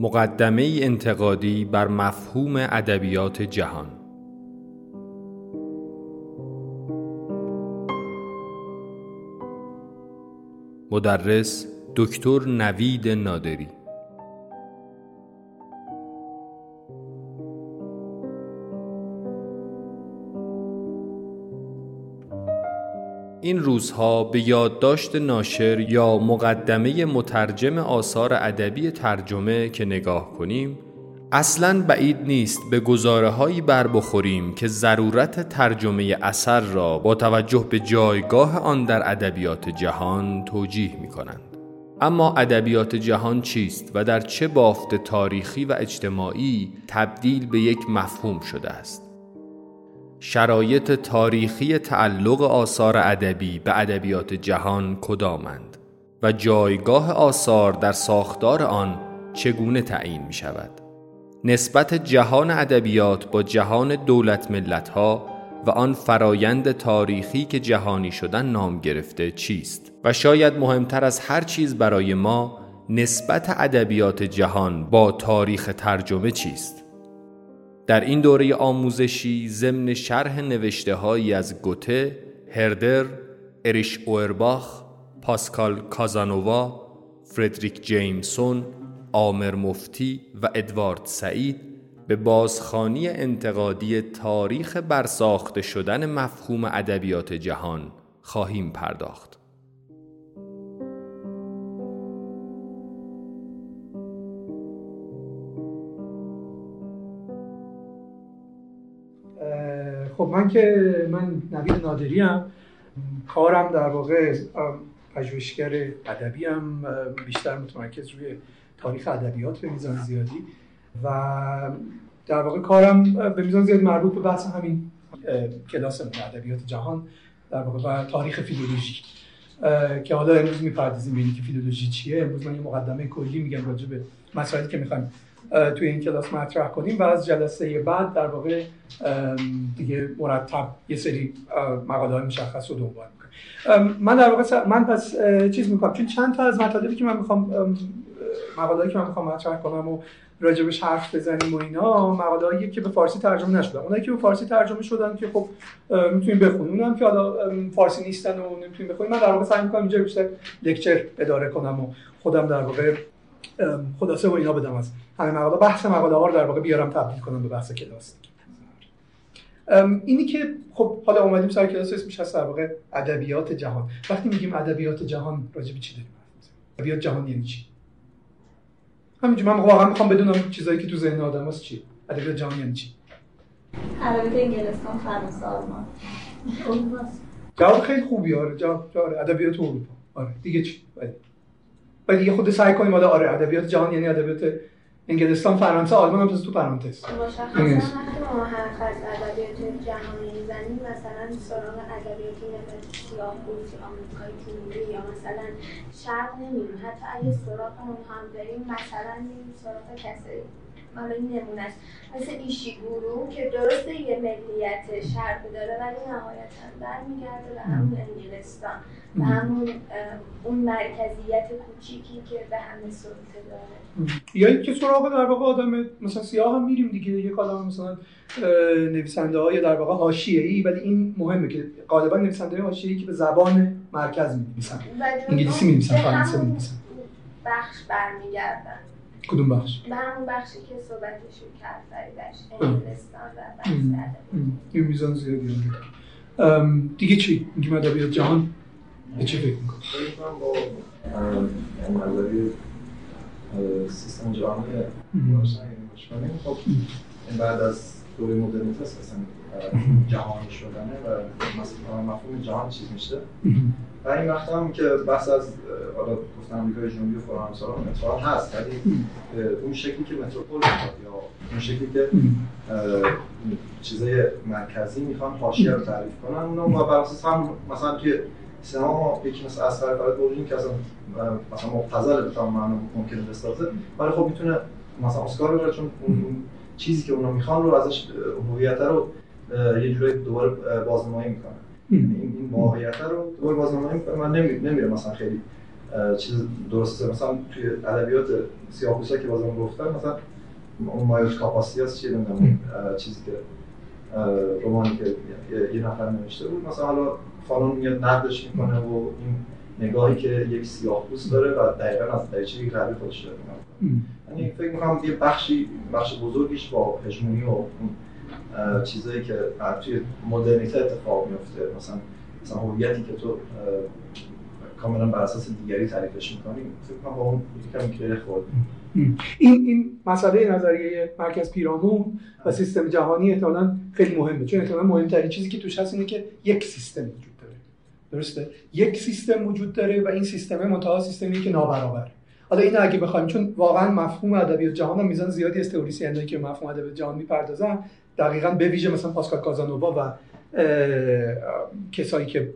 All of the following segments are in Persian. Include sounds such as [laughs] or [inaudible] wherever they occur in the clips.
مقدمه انتقادی بر مفهوم ادبیات جهان. مدرس دکتر نوید نادری. این روزها به یادداشت ناشر یا مقدمه مترجم آثار ادبی ترجمه که نگاه کنیم اصلا بعید نیست به گزاره هایی بر بخوریم که ضرورت ترجمه اثر را با توجه به جایگاه آن در ادبیات جهان توجیه می کنند. اما ادبیات جهان چیست و در چه بافت تاریخی و اجتماعی تبدیل به یک مفهوم شده است؟ شرایط تاریخی تعلق آثار ادبی به ادبیات جهان کدامند و جایگاه آثار در ساختار آن چگونه تعیین می شود نسبت جهان ادبیات با جهان دولت ملت ها و آن فرایند تاریخی که جهانی شدن نام گرفته چیست؟ و شاید مهمتر از هر چیز برای ما نسبت ادبیات جهان با تاریخ ترجمه چیست؟ در این دوره آموزشی ضمن شرح نوشته هایی از گوته، هردر، اریش اورباخ، پاسکال کازانووا، فردریک جیمسون، آمر مفتی و ادوارد سعید به بازخانی انتقادی تاریخ برساخته شدن مفهوم ادبیات جهان خواهیم پرداخت. خب من که من نوید نادری هم کارم در واقع پژوهشگر ادبی هم بیشتر متمرکز روی تاریخ ادبیات به میزان زیادی و در واقع کارم به میزان زیادی مربوط به بحث همین کلاس ادبیات جهان در واقع و تاریخ فیلولوژی. که حالا امروز می‌پردازیم به اینکه فیلولوژی چیه. امروز من یه مقدمه کلی میگم راجع به مسائلی که می‌خوایم توی این کلاس مطرح کنیم و از جلسه بعد در واقع دیگه مرتب یه سری مقاله های مشخص رو دنبال می‌کنم من در واقع من پس چیز می‌کنم چون چند تا از مطالبی که من می‌خوام مقاله که من می‌خوام مطرح کنم و راجبش حرف بزنیم و اینا مقاله که به فارسی ترجمه نشدن. اونایی که به فارسی ترجمه شدن که خب می‌تونیم بخونیم. اونم که حالا فارسی نیستن و نمی‌تونیم بخونیم. من در واقع سعی می‌کنم اینجا بیشتر لکچر اداره کنم و خودم در واقع خلاصه و اینا بدم از همه مقاله بحث مقاله ها رو در واقع بیارم تبدیل کنم به بحث کلاس. اینی که خب حالا اومدیم سر کلاس اسمش هست در واقع ادبیات جهان. وقتی میگیم ادبیات جهان راجع به چی داریم ادبیات جهان یعنی چی؟ همینجوری من واقعا می‌خوام بدونم چیزایی که تو ذهن آدم هست چی؟ ادبیات جهان یعنی چی؟ ادبیات انگلستان فرانسه آلمان. جواب خیلی خوبی آره جواب آره ادبیات اروپا. آره دیگه چی؟ و دیگه خود سعی کنیم حالا آره ادبیات جهان یعنی ادبیات انگلستان فرانسه آلمان هم تو پرانتز. مشخصا وقتی ما حرف از ادبیات جهانی می‌زنیم مثلا سراغ ادبیات سیاه بود آمریکای جنوبی یا مثلا شرق نمیریم حتی اگه سراغ اون هم بریم مثلا سراغ کسایی. حالا این نمونهش مثل ایشیگورو که درسته یه ملیت شرق داره ولی نهایتا برمیگرده به همون انگلستان. و همون اون مرکزیت کوچیکی که به همه سلطه داره. یا اینکه سراغ در واقع آدم مثلا سیاه هم میریم دیگه. یک آدم مثلا نویسنده های در واقع حاشیه ای ولی این مهمه که غالبا نویسنده های حاشیه ای که به زبان مرکز می نویسن انگلیسی می نویسن فرانسه می نویسن بخش برمیگردن. کدوم بخش؟ به همون بخشی که صحبتشو کرد فریدش انگلستان و بحث این میزان زیادی دیگه چی؟ میگیم ادبیات جهان به چی فکر می‌کنی؟ با نظری سیستم جهانی خب بعد از دوره مدرنیته اصلا جهانی شدنه و مفهوم جهان چیز میشه. و این وقت هم که بحث از حالا گفتم آمریکای جنوبی و فلان مترال هست ولی اون شکلی که متروپول می‌خواد یا اون شکلی که چیزای مرکزی می‌خوان حاشیه رو تعریف کنن اونو ما بر اساس هم مثلا توی سینما ما یکی مثل اصغر فرد بردیم که اصلا مثلا مبتذل به معنا ممکنه بسازه ولی خب می‌تونه مثلا اسکار ببره چون اون چیزی که اونا می‌خوان رو ازش هویت رو یه جوری دوباره بازنمایی می‌کنن این واقعیت رو دور بازنامه من نمیره مثلا خیلی چیز درسته مثلا توی ادبیات سیاه‌پوستا که بازم گفتم مثلا اون مایوس کاپاسیاس چیه نمی‌دونم چیزی که رومانی که یه نفر نوشته بود. مثلا حالا فانون میاد نقدش می‌کنه و این نگاهی که یک سیاه پوست داره و دقیقا از دریچه یک روی خودش داره. یعنی فکر می‌کنم یه بخشی بخش بزرگیش با هژمونی و چیزایی که توی مدرنیته اتفاق میفته مثلا مثلا هویتی که تو کاملا بر اساس دیگری تعریفش می‌کنی فکر کنم با اون یکم که خورد. این این مسئله نظریه مرکز پیرامون و سیستم جهانی احتمالاً خیلی مهمه. چون احتمالاً مهمترین چیزی که توش هست اینه که یک سیستم وجود داره. درسته؟ یک سیستم وجود داره و این سیستم منتها سیستمی که نابرابره حالا این اگه بخوایم چون واقعا مفهوم ادبیات جهان میزان زیادی از تئوریسینایی که مفهوم ادبیات جهان می‌پردازن دقیقا به ویژه مثلا پاسکال کازانووا و کسایی که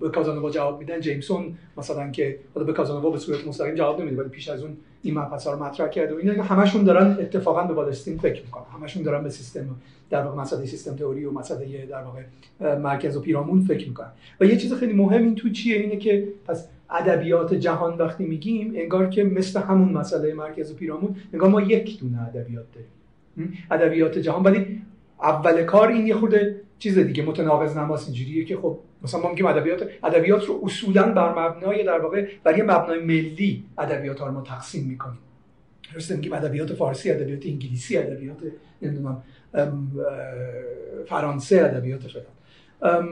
به کازانووا جواب میدن جیمسون مثلا که حالا به کازانووا به صورت مستقیم جواب نمیده ولی پیش از اون این مبحث رو مطرح کرده و اینا. همشون دارن اتفاقا به والستین فکر می‌کنن. همشون دارن به سیستم در واقع مسئله سیستم تئوری و مسئله در واقع مرکز و پیرامون فکر می‌کنن. و یه چیز خیلی مهم این تو چیه؟ اینه که پس ادبیات جهان وقتی میگیم انگار که مثل همون مسئله مرکز و پیرامون انگار ما یک دونه ادبیات داریم. ادبیات جهان. ولی اول کار این یه خورده چیز دیگه متناقض نماس اینجوریه که خب مثلا ما میگیم ادبیات ادبیات رو اصولا بر مبنای در واقع بر مبنای ملی ادبیات رو ما تقسیم می‌کنیم. درسته؟ میگیم ادبیات فارسی ادبیات انگلیسی ادبیات نمی‌دونم فرانسه ادبیات فلان.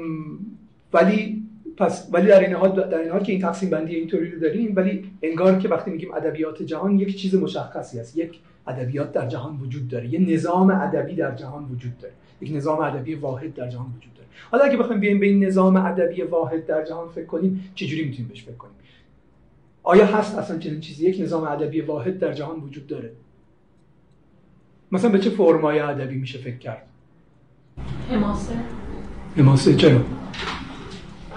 ولی پس ولی در این حال در این حال که این تقسیم بندی اینطوری رو داریم ولی انگار که وقتی میگیم ادبیات جهان یک چیز مشخصی است. یک ادبیات در جهان وجود داره. یه نظام ادبی در جهان وجود داره. یک نظام ادبی واحد در جهان وجود داره. حالا اگه بخوایم بیایم به این نظام ادبی واحد در جهان فکر کنیم چجوری می‌تونیم بهش فکر کنیم؟ آیا هست اصلا چنین چیزی؟ یک نظام ادبی واحد در جهان وجود داره. مثلا به چه فرمای ادبی میشه فکر کرد؟ حماسه. حماسه چرا؟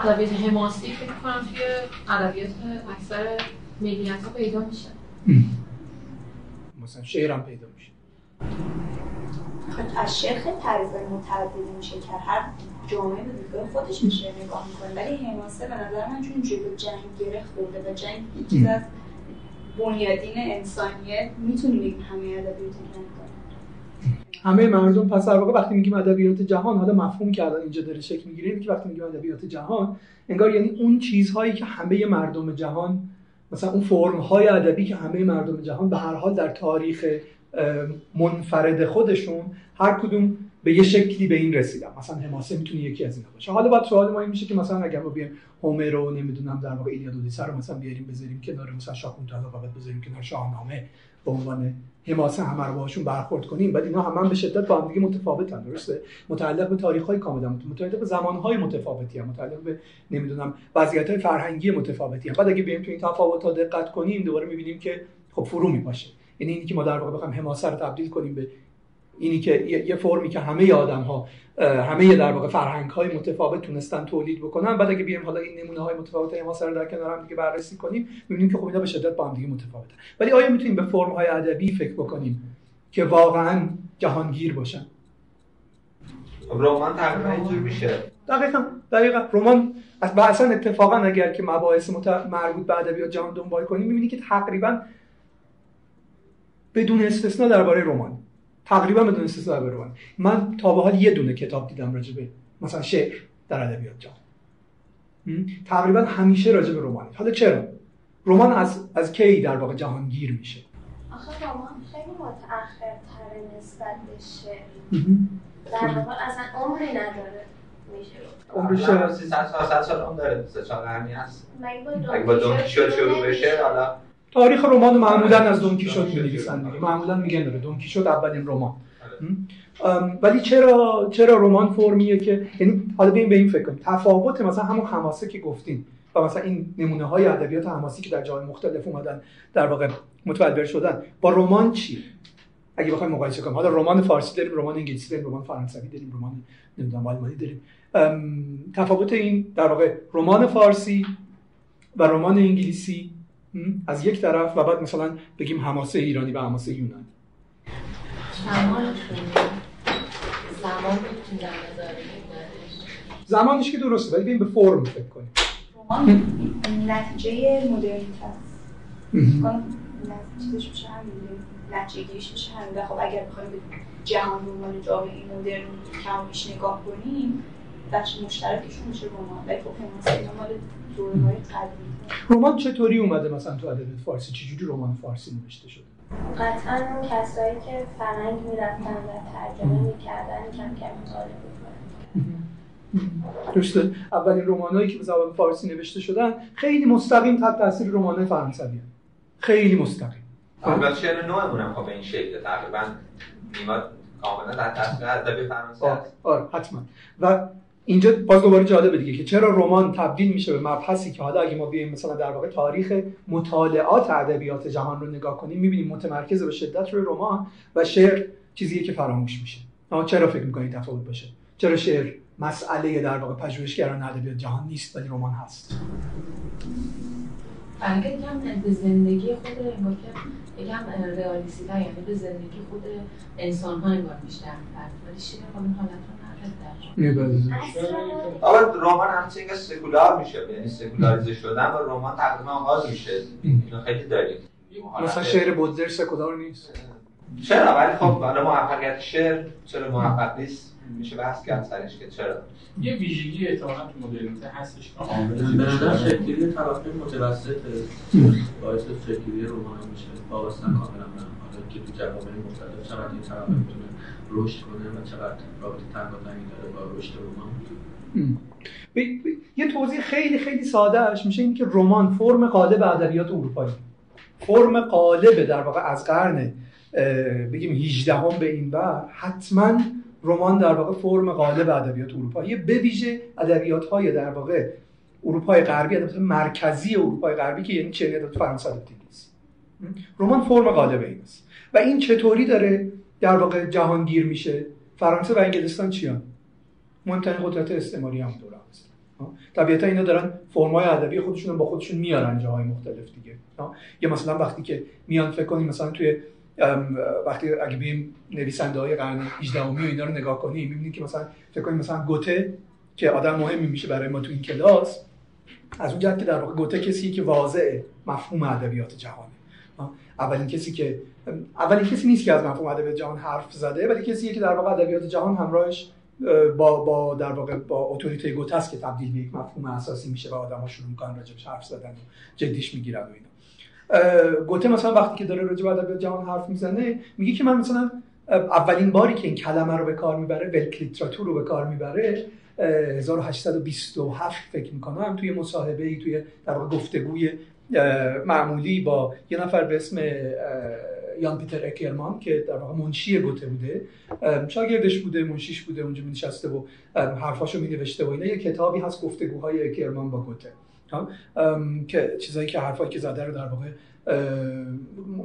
ادبیات حماسی فکر کنم توی ادبیات اکثر ملیت ها پیدا میشه. مثلا شعرم پیدا میشه. خب، از شعر خیلی طرز متعددی میشه که هر جامعه به دیدگاه خودش میشه نگاه می‌کنه. ولی حماسه به نظر من چون جلو جنگ گره خورده و جنگ یکی از بنیادین انسانیت می‌تونیم بگیم همه ادبیات همه مردم پس در واقع وقتی میگیم ادبیات جهان حالا مفهوم که الان اینجا داره شکل می‌گیره که وقتی میگیم ادبیات جهان انگار یعنی اون چیزهایی که همه مردم جهان مثلا اون فرم های ادبی که همه مردم جهان به هر حال در تاریخ منفرد خودشون هر کدوم به یه شکلی به این رسیدن. مثلا حماسه می‌تونه یکی از اینا باشه. حالا بعد سوال ما این میشه که مثلا اگر ما بیایم هومر رو نمی‌دونم در واقع ایلیاد اودیسه رو مثلا بیاریم بذاریم کنار مثلا شاهنامه فقط بذاریم کنار شاهنامه به عنوان حماسه همه رو باهاشون برخورد کنیم. بعد اینا هم, هم به شدت با هم دیگه متفاوتن درسته؟ متعلق به تاریخ های کاملا متعلق به زمان های متفاوتی هم متعلق به نمی‌دونم وضعیت های فرهنگی متفاوتی هم. بعد اگه بیایم تو این تفاوت ها دقت کنیم دوباره می‌بینیم که خب فرو میپاشه. یعنی اینی که ما در واقع بخوایم حماسه رو تبدیل کنیم به اینی که یه فرمی که همه آدم ها همه در واقع فرهنگ های متفاوت تونستن تولید بکنن. بعد اگه بیایم حالا این نمونه های متفاوت حماسه رو در کنار هم دیگه بررسی کنیم می‌بینیم که خب اینا به شدت با هم دیگه متفاوتن. ولی آیا می‌تونیم به فرم های ادبی فکر بکنیم که واقعا جهانگیر باشن؟ رمان تقریبا اینجور میشه. دقیقا دقیقا. رمان اصلا اتفاقا اگر که مباحث مربوط به ادبیات جهان دنبال کنیم می‌بینی که تقریبا بدون استثنا درباره رمان. تقریبا بدون استثنا رمان من. تا به حال یه دونه کتاب دیدم راجع به مثلا شعر در ادبیات جهان. تقریبا همیشه راجع به رمان حالا چرا؟ رمان از از کی در واقع جهانگیر میشه؟ آخه رمان خیلی متأخرتر نسبت به شعر. در واقع اصلا عمری نداره میشه. عمرش 300 400 سال عمر داره 3 4 قرنی هست. اگه با کیشوت شروع بشه؟ حالا تاریخ رمان معمولا از دون کیشوت می‌نویسن دیگه. معمولا میگن داره. کیشوت اولین رمان. ولی چرا چرا رمان فرمیه که یعنی حالا به این فکر کنیم. تفاوت مثلا همون حماسه که گفتیم و مثلا این نمونه های ادبیات حماسی که در جای مختلف اومدن در واقع متولد شدن با رمان چی؟ اگه بخوایم مقایسه کنیم. حالا رمان فارسی داریم رمان انگلیسی داریم رمان فرانسوی داریم رمان نمی‌دونم آلمانی داریم. تفاوت این در واقع رمان فارسی و رمان انگلیسی از یک طرف و بعد مثلا بگیم حماسه ایرانی و حماسه زمان زمان زمانش که درسته ولی ببین به فرم فکر کنیم. رمان نتیجه مدرنیته است. چیزش میشه همین نتیجهش میشه همین خب اگر بخوایم به جهان به عنوان جامعه مدرن کم نگاه کنیم بخش مشترکشون میشه رمان ولی خب اینا مال رمان چطوری اومده مثلا تو ادبیات فارسی؟ چجوری رمان فارسی نوشته شده؟ قطعا کسایی که فرنگ می‌رفتن و ترجمه می‌کردن کم کم مطالعه درسته. اولین رمانایی که به زبان فارسی نوشته شدن خیلی مستقیم تحت تاثیر رمان‌های فرانسوی خیلی مستقیم. البته شعر نوعمون هم خب به این شکل تقریبا میماد کاملا در تاثیر ادبی فرانسه آره حتما. و اینجا باز دوباره جالبه دیگه که چرا رمان تبدیل میشه به مبحثی که حالا اگه ما بیایم مثلا در واقع تاریخ مطالعات ادبیات جهان رو نگاه کنیم می‌بینیم متمرکز به شدت روی رمان و شعر چیزیه که فراموش میشه. اما چرا فکر می‌کنید تفاوت باشه؟ چرا شعر مسئله در واقع پژوهشگران ادبیات جهان نیست ولی رمان هست؟ اگه یکم به زندگی خود انگار که یکم رئالیستی یعنی به زندگی خود انسان ها انگار بیشتر ولی شعر این حالت آقا رمان همچنین سکولار میشه یعنی سکولاریزه شدن و رمان تقریبا آغاز میشه. اینو خیلی داریم. مثلا شعر بودلر سکولار نیست. چرا؟ ولی خب حالا موفقیت شعر چرا موفق نیست؟ میشه بحث کرد سرش که چرا. یه ویژگی احتمالاً تو مدرنیته هستش. که عامل به نظر شکلی طرفین متوسط باعث شکلی رمان میشه. وابسته کاملا به حالا که تو جوامع مختلف چقدر این طرف می‌تونه رشد کنه و چقدر رابطه تنگاتنگی داره با رشد رمان؟ یه توضیح خیلی خیلی سادهش میشه این که رمان فرم قالب ادبیات اروپایی. فرم قالب در واقع از قرن بگیم 18 هم به این بر حتما رمان در واقع فرم غالب ادبیات اروپایی. به ویژه ادبیات های در واقع اروپای غربی ادبیات مرکزی اروپای غربی که یعنی چه ادبیات فرانسه ادبیات رمان فرم غالب این است و این چطوری داره؟ در واقع جهانگیر میشه. فرانسه و انگلستان چیان؟ مهمترین قدرت استعماری هم دوره هست طبیعتا اینا دارن فرمای ادبی خودشون با خودشون میارن جاهای مختلف دیگه. یا مثلا وقتی که میان فکر کنیم مثلا توی وقتی اگه بیم نویسنده های قرن 18 و اینا رو نگاه کنیم می‌بینید که مثلا فکر کنیم مثلا گوته که آدم مهمی میشه برای ما تو این کلاس. از اون جهت که در واقع گوته کسی که واضع مفهوم ادبیات جهانه. اولین کسی که اولین کسی نیست که از مفهوم ادبیات جهان حرف زده ولی کسی که در واقع ادبیات جهان همراهش با با در واقع با اتوریته گوته است که تبدیل به یک مفهوم اساسی میشه و آدم‌ها شروع می‌کنن راجبش حرف زدن و جدیش می‌گیرن و اینا. گوته مثلا وقتی که داره راجع به ادبیات جهان حرف می‌زنه میگه که من مثلا اولین باری که این کلمه رو به کار می‌بره ولک لیتراتور رو به کار می‌بره 1827 فکر می‌کنم توی مصاحبه ای توی در واقع گفتگوی معمولی با یه نفر به اسم یان پیتر اکرمان که در واقع منشی گوته بوده شاگردش بوده منشیش بوده اونجا می نشسته و حرفاشو می نوشته و اینا. یه کتابی هست گفتگوهای اکرمان با گوته که چیزایی که حرفایی که زده رو در واقع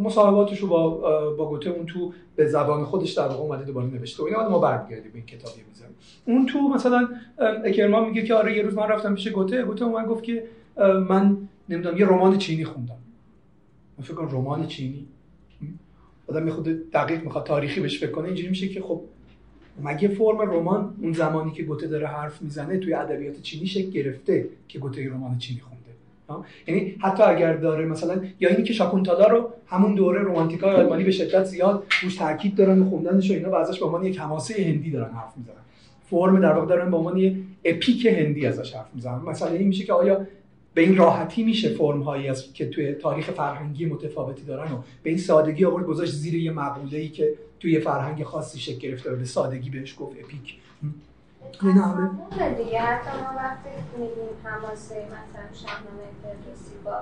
مصاحباتش رو با با گوته اون تو به زبان خودش در واقع اومده دوباره نوشته و اینا. ما برمیگردیم این کتابی می‌ذاریم. اون تو مثلا اکرمان میگه که آره یه روز من رفتم پیش گوته گوته من گفت که من نمی‌دونم یه رمان چینی خوندم. من فکر کنم رمان چینی. آدم خود دقیق می‌خواد تاریخی بهش فکر کنه اینجوری میشه که خب مگه فرم رمان اون زمانی که گوته داره حرف می‌زنه توی ادبیات چینی شکل گرفته که گوته رمان چینی خونده؟ یعنی حتی اگر داره مثلا یا اینی که شاکونتالا رو همون دوره رومانتیکای آلمانی به شدت زیاد روش تاکید دارن و خوندنش و اینا و ازش به عنوان یک حماسه هندی دارن حرف می‌زنن. فرم در واقع دارن به عنوان یک اپیک هندی ازش حرف می‌زنن. مثلا این میشه که آیا به این راحتی میشه فرم هایی از که توی تاریخ فرهنگی متفاوتی دارن و به این سادگی آورد گذاشت زیر یه مقوله ای که توی فرهنگ خاصی شکل گرفته به سادگی بهش گفت اپیک. این همه دیگه. حتی ما وقتی میگیم حماسه مثلا شاهنامه فردوسی با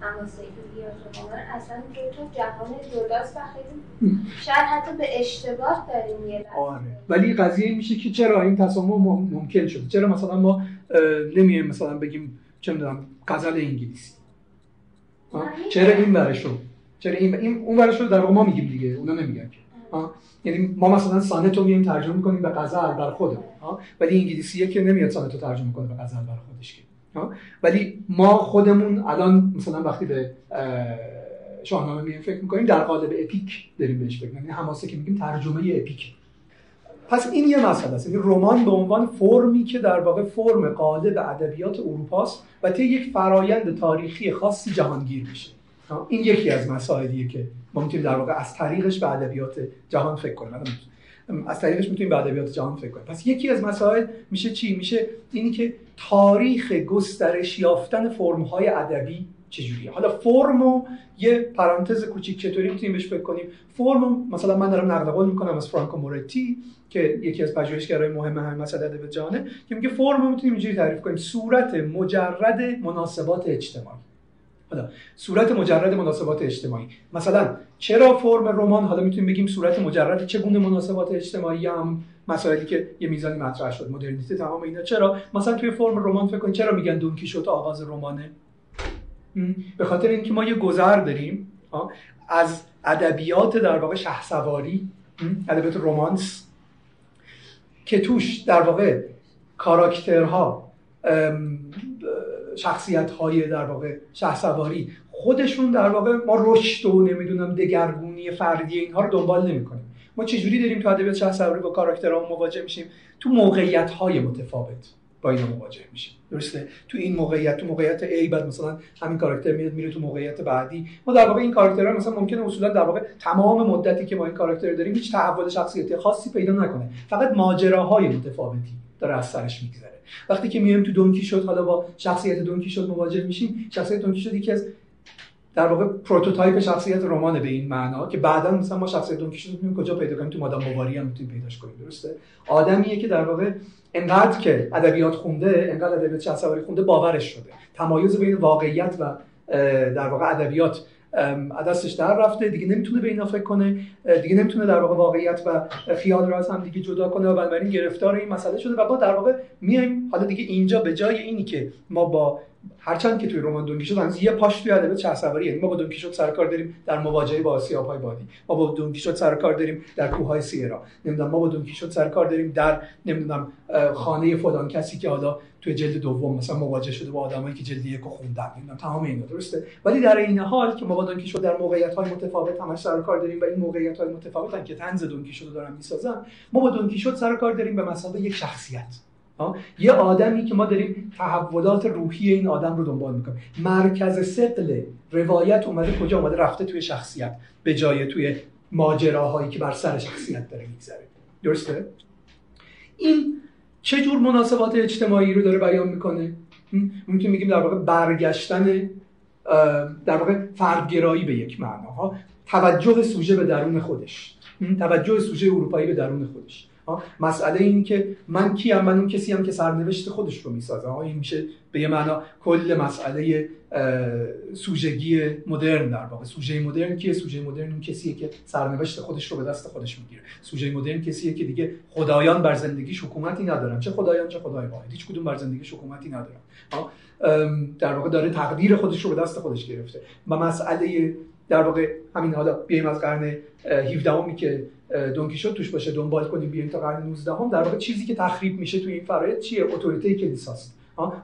حماسه ایلیاس و اصلا دو تا جهان جداست و خیلی شاید حتی به اشتباه داریم یه آره. ولی قضیه میشه که چرا این تسامح ممکن شده؟ چرا مثلا ما نمیایم مثلا بگیم چه می‌دونم غزل انگلیسی. چرا این برش رو. چرا این, این اون برش رو در واقع ما میگیم دیگه اونا نمیگن که. یعنی ما مثلا سانت رو میایم ترجمه می‌کنیم به غزل بر خودمون ولی انگلیسیه که نمیاد سانت رو ترجمه کنه به غزل بر خودش که. ولی ما خودمون الان مثلا وقتی به شاهنامه میایم فکر می‌کنیم در قالب اپیک داریم بهش فکر یعنی حماسه که میگیم ترجمه اپیک. پس این یه مسئله است. یعنی رمان به عنوان فرمی که در واقع فرم قالب ادبیات اروپاست و طی یک فرایند تاریخی خاصی جهانگیر میشه. این یکی از مسائلیه که ما می‌تونیم در واقع از طریقش به ادبیات جهان فکر کنیم. از طریقش می‌تونیم به ادبیات جهان فکر کنیم. پس یکی از مسائل میشه چی؟ میشه اینی که تاریخ گسترش یافتن فرم های ادبی چجوریه؟ حالا فرمو یه پرانتز کوچیک چطوری می‌تونیم بهش فکر کنیم؟ فرم مثلا من دارم نقل قول می‌کنم از فرانکو مورتی که یکی از پژوهشگرای مهم همین مسئله ادب جهانه که میگه فرم می‌تونیم اینجوری تعریف کنیم. صورت مجرد مناسبات اجتماعی. حالا صورت مجرد مناسبات اجتماعی. مثلا چرا فرم رمان؟ حالا می‌تونیم بگیم صورت مجرد چگونه مناسبات اجتماعی هم مسائلی که یه میزانی مطرح شد. مدرنیته تمام اینا چرا؟ مثلا توی فرم رمان فکر کن چرا میگن دونکی شد آغاز رمانه؟ به خاطر اینکه ما یه گذر داریم از ادبیات در واقع شهسواری ادبیات رومانس که توش در واقع کاراکترها شخصیت های در واقع شهسواری خودشون در واقع ما رشد و نمی‌دونم دگرگونی فردی اینها رو دنبال نمی‌کنیم. ما چجوری داریم تو ادبیات شهسواری با کاراکترها مواجه میشیم؟ تو موقعیت های متفاوت. با اینا مواجه میشیم. درسته؟ تو این موقعیت تو موقعیت A بعد مثلا همین کاراکتر میاد میره تو موقعیت بعدی. ما در واقع این کاراکترها مثلا ممکنه اصولا در واقع تمام مدتی که ما این کاراکتر داریم هیچ تحول شخصیتی خاصی پیدا نکنه. فقط ماجراهای متفاوتی داره از سرش میگذره. وقتی که میایم تو دون کیشوت حالا با شخصیت دون کیشوت مواجه میشیم شخصیت دون کیشوت یکی از در واقع prototype شخصیت رمان به این معنا که بعدا مثلا ما شخصیت دون کیشوت می‌تونیم کجا پیدا کنیم؟ تو مادام بواری هم می‌تونیم پیداش کنیم درسته؟ آدمیه که در واقع انقدر که ادبیات خونده انقدر ادبیات شخصیت خونده باورش شده. تمایز بین واقعیت و در واقع ادبیات دستش در رفته. دیگه نمی‌تونه به اینا فکر کنه دیگه نمی‌تونه در واقع واقعیت و خیال رو از هم دیگه جدا کنه و بنابراین گرفتار این مسئله شده و ما در واقع میایم. حالا دیگه اینجا به جای اینی که ما با هرچند که توی رمان دونکی شد هنوز یه پاش توی ادبیات شهرسواری یعنی ما با دونکی شد سر کار داریم در مواجهه با های بادی. ما با دونکی شد سر کار داریم در کوههای سیرا. نمی‌دونم ما با دونکی شد سر کار داریم در نمی‌دونم خانه فلان کسی که حالا توی جلد دوم مثلا مواجه شده با آدمایی که جلد یک خوندن نمی‌دونم تمام اینا. درسته؟ ولی در این حال که ما با دونکی شد در موقعیت های متفاوت همش سر کار داریم و این موقعیت های متفاوتن که طنز دونکی شد دارن می‌سازن ما با دونکی شد سر کار داریم به مثابه یک شخصیت. یه آدمی که ما داریم تحولات روحی این آدم رو دنبال می‌کنیم. مرکز سقل روایت اومده کجا؟ اومده رفته توی شخصیت به جای توی ماجراهایی که بر سر شخصیت داره میگذره. درسته؟ این چه جور مناسبات اجتماعی رو داره بیان می‌کنه؟ ممکن میگیم در واقع برگشتن در واقع فردگرایی به یک معنا توجه سوژه به درون خودش. توجه سوژه اروپایی به درون خودش. مسئله این که من کیم؟ من اون کسی هم که سرنوشت خودش رو می‌سازه. این میشه به یه معنا کل مسئله سوژگی مدرن در واقع. سوژه مدرن کیه؟ سوژه مدرن اون کسیه که سرنوشت خودش رو به دست خودش می‌گیره. سوژه مدرن کسیه که دیگه خدایان بر زندگیش حکومتی ندارن. چه خدایان چه خدای واحد. هیچ کدوم بر زندگیش حکومتی ندارن. در واقع داره تقدیر خودش رو به دست خودش گرفته. و مسئله در واقع همین حالا بیایم از قرن 17 می که دونکیشوت توش باشه دنبال کنیم بیایم تا قرن 19 هم در واقع چیزی که تخریب میشه توی این فرایند چیه؟ اتوریته کلیساست.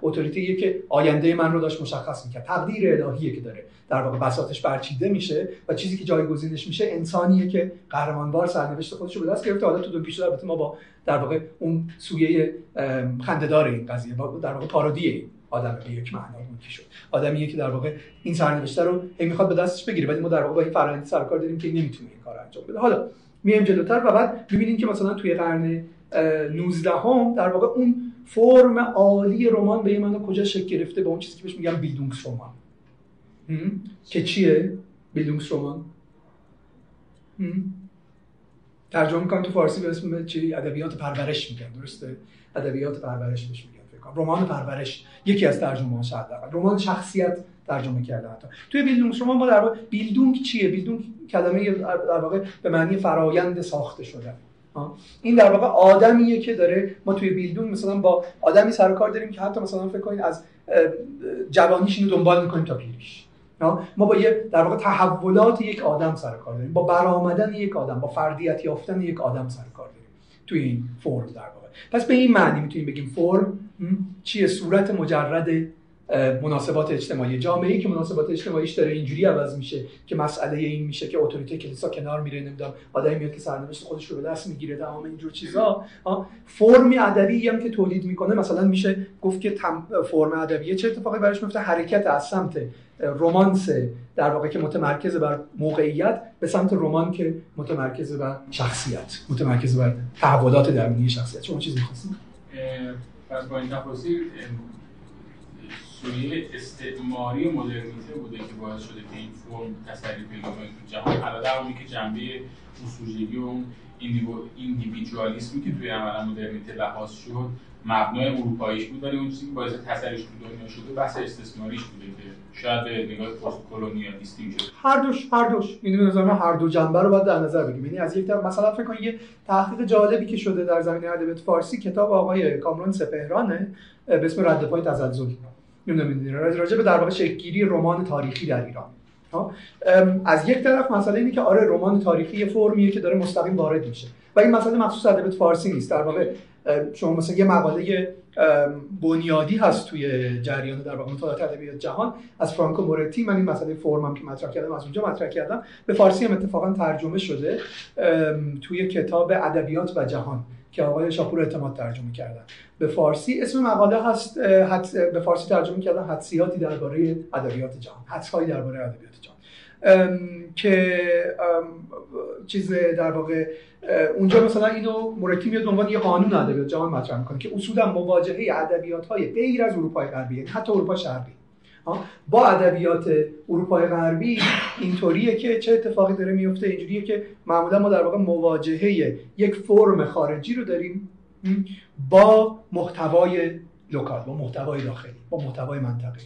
اتوریته که آینده من رو داشت مشخص می‌کرد. تقدیر الهیه که داره. در واقع بساطش برچیده میشه و چیزی که جایگزینش میشه انسانیه که قهرمانوار سرنوشت خودش رو به دست گرفته. حالا تو دونکیشوت البته ما با در واقع اون سویه خندهدار این قضیه در واقع پارودی آدم به یک معنا شد. آدمیه که در واقع این سرنوشته رو هی می‌خواد به دستش بگیره ولی ما در واقع با این فرآیند سرکار داریم که نمی‌تونه این کار انجام بده. حالا میایم جلوتر و بعد می‌بینیم که مثلا توی قرن 19 هم در واقع اون فرم عالی رمان به معنا کجا شکل گرفته به اون چیزی که بهش میگن بیلدونگس رمان. که چیه بیلدونگس رمان؟ ترجمه می‌کنم تو فارسی به اسم چی؟ ادبیات پرورش میگن درسته؟ ادبیات پرورش بهش رمان پرورش یکی از ترجمه شاید رمان شخصیت ترجمه کرده حتی. توی بیلدونگ شما ما در واقع بیلدونگ چیه؟ بیلدونگ کلمه در واقع به معنی فرایند ساخته شده. این در واقع آدمیه که داره ما توی بیلدونگ مثلا با آدمی سر کار داریم که حتی مثلا فکر کنید از جوانیش اینو دنبال می‌کنیم تا پیریش. ما با یه در واقع تحولات یک آدم سر کار داریم. با برآمدن یک آدم با فردیت یافتن یک آدم سر کار داریم. توی این فرم در واقع. پس به این معنی می‌تونیم بگیم فرم چیه؟ صورت مجرد مناسبات اجتماعی. جامعه ای که مناسبات اجتماعیش داره اینجوری عوض میشه که مسئله این میشه که اتوریته کلیسا کنار میره نمی‌دونم آدمی میاد که سرنوشت خودش رو به دست می‌گیره تمام اینجور چیزا. فرمی ادبی هم که تولید می‌کنه مثلا میشه گفت که فرم ادبیه چه اتفاقی براش میفته حرکت از سمت رومانس در واقع که متمرکز بر موقعیت به سمت رمان که متمرکز بر شخصیت متمرکز بر تحولات درونی شخصیت. شما چیزی می‌خواستید؟ پس با این تفاصیل سویه استعماری مدرنیته بوده که باعث شده که این فرم تسری پیدا کنه تو جهان. علاوه که جنبه اون و اون ایندیویدوالیسمی که توی عمل مدرنیته لحاظ شد مبنای اروپاییش بود ولی اون چیزی که باعث تسریش تو دنیا شده بحث استثماریش بوده که شاید به نگاه پست کلونیالیستی میشه هر دوش هر دوش. به نظر هر دو جنبه رو باید در نظر بگیریم. یعنی از یک طرف مثلا فکر کنید یه تحقیق جالبی که شده در زمینه ادبیات فارسی کتاب آقای کامران سپهرانه به اسم رد پای تزلزل. نمی‌دونم راجع به در واقع شکلگیری رمان تاریخی در ایران. از یک طرف مسئله اینه که آره رمان تاریخی یه فرمیه که داره مستقیم وارد میشه. و این مسئله مخصوص ادبیات فارسی نیست. در واقع شما مثلا یه مقاله بنیادی هست توی جریان در واقع مطالعات ادبیات جهان از فرانکو مورتی. من این مسئله فرمم که مطرح کردم از اونجا مطرح کردم. به فارسی هم اتفاقا ترجمه شده توی کتاب ادبیات و جهان. که آقای شاپور اعتماد ترجمه کردن. به فارسی اسم مقاله هست به فارسی ترجمه کردن حدسیاتی درباره ادبیات جهان حدسهایی درباره ادبیات جهان. که چیز در واقع اونجا مثلا اینو مرتی میاد عنوان یه قانون ادبیات جهان مطرح می‌کنه که اصولا مواجهه ادبیات های غیر از اروپای غربی یعنی حتی اروپا شرقی. با ادبیات اروپای غربی اینطوریه که چه اتفاقی داره میفته؟ اینجوریه که معمولا ما در واقع مواجهه یک فرم خارجی رو داریم با محتوای لوکال با محتوای داخلی با محتوای منطقه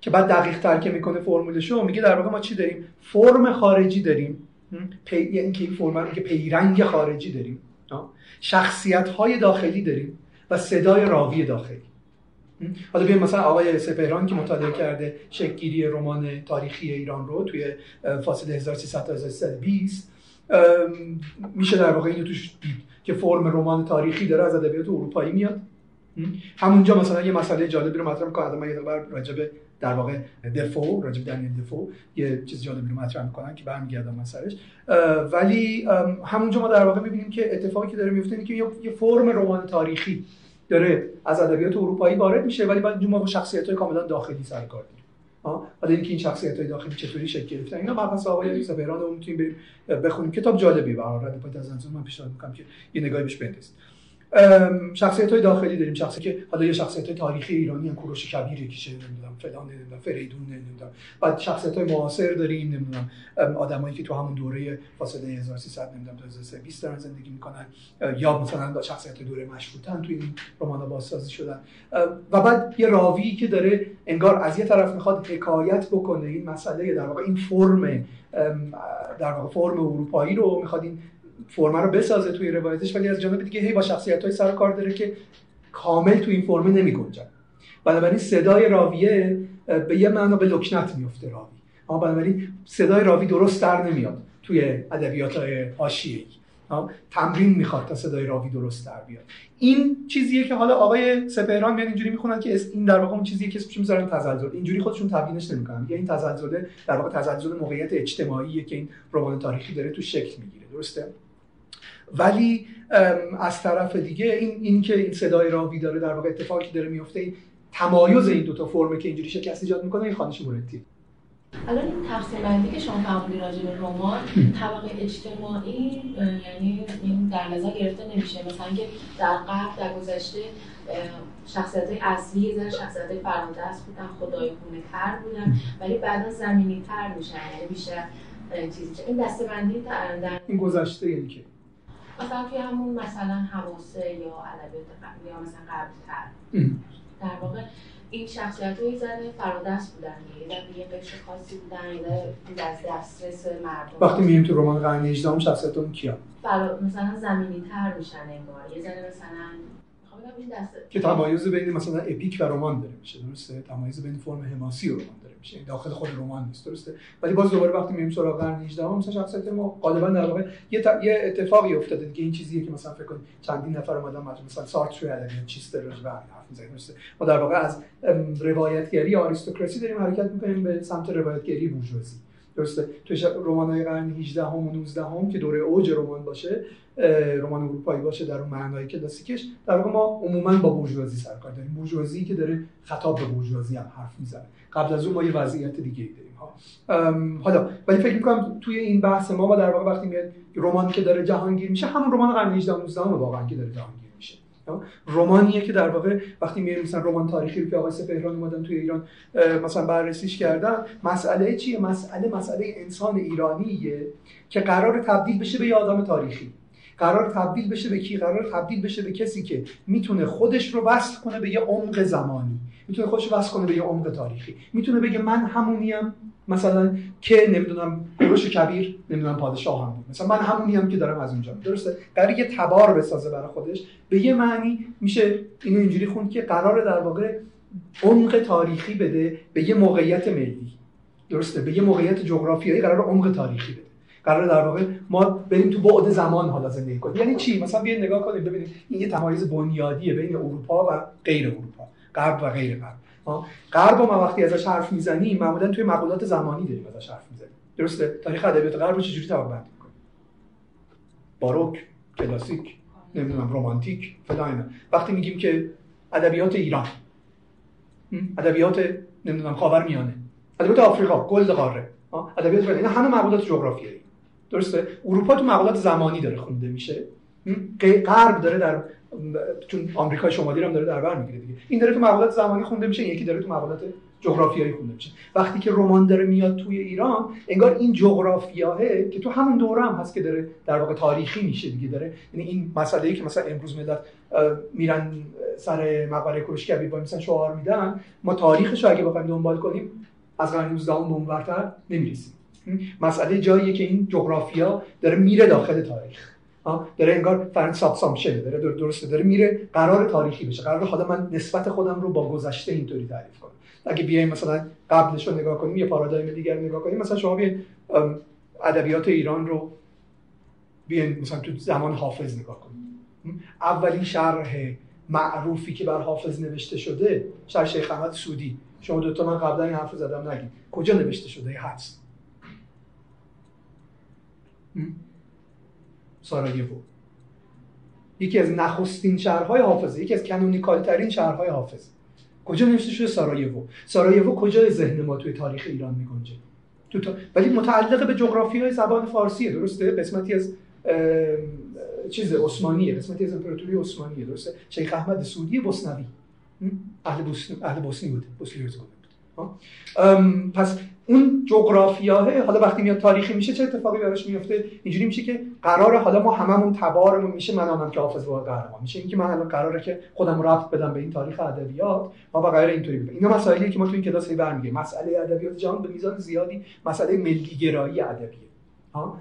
که بعد دقیق تر که می‌کنه فرمولشو میگه در واقع ما چی داریم؟ فرم خارجی داریم پی... یعنی که فرم میگه پیرنگ خارجی داریم شخصیت های داخلی داریم و صدای راوی داخلی. حالا بیایم مثلا آقای سپهران که مطالعه کرده شکلگیری رمان تاریخی ایران رو توی فاصله 1300 تا 1320 میشه در واقع اینو توش دید که فرم رمان تاریخی داره از ادبیات اروپایی میاد. همونجا مثلا یه مسئله جالبی رو مطرح می‌کنه. من یه راجب در واقع دفو راجب دنیل دفو یه چیز جالبی رو مطرح می‌کنن که برمیگردم مسئلهش. ولی همونجا ما در واقع می‌بینیم که اتفاقی که داره میفته اینه که یه فرم رمان تاریخی داره از ادبیات اروپایی وارد میشه ولی بعد ما با شخصیت های کاملا داخلی سر کار داریم حالا اینکه این شخصیت های داخلی چطوری شکل گرفتن اینا مبحث آقای سپهران رو می‌تونیم بریم بخونیم. کتاب جالبی به هر حال از من پیشنهاد می‌کنم که یه نگاهی بهش بندازید. شخصیت های داخلی داریم شخصی که حالا یه شخصیت تاریخی ایرانی هم کوروش کبیر کیشه نمی‌دونم. فلان نمی‌دونم فریدون نمی‌دونم. بعد شخصیت های معاصر داریم نمی‌دونم آدمایی که تو همون دوره فاصله 1300 نمی‌دونم تا 1320 دارن زندگی می‌کنن یا مثلا شخصیت دوره مشروطه تو این رمان بازسازی شدن. و بعد یه راوی که داره انگار از یه طرف می‌خواد حکایت بکنه این مسئله در واقع این فرم در واقع فرم اروپایی رو می‌خواد این فرم رو بسازه توی روایتش ولی از جانب دیگه هی با شخصیت های سر کار داره که کامل توی این فرم نمی گنجن بنابراین صدای راویه به یه معنا به لکنت میفته راوی. اما بنابراین صدای راوی درست در نمیاد توی ادبیات های حاشیه‌ای تمرین می‌خواد تا صدای راوی درست در بیاد. این چیزیه که حالا آقای سپهران میاد اینجوری می‌خونن که این در واقع اون چیزیه که اسمش می‌ذارن تزلزل. اینجوری خودشون تبیینش نمی‌کنن. یا این تزلزل در واقع تزلزل موقعیت اجتماعیه که این رمان تاریخی داره تو شکل می‌گیره. درسته؟ ولی از طرف دیگه این این که این صدای راوی داره در واقع اتفاقی داره میفته تمایز این دو تا فرمه که اینجوری شکست ایجاد می‌کنه این خانش مورتی. الان این تقسیم بندی که شما فرمودی راجع به رمان طبقه اجتماعی یعنی این در نظر گرفته نمیشه. مثلا که در قبل در گذشته شخصیت های اصلی زن شخصیت های فرادست بودن خدای گونه تر بودن ولی بعدا زمینی تر میشن یعنی بیشتر چیزی این دسته بندی در این گذشته یعنی که؟ مثلا توی همون مثلا حواسه یا ادبیات یا مثلا قبل تر در واقع این شخصیت های زن فرادست بودن یه یه قشر خاصی بودن یه از دسترس مردم. وقتی میریم تو رمان قرن 18 شخصیت اون کیا فرا... مثلا زمینی تر میشن انگار. یه ذره مثلا که تمایز بین مثلا اپیک و رمان داره میشه درسته؟ تمایز بین فرم حماسی و رمان داره میشه. داخل خود رمان نیست درسته؟ ولی باز دوباره وقتی میریم سراغ قرن 18 مثلا شخصیت ما غالبا در واقع یه, یه اتفاقی افتاده دیگه. این چیزیه که مثلا فکر کنید چندین نفر اومدن مثلا سارتر توی ادبیات چیستر رو حرف می‌زنیم ما در واقع از روایتگری آریستوکراسی داریم حرکت می‌کنیم به سمت روایتگری بورژوازی. درسته. تو رمان‌های قرن 18 هم و 19 هم که دوره اوج رمان باشه رمان اروپایی باشه در اون معنای کلاسیکش در واقع ما عموما با بورژوازی سرکار داریم. بورژوازی که داره خطاب به بورژوازی هم حرف می‌زنه. قبل از اون ما یه وضعیت دیگه ای داریم ها. حالا ولی فکر می‌کنم توی این بحث ما و در واقع وقتی میاد رمان که داره جهانگیر میشه همون رمان قرن 18 و 19 واقعا که داره جهانگیر رمانیه که در واقع وقتی میریم مثلا رمان تاریخی که آقای سپهران اومدن توی ایران مثلا بررسیش کردن مسئله چیه؟ مسئله مسئله انسان ایرانیه که قرار تبدیل بشه به یه آدم تاریخی. قرار تبدیل بشه به کی؟ قرار تبدیل بشه به کسی که می‌تونه خودش رو وصل کنه به یه عمق زمانی. می‌تونه خودش رو وصل کنه به یه عمق تاریخی. می‌تونه بگه من همونیم. مثلا که نمی‌دونم کوروش کبیر نمی‌دونم پادشاه هم بود. مثلا من همونی هم که دارم از اونجا درسته؟ قرار یه تبار بسازه برای خودش به یه معنی میشه اینو اینجوری خوند که قرار در واقع عمق تاریخی بده به یه موقعیت ملی. درسته؟ به یه موقعیت جغرافیایی قرار عمق تاریخی بده. قرار در واقع ما بریم تو بعد زمان حالا زندگی کنیم. یعنی چی؟ مثلا بیاین نگاه کنید ببینید این یه تمایز بنیادیه بین اروپا و غیر اروپا. غرب و غیر غرب. غرب ما وقتی ازش حرف می‌زنیم معمولا توی مقولات زمانی داریم ازش حرف می‌زنیم. درسته؟ تاریخ ادبیات غرب رو چجوری طبقه بندی باروک کلاسیک نمی‌دونم رمانتیک فلان وقتی میگیم که ادبیات ایران ادبیات نمی‌دونم خاورمیانه. ادبیات آفریقا گلد قاره ادبیات اینا همه مقولات جغرافیایی. درسته؟ اروپا تو مقولات زمانی داره خونده میشه. غرب داره در چون آمریکا شمالی هم داره در بر می‌گیره دیگه. این داره تو مقالات زمانی خونده میشه یکی داره تو مقالات جغرافیایی خونده میشه. وقتی که رمان داره میاد توی ایران انگار این جغرافیاه که تو همون دوره هم هست که داره در واقع تاریخی میشه دیگه. داره یعنی این مسئله ای که مثلا امروز ملت میرن سر مقبره کوروش با مثلا شعار میدن ما تاریخش رو اگه بخوایم دنبال کنیم از قرن 19 اون نمی‌رسیم. مسئله جاییه که این جغرافیا داره میره داخل تاریخ. داره انگار فرند سابسامشن داره درسته داره میره قرار تاریخی بشه. قرار حالا من نسبت خودم رو با گذشته اینطوری تعریف کنم. اگه بیایم مثلا قبلش رو نگاه کنیم یه پارادایم دیگر نگاه کنیم مثلا شما بیاین ادبیات ایران رو بیاین مثلا تو زمان حافظ نگاه کنیم. اولین شرح معروفی که بر حافظ نوشته شده شرح شیخ احمد سودی شما دوتا من قبلا این حرف زدم نگید. کجا نوشته شده؟ هست سارایوو یکی از نخستین شرح‌های حافظه یکی از canonical ترین شرح‌های حافظ کجا نوشته شده سارایوو؟ سارایوو کجای ذهن ما توی تاریخ ایران میگنجه؟ تو تا... ولی متعلق به جغرافی های زبان فارسیه درسته؟ قسمتی از چیز عثمانیه. قسمتی از امپراتوری عثمانیه درسته؟ شیخ احمد سعودی بوسنوی. اهل بوسنی اهل بوسنی بود بوسنی پس اون جغرافیاه حالا وقتی میاد تاریخی میشه چه اتفاقی براش میفته؟ اینجوری میشه که قرار حالا ما هممون تبارمون میشه من هم که حافظ با قهرمان میشه. اینکه من الان قراره که خودم رفت بدم به این تاریخ ادبیات ما با قرار اینطوری بگیم اینا مسائلی که ما تو این کلاس برمیگیم. مسئله ادبیات جهان به میزان زیادی مسئله ملی گرایی ادبیه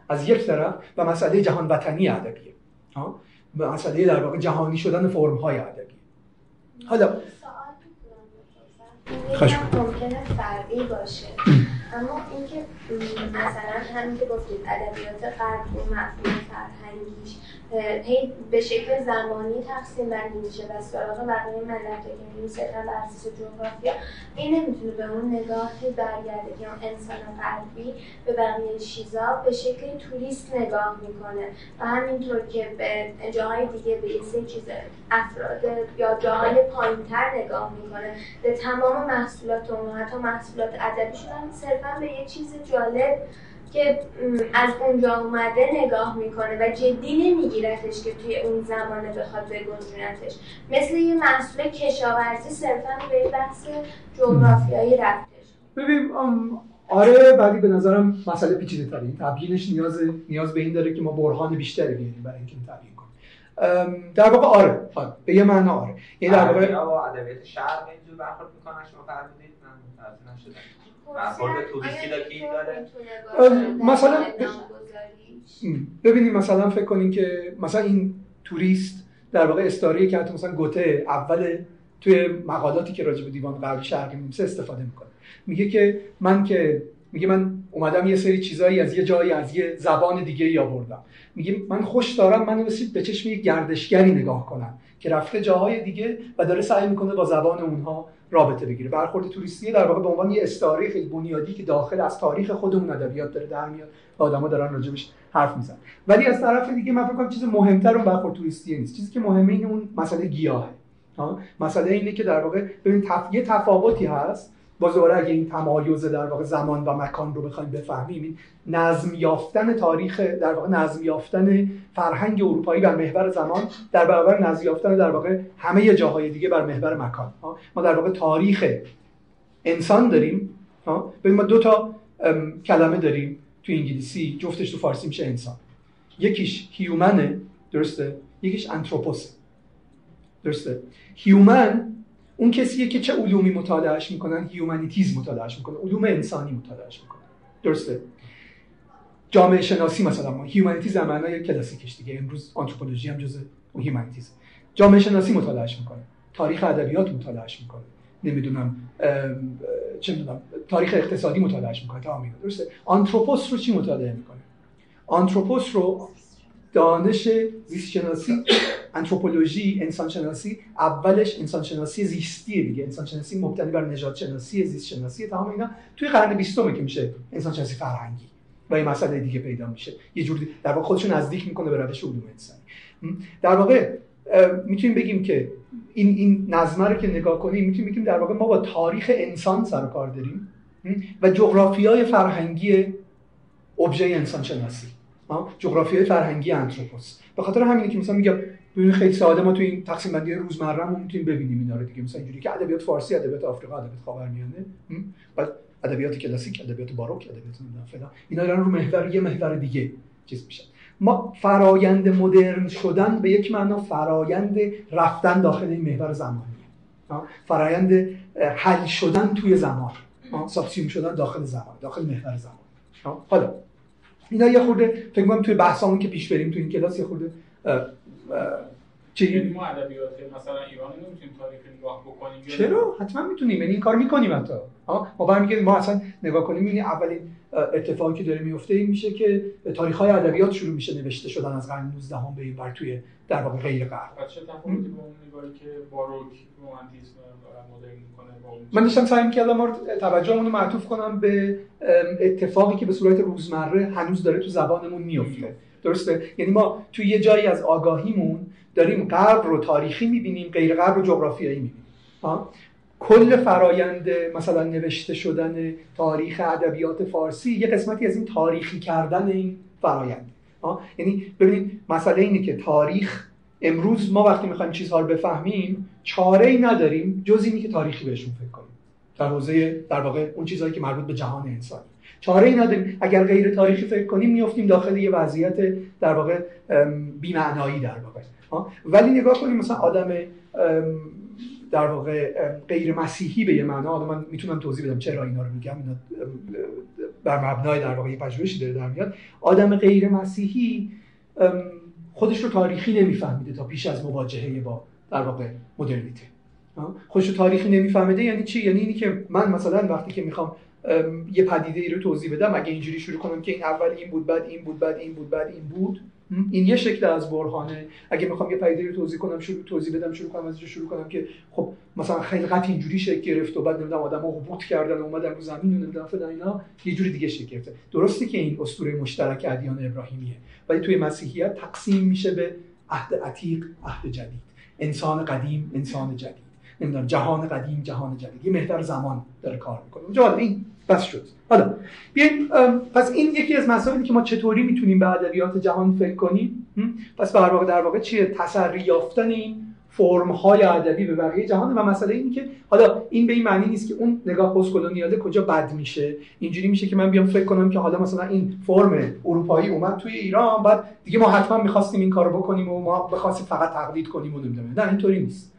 از یک طرف و مسئله جهان وطنی ادبیه. ها؟ مسئله در واقع جهانی شدن فرم های ادبی حالا ممکنه فرعی باشه. اما اینکه مثلا همین که گفتید ادبیات غرب و مفهوم فرهنگیش هی به شکل زمانی تقسیم بندی میشه. و سراغ بقیه ملت که صرفا بر اساس جغرافیا. این نمی‌تونه به اون نگاه برگرده. که انسان غربی به بقیه چیزا به شکل توریست نگاه می‌کنه. و همینطور که به جاهای دیگه به یه سری چیز افراد یا جاهای پایینتر نگاه می‌کنه. به تمام محصولات اون حتی محصولات ادبیشون هم صرفا به یه چیز جالب که از اونجا اومده نگاه می‌کنه و جدی نمیگیرتش که توی اون زمانه بخواد بگنجونتش مثل یه محصول کشاورزی صرفا به بحث جغرافیایی رفتش. ببین آره ولی به نظرم مسئله پیچیده تره تبیینش نیاز نیاز به این داره که ما برهان بیشتری بیاریم برای اینکه تبیین کنیم. در واقع آره, آره. به یه معنا آره. یعنی در واقع ادبیات شرق اینجور برخورد می‌کنن شما فرمودید من متوجه نشدم مثلا ببینید مثلا فکر کنین که مثلا این توریست در واقع استاریه که حتی مثلا گوته اول توی مقالاتی که راجع به دیوان غربی شرقی می‌نویسه استفاده می‌کنه. میگه که من که میگه من اومدم یه سری چیزایی از یه جایی از یه زبان دیگه ای آوردم. میگه من خوش دارم من به چشم یه گردشگری نگاه کنم که رفته جاهای دیگه و داره سعی می‌کنه با زبان اونها رابطه بگیره. برخورد توریستی در واقع به عنوان یه استعاره خیلی بنیادی که داخل از تاریخ خودمون ادبیات داره در میاد. و آدما دارن راجبش حرف می‌زنن. ولی از طرف دیگه من فکر کنم چیز مهمتر اون برخورد توریستی نیست. چیزی که مهمه اینه اون مسئله گیاهه. مسئله اینه که در واقع ببین تف... یه تفاوتی هست باز دوباره اگه این تمایز در واقع زمان و مکان رو بخوایم بفهمیم این نظم یافتن تاریخ در واقع نظم یافتن فرهنگ اروپایی بر محور زمان در برابر نظم یافتن در واقع همه جاهای دیگه بر محور مکان. ما در واقع تاریخ انسان داریم. ببین ما دو تا کلمه داریم تو انگلیسی جفتش تو فارسی میشه انسان. یکیش human ه درسته؟ یکیش anthropos درسته؟ human اون کسیه که چه علومی مطالعهش می‌کنن؟ humanities مطالعهش می‌کنن علوم انسانی مطالعهش می‌کنن درسته. جامعه شناسی مثلا ما humanities هم معنای کلاسیکش دیگه. امروز anthropology هم جزء humanities جامعه شناسی مطالعهش می‌کنه. تاریخ ادبیات مطالعهش می‌کنه. نمی‌دونم چه می‌دونم تاریخ اقتصادی مطالعهش می‌کنه. تا درسته. آنتروپوس رو چی مطالعه می‌کنه؟ آنتروپوس رو دانش زیست شناسی انتروپولوژی انسان شناسی اولش انسان شناسی زیستیه دیگه. انسان شناسی مبتنی بر نژاد شناسی زیست شناسی تمام اینا. توی قرن 20 که میشه انسان شناسی فرهنگی و این مسئله دیگه پیدا میشه. یه جوری در واقع خودشو نزدیک می‌کنه به روش علوم انسانی. در واقع می‌تونیم بگیم که این این نظمه رو که نگاه کنیم می‌تونیم بگیم در واقع ما با تاریخ انسان سر کار داریم و جغرافیای فرهنگی ابژه انسان شناسی جغرافیای فرهنگی انتروپوس. به خاطر همینه که مثلا میگم ببین خیلی ساده ما تو این تقسیم بندی روزمره می‌تونیم ببینیم اینا رو دیگه. مثلا اینجوری که ادبیات فارسی ادبیات آفریقا ادبیات خاورمیانه. بعد ادبیات کلاسیک ادبیات باروک ادبیات فلان. اینا دارن رو محور یه محور دیگه چیز میشن ما فرایند مدرن شدن به یک معنا فرایند رفتن داخل این محور زمانی. فرایند حل شدن توی زمان. سابسیوم شدن داخل زمان داخل محور زمان. حالا اینا یه خورده فکر کنم توی بحثامون که پیش بریم توی این کلاس یه خورده چی یعنی ما ادبیات مثلا ایران نمی‌تونیم تاریخ نگاه بکنیم چرا؟ حتما می‌تونیم. یعنی این کار می‌کنیم حتی. ما برمیگردیم. ما اصلا نگاه کنیم این اولین اتفاقی که داره میفته این میشه که تاریخ های ادبیات شروع میشه نوشته شدن از قرن 19 هم به این بر توی در واقع غیر غرب. چه تفاوتی با اون نگاهی که باروک رومانتیسم من داشتم سعی کردم توجهمون رو معطوف کنم به اتفاقی که به صورت روزمره هنوز داره تو زبانمون میفته درسته؟ یعنی ما توی یه جایی از آگاهیمون داریم غرب رو تاریخی می‌بینیم غیر غرب رو جغرافیایی می‌بینیم. کل فرایند مثلا نوشته شدن تاریخ ادبیات فارسی یه قسمتی از این تاریخی کردن این فرایند. یعنی ببینید مسئله اینه که تاریخ امروز ما وقتی می‌خوایم چیزها رو بفهمیم چاره ای نداریم جز اینی که تاریخی بهشون فکر کنیم. در حوزه در واقع اون چیزهایی که مربوط به جهان انسانی. چاره ای نداریم. اگر غیر تاریخی فکر کنیم میافتیم داخل یه وضعیت در واقع بی‌معنایی در واقع. ولی نگاه کنیم مثلا آدم در واقع غیر مسیحی به یه معنا من می‌تونم توضیح بدم چرا اینا رو میگم اینا بر مبنای در واقع پژوهشی داره در میاد. آدم غیر مسیحی خودش رو تاریخی نمیفهمیده تا پیش از مواجهه با در واقع مدرنیته. خودش رو تاریخی نمیفهمیده یعنی چی؟ یعنی اینی که من مثلا وقتی که می‌خوام یه پدیده ای رو توضیح بدم. اگه اینجوری شروع کنم که این اول این بود بعد این بود بعد این بود بعد این بود این یه شکل از برهانه. اگه می‌خوام یه پدیده رو توضیح کنم شروع توضیح بدم شروع کنم ازش شروع کنم که خب مثلا خیلی اینجوری شکل گرفت و بعد نمی‌دونم آدم‌ها هبوط کردن و اومدن رو زمین و نمی‌دونم فلان اینا یه جوری دیگه شکل گرفته. درسته که این اسطوره مشترک ادیان ابراهیمیه ولی توی مسیحیت تقسیم میشه به عهد عتیق عهد جدید. انسان قدیم انسان جدید. نمی‌دونم جهان قدیم جهان جدید. یه محور زمان داره کار می‌کنه. اونجا این بس شد. حالا بیاین پس این یکی از مسائلی که ما چطوری می‌تونیم به ادبیات جهان فکر کنیم؟ پس در واقع در واقع چیه؟ تسری یافتن این فرم های ادبی به بقیه جهان و مسئله اینه که حالا این به این معنی نیست که اون نگاه پست کلونیاله کجا بد میشه. اینجوری میشه که من بیام فکر کنم که حالا مثلا این فرم اروپایی اومد توی ایران بعد دیگه ما حتما می‌خواستیم این کارو بکنیم و ما بخواستیم فقط تقلید کنیم و نمی‌دونم. نه اینطوری نیست.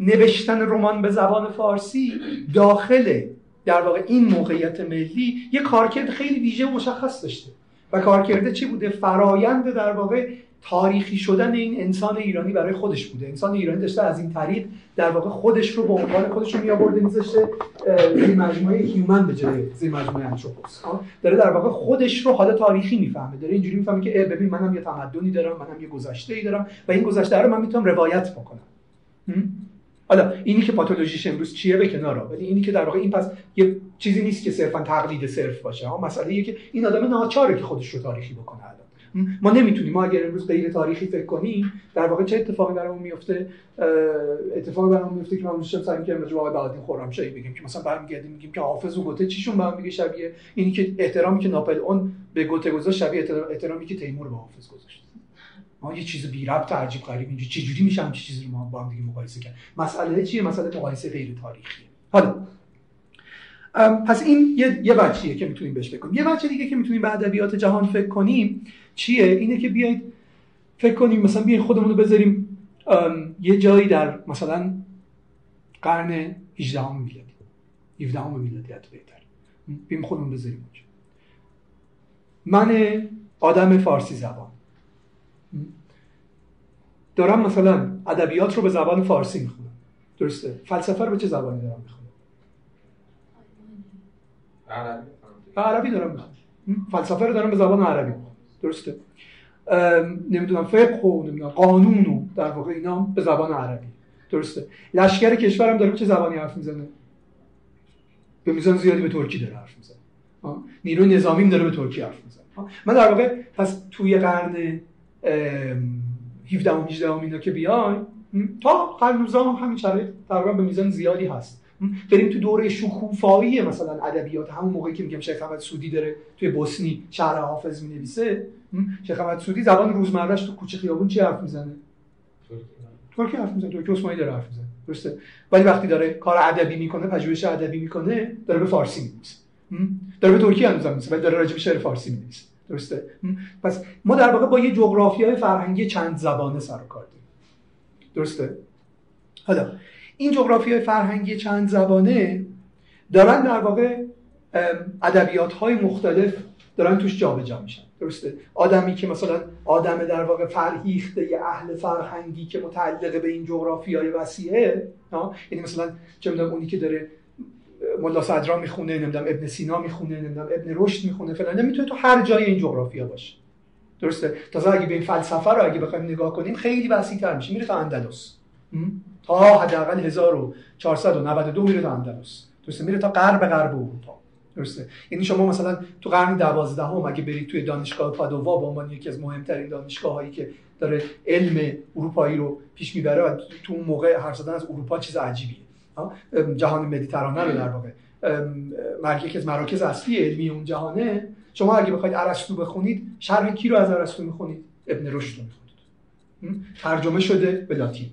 نوشتن رمان به زبان فارسی داخل در واقع این موقعیت ملی یه کارکرد خیلی ویژه و مشخص داشته. و کارکرده چی بوده؟ فرایند در واقع تاریخی شدن این انسان ایرانی برای خودش بوده. انسان ایرانی داشته از این طریق در واقع خودش رو به عنوان خودش رو میآورده میذاشته زیر مجموعه هیومن به جای زیر مجموعه انتروپوس. داره در واقع خودش رو حالا تاریخی می‌فهمه. داره اینجوری می‌فهمه که ببین منم یه تمدنی دارم منم یه گذشته ای دارم و این گذشته رو من می‌تونم روایت بکنم. حالا اینی که پاتولوژیش امروز چیه؟ به کنار ولی اینی که در واقع این پس یه چیزی نیست که صرفا تقلید صرف باشه. ها مسئله که این آدم ناچاره که خودش رو تاریخی بکنه ما نمی‌تونیم. ما اگر امروز غیر تاریخی فکر کنیم در واقع چه اتفاقی برامون میفته؟ اتفاقی برامون میفته که ما میشه سعی کنیم راجع به بعدین خرمشاهی بگیم که مثلا برمیگردیم میگیم که حافظ و گوته چیشون به هم میگه شبیه؟ اینی که احترامی که ناپل اون به گوته گذاشت شبیه احترامی که تیمور به حافظ گذاشت. ما یه چیز بی ربط عجیب غریب اینجا چه جوری میشه چیزی رو ما با هم دیگه مقایسه کرد مسئله چیه؟ مسئله مقایسه غیر تاریخی. حالا پس این یه یه بچیه که می‌تونیم بهش فکر یه بچه دیگه که می‌تونیم به ادبیات جهان فکر کنیم چیه؟ اینه که بیاید فکر کنیم مثلا بیاید خودمون رو بذاریم یه جایی در مثلا قرن 18 میلادی 17 میلادی حتی بهتر. بیم خودمون بذاریم من آدم فارسی زبان. دارم مثلا ادبیات رو به زبان فارسی می‌خونم. درسته؟ فلسفه رو به چه زبانی دارم می‌خونم؟ عربی. دارم می‌خونم. فلسفه رو دارم به زبان عربی می‌خونم. درسته؟ نمی‌دونم فقه و نمی‌دونم قانون و در واقع اینا به زبان عربی. درسته؟ لشکر کشورم داره چه زبانی حرف می‌زنه؟ به میزان زیادی به ترکی داره حرف می‌زنه. نیروی نظامیم داره به ترکی حرف می‌زنه. من در واقع پس توی قرن 17 و 18 اینا که بیایم تا قرن 19 هم همین شرایط تقریبا به میزان زیادی هست. بریم تو دوره شکوفایی مثلا ادبیات همون موقعی که میگم شیخ احمد سودی داره توی بوسنی شهر حافظ می‌نویسه. شیخ احمد سودی زبان روزمرهش تو کوچه خیابون چی حرف می‌زنه؟ ترکی. حرف می‌زنه ترکی عثمانی داره حرف می‌زنه درسته؟ ولی وقتی داره کار ادبی می‌کنه پژوهش ادبی می‌کنه داره به فارسی می‌نویسه. داره به ترکی هم می‌نویسه ولی داره راجع به شعر فارسی می‌نویسه. درسته؟ پس ما در واقع با یه جغرافیای فرهنگی چند زبانه سر کار داریم. درسته؟ حالا این جغرافی فرهنگی چند زبانه دارن در واقع ادبیات های مختلف دارن توش جابجا میشن. درسته؟ آدمی که مثلا آدم در واقع فرهیخته یه اهل فرهنگی که متعلق به این جغرافی های وسیعه یعنی مثلا چه می‌دونم اونی که داره ملا صدرا می‌خونه نمی‌دونم ابن سینا می‌خونه نمی‌دونم ابن رشد می‌خونه فلان. می‌تونه تو هر جای این جغرافیا باشه. درسته؟ تازه اگه به این فلسفه رو اگه بخوایم نگاه کنیم خیلی وسیع‌تر میشه. میره تا اندلس. تا حداقل 1492 میره تا اندلس. درسته؟ میره تا غرب غرب اروپا. درسته؟ یعنی شما مثلا تو قرن دوازدهم اگه برید توی دانشگاه پادووا به عنوان یکی از مهمترین دانشگاه هایی که داره علم اروپایی رو پیش می‌بره و تو اون موقع زدن از اروپا چیز عجیبیه. جهان مدیترانه رو در واقع. مرکز از مراکز اصلی علمی اون جهانه. شما اگه بخواید ارسطو بخونید شرح کی رو از ارسطو می‌خونید؟ ابن رشد رو ترجمه شده به لاتین.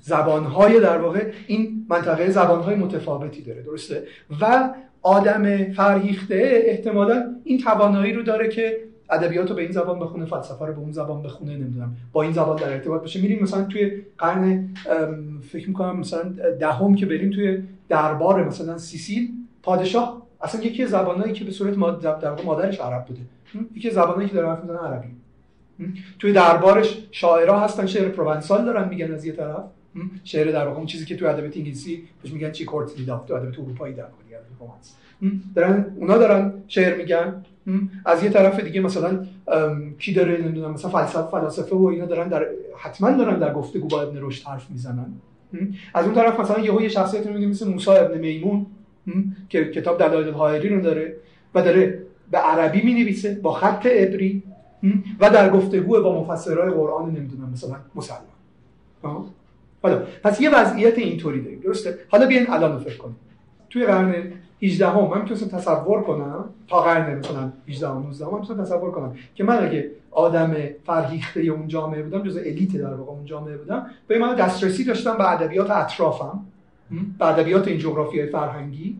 زبانهای در واقع این منطقه زبانهای متفاوتی داره درسته؟ و آدم فرهیخته احتمالا این توانایی رو داره که ادبیات رو به این زبان بخونه فلسفه رو به اون زبان بخونه نمی‌دونم. با این زبان در ارتباط باشه. میریم مثلا توی قرن فکر می‌کنم مثلا دهم که بریم توی دربار مثلا سیسیل پادشاه. اصلا یکی از زبانایی که به صورت در مادرش عرب بوده. یکی زبانایی که داره حرف عربی. توی دربارش شاعرها هستن شعر پروانسال دارن میگن از یه طرف. شعر در واقع چیزی که تو ادبیات انگلیسی بهش میگن چی کورت تو ادبیات اروپایی در واقع دارن اونا دارن شعر میگن. از یه طرف دیگه مثلا کی داره نمی‌دونم مثلا فلسفه فلاسفه و اینا دارن در حتما دارن در گفتگو با ابن رشد حرف می‌زنن. از اون طرف مثلا یهو یه شخصیت رو مثل موسی ابن میمون که کتاب دلایل الحائری رو داره و داره به عربی می با خط عبری و در گفتگو با مفسرهای قرآن نمی‌دونم مثلا مسلمان. حالا پس یه وضعیت اینطوری داریم درسته؟ حالا بیاین الان فکر کنیم. توی قرن 18 هم من می‌تونستم تصور کنم تا قرن مثلا 18 هم 19 هم می‌تونستم تصور کنم که من اگه آدم فرهیخته اون جامعه بودم جز الیت در واقع اون جامعه بودم به من دسترسی داشتم به ادبیات اطرافم. به ادبیات این جغرافیای فرهنگی.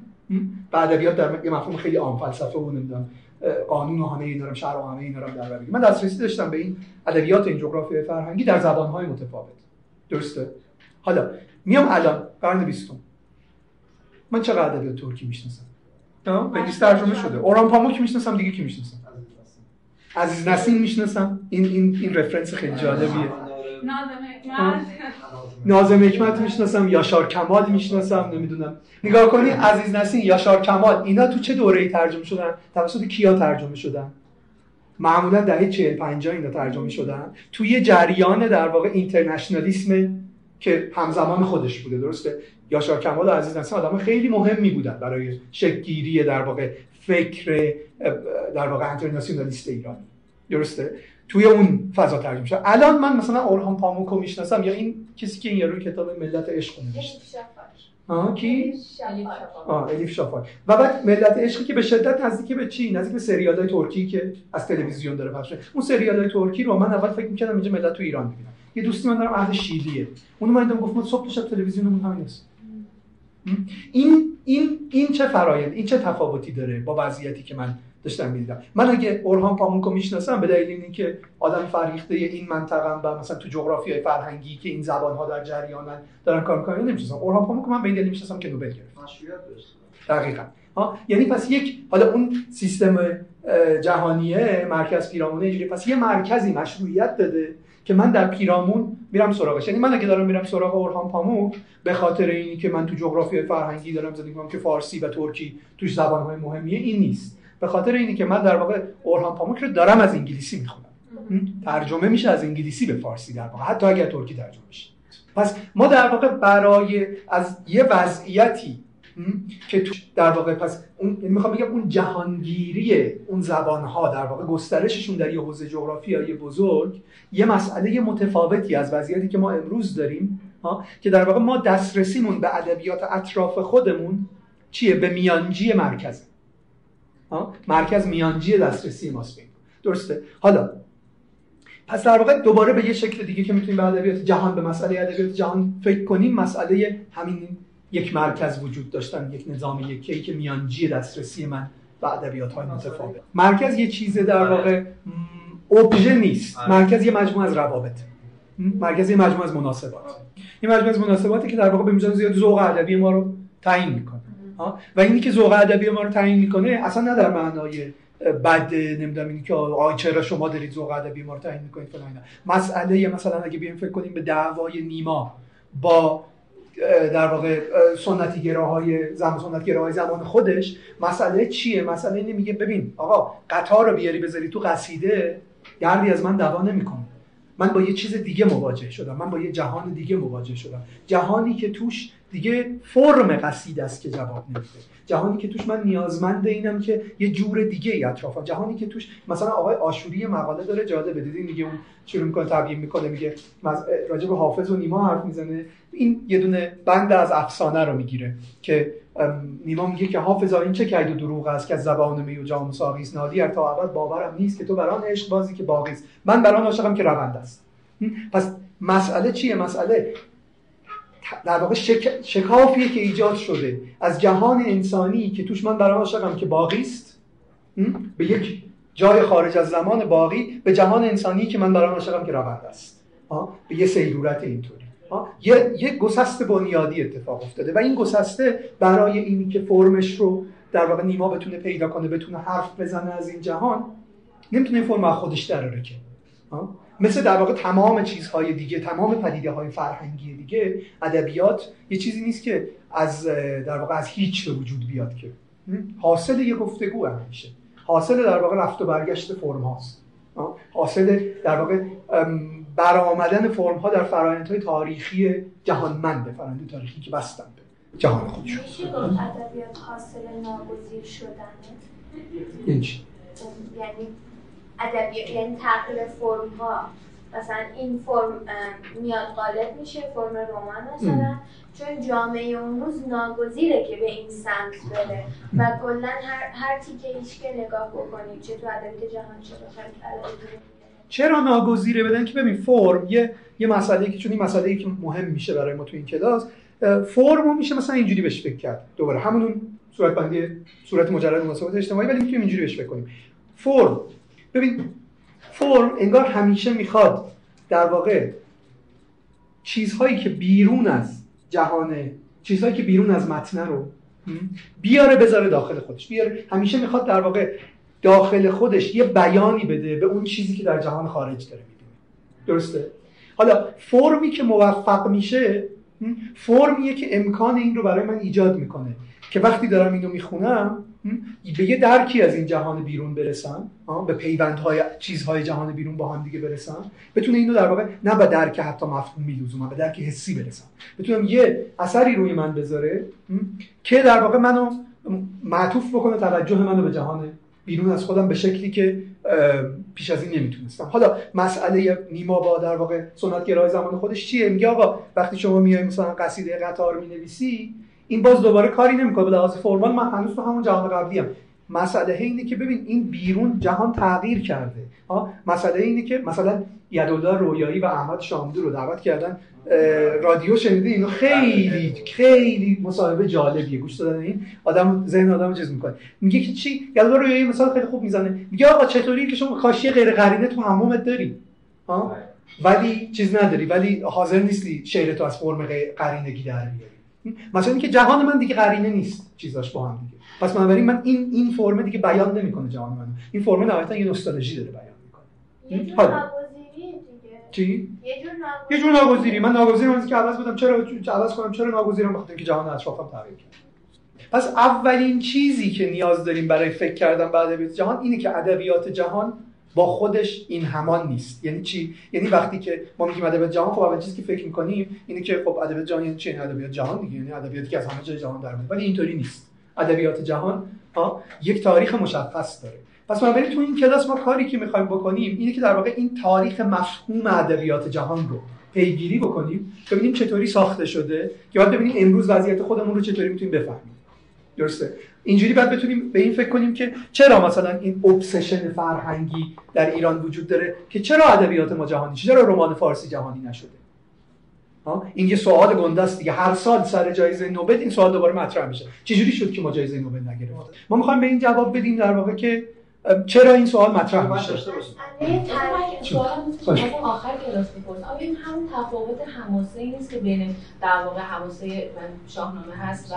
به ادبیات در یه مفهوم خیلی عام فلسفه و نمی‌دونم قانون و همه اینا رو شهر و همه اینا رو در من دسترسی داشتم به این ادبیات این جغرافیای فرهنگی در زبانهای متفاوت. درسته؟ حالا میام الان قرن بیستم. من چقدر ادبیات ترکی می‌شناسم؟ به ترجمه شده. اوران پاموک می‌شناسم دیگه کی می‌شناسم؟ عزیز نسیم می‌شناسم. این این این رفرنس خیلی جالبیه. نازم حکمت. می‌شناسم یاشار کمال می‌شناسم نمی‌دونم. نگاه کنی عزیز نسیم یاشار کمال اینا تو چه دوره‌ای ترجمه شدن؟ توسط کیا ترجمه شدن؟ معمولا دهه 40 50 اینا ترجمه شدن. توی جریان در واقع اینترنشنالیسم که همزمان خودش بوده درسته؟ یاشار کمال و عزیز نسیم آدم خیلی مهمی بودن برای شکلگیری در واقع فکر در واقع اینترنشنالیست ایرانی. درسته؟ توی اون فضا ترجمه شد. الان من مثلا اورهان پاموکو می‌شناسم یا این کسی که این یارو کتاب ملت عشق نوشته آه کی؟ آه الیف شافاک و بعد ملت عشقی که به شدت نزدیک به چی؟ نزدیک به سریال های ترکی که از تلویزیون داره پخش اون سریال های ترکی رو من اول فکر می‌کردم اینجا ملت تو ایران می‌بینم یه دوستی من دارم اهل شیلیه. اون من گفت ما صبح شب تلویزیونمون همین است. این این این چه فرایند این چه تفاوتی داره با وضعیتی که من داشتم می‌دیدم؟ من اگه اورهان پامونکو می‌شناسم به دلیل اینکه آدم فریخته این منطقه و مثلا تو جغرافیای فرهنگی که این زبان ها در جریانن دارن کار می‌کنن نمی‌شناسم. اورهان پامونکو من به دلیل می‌شناسم که نوبل گرفت. دقیقاً. ها؟ یعنی پس یک حالا اون سیستم جهانیه مرکز پیرامونه اینجوری پس یه مرکزی مشروعیت داده که من در پیرامون میرم سراغش. یعنی من اگه دارم میرم سراغ اورهان پاموک به خاطر اینی که من تو جغرافیای فرهنگی دارم زندگی می‌کنم که فارسی و ترکی توش زبانهای مهمیه این نیست. به خاطر اینی که من در واقع اورهان پاموک رو دارم از انگلیسی می‌خونم. ترجمه میشه از انگلیسی به فارسی در واقع. حتی اگر ترکی ترجمه بشه پس ما در واقع برای از یه وضعیتی که تو در واقع پس اون یعنی می‌خوام بگم اون جهانگیری اون زبان ها در واقع گسترششون در یه حوزه جغرافیایی بزرگ یه مسئله متفاوتی از وضعیتی که ما امروز داریم ها؟ که در واقع ما دسترسیمون به ادبیات اطراف خودمون چیه؟ به میانجی مرکز. ها؟ مرکز میانجی دسترسی ماست. درسته؟ حالا پس در واقع دوباره به یه شکل دیگه که می‌تونیم به ادبیات جهان به مسئله ادبیات جهان فکر کنیم مسئله همین یک مرکز وجود داشتن یک نظام یکی که میانجی دسترسی من به ادبیات های متفاوت. مرکز یه چیز در آره. واقع ابژه نیست. آره. مرکز یه مجموعه از روابط. مرکز یه مجموعه از مناسبات. این مجموعه از مناسباتی که در واقع به میزان زیاد ذوق ادبی ما رو تعیین می‌کنه. و اینی که ذوق ادبی ما رو تعیین می‌کنه اصلا نه در معنای بد نمی‌دونم اینی که آ چرا شما دارید ذوق ادبی ما رو تعیین می‌کنید فلان مسئله مثلا اگه بیایم فکر کنیم به دعوای نیما با در واقع سنتی گراهای زمان سنت گراهای زمان خودش مسئله چیه؟ مسئله اینه میگه ببین آقا قطار رو بیاری بذاری تو قصیده گردی از من دوا نمی‌کنه. من با یه چیز دیگه مواجه شدم. من با یه جهان دیگه مواجه شدم. جهانی که توش دیگه فرم قصیده است که جواب نمیده. جهانی که توش من نیازمند اینم که یه جور دیگه ای جهانی که توش مثلا آقای آشوری مقاله داره جالبه دیدین میگه اون شروع می‌کنه تبیین می‌کنه میگه راجع به حافظ و نیما حرف می‌زنه. این یه دونه بند از افسانه رو می‌گیره که نیما میگه که حافظ این چه کرد و دروغ است که از زبان می و جام ساقی است؟ نادی تا ابد باورم نیست که تو بران عشق بازی که باقی است. من بران عاشقم که روند است. پس مسئله چیه؟ مسئله در واقع شک... شکافیه که ایجاد شده. از جهان انسانی که توش من برای عاشقم که باقی است به یک جای خارج از زمان باقی به جهان انسانی که من برای عاشقم که روند است. به یه سیرورت اینطوری. یه یک گسست بنیادی اتفاق افتاده و این گسسته برای اینی که فرمش رو در واقع نیما بتونه پیدا کنه بتونه حرف بزنه از این جهان نمی‌تونه فرم خودش دراره که مثل در واقع تمام چیزهای دیگه تمام پدیده های فرهنگی دیگه ادبیات یه چیزی نیست که از در واقع از هیچ به وجود بیاد که. حاصل یه گفتگو هم میشه حاصل در واقع رفت و برگشت فرم هاست. حاصل در واقع برآمدن فرم ها در فرآیندهای تاریخی جهانمند فرآیند تاریخی که بستن به جهان خودشون. ادبیات حاصل ناگزیر شدنه یعنی یعنی ادبیات یعنی تغییر فرم ها مثلا این فرم میاد غالب میشه فرم رمان مثلا. چون جامعه اون روز ناگزیره که به این سمت بره. و کلا هر هر تیکه ایش که نگاه بکنید چه تو ادبیات جهان چه چرا ناگزیره بدن؟ که ببین فرم یه یه مسئله که چون این مسئله که مهم میشه برای ما تو این کلاس فرم میشه مثلا اینجوری بهش فکر کرد. دوباره همون صورت بندی صورت مجرد مناسبات اجتماعی ولی می‌تونیم اینجوری بهش فکر کنیم. فرم ببین فرم انگار همیشه می‌خواد در واقع چیزهایی که بیرون از جهان چیزهایی که بیرون از متن رو بیاره بذاره داخل خودش. بیاره. همیشه می‌خواد در واقع داخل خودش یه بیانی بده به اون چیزی که در جهان خارج داره می‌بینه درسته؟ حالا فرمی که موفق میشه فرمیه که امکان این رو برای من ایجاد می‌کنه که وقتی دارم اینو می‌خونم به یه درکی از این جهان بیرون برسم به پیوندهای چیزهای جهان بیرون با هم دیگه برسم بتونه اینو در واقع نه به درک حتی مفهومی لزوما به درک حسی برسم بتونم یه اثری روی من بذاره که در واقع منو معطوف بکنه توجه منو به جهان بیرون از خودم به شکلی که پیش از این نمی‌تونستم. حالا مسئله نیما با در واقع سنت گرای زمان خودش چیه؟ میگه آقا وقتی شما میای مثلا قصیده قطار می‌نویسی این باز دوباره کاری نمی‌کنه. به لحاظ فرمان من هنوز تو همون جهان قبلی هم مسئله اینه که ببین این بیرون جهان تغییر کرده. ها مسئله اینه که مثلا یدالله رویایی و احمد شامدو رو دعوت کردن. رادیو شنیده اینو خیلی خیلی مصاحبه جالبیه. گوش دادن این آدم ذهن آدم چیز می‌کنه. میگه که چی؟ یدالله رویایی مثلا خیلی خوب می‌زنه. میگه آقا چطوری که شما کاشی غیر قرینه تو حمومت داری؟ ها ولی چیز نداری. ولی حاضر نیستی شعر تو از فرم قرینگی در بیاری. مثلا اینکه جهان من دیگه قرینه نیست چیزاش با هم دیگه. پس بنابراین من این این فرم دیگه بیان نمی‌کنه جهان من. این فرم نهایتا یه نوستالژی داره بیان می‌کنه. حالا. چی؟ یه جور ناگزیری. من ناگزیرم از که عوض بدم چرا عوض کنم چرا ناگزیرم بخاطر اینکه جهان اطرافم تغییر کرد؟ پس اولین چیزی که نیاز داریم برای فکر کردن به ادبیات جهان اینه که ادبیات جهان با خودش این همان نیست. یعنی چی؟ یعنی وقتی که ما میگیم ادبیات جهان خب اول چیزی که فکر می‌کنیم اینه که خب ادبیات جهان یعنی چی؟ ادبیات جهان دیگه. یعنی ادبیاتی که از همه جای جهان در ولی اینطوری نیست. ادبیات جهان ها یک تاریخ مشخص داره. پس ما تو این کلاس ما کاری که می‌خوایم بکنیم اینه که در واقع این تاریخ مفهوم ادبیات جهان رو پیگیری بکنیم ببینیم چطوری ساخته شده که بعد ببینیم امروز وضعیت خودمون رو چطوری می‌تونیم بفهمیم. درسته؟ اینجوری بعد بتونیم به این فکر کنیم که چرا مثلا این ابسشن فرهنگی در ایران وجود داره که چرا ادبیات ما جهانی چرا رمان فارسی جهانی نشده؟ این یه سوال گنده است دیگه. هر سال سر جایزه نوبل این سوال دوباره مطرح میشه. چجوری شد که ما جایزه نوبل نگرفتیم؟ ما می‌خوایم به این جواب بدیم در واقع که چرا این سوال مطرح میشه؟ آخر کلاس می‌پرسم. آیا همون تفاوت حماسه نیست که بین در واقع حماسه شاهنامه هست و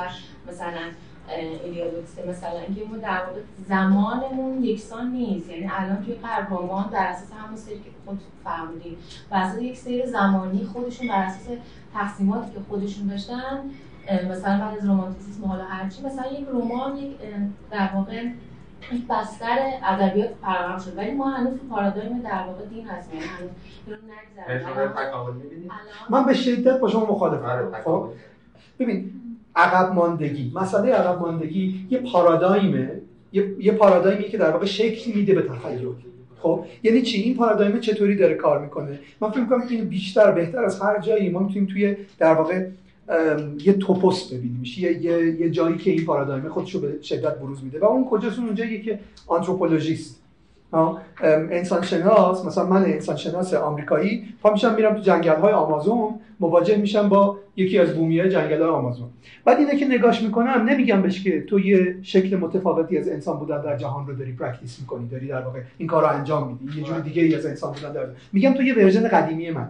مثلا ایدئولوژیسته مثلا اینکه ما در واقع زمانمون یکسان نیست. یعنی الان توی قهرمان بر اساس همون سری که خود فرمودید بر اساس یک سری زمانی خودشون بر اساس تقسیماتی که خودشون داشتن مثلا بعد از رومانتیسیسم حالا هرچی مثلا یک رمان یک در واقع یک بستر ادبیات فراهم شد. ولی ما هنوز تو پارادایم در واقع دین هستیم. یعنی هنوز من به شدت با شما مخالفم. آره، خب؟ ببین عقب ماندگی مسئله عقب ماندگی یه پارادایمه. یه, یه پارادایمی که در واقع شکلی میده به تخیل. خب؟ یعنی چی؟ این پارادایم چطوری داره کار می‌کنه؟ من فکر می‌کنم که بیشتر بهتر از هر جایی ما می‌تونیم توی در واقع یه topos ببینیم. یه،, یه،, یه جایی که این پارادایم خودش رو به شدت بروز میده. و اون کجاست؟ اونجایی که anthropologist انسان شناس مثلا من انسان شناس آمریکایی پا میشم میرم تو جنگل های آمازون مواجه میشم با یکی از بومی های جنگل های آمازون. بعد اینه که نگاش می‌کنم نمیگم بهش که تو یه شکل متفاوتی از انسان بودن در جهان رو داری practice می‌کنی داری در واقع این کار رو انجام میدی یه جور دیگه ای از انسان بودن در میگم تو یه version قدیمی من.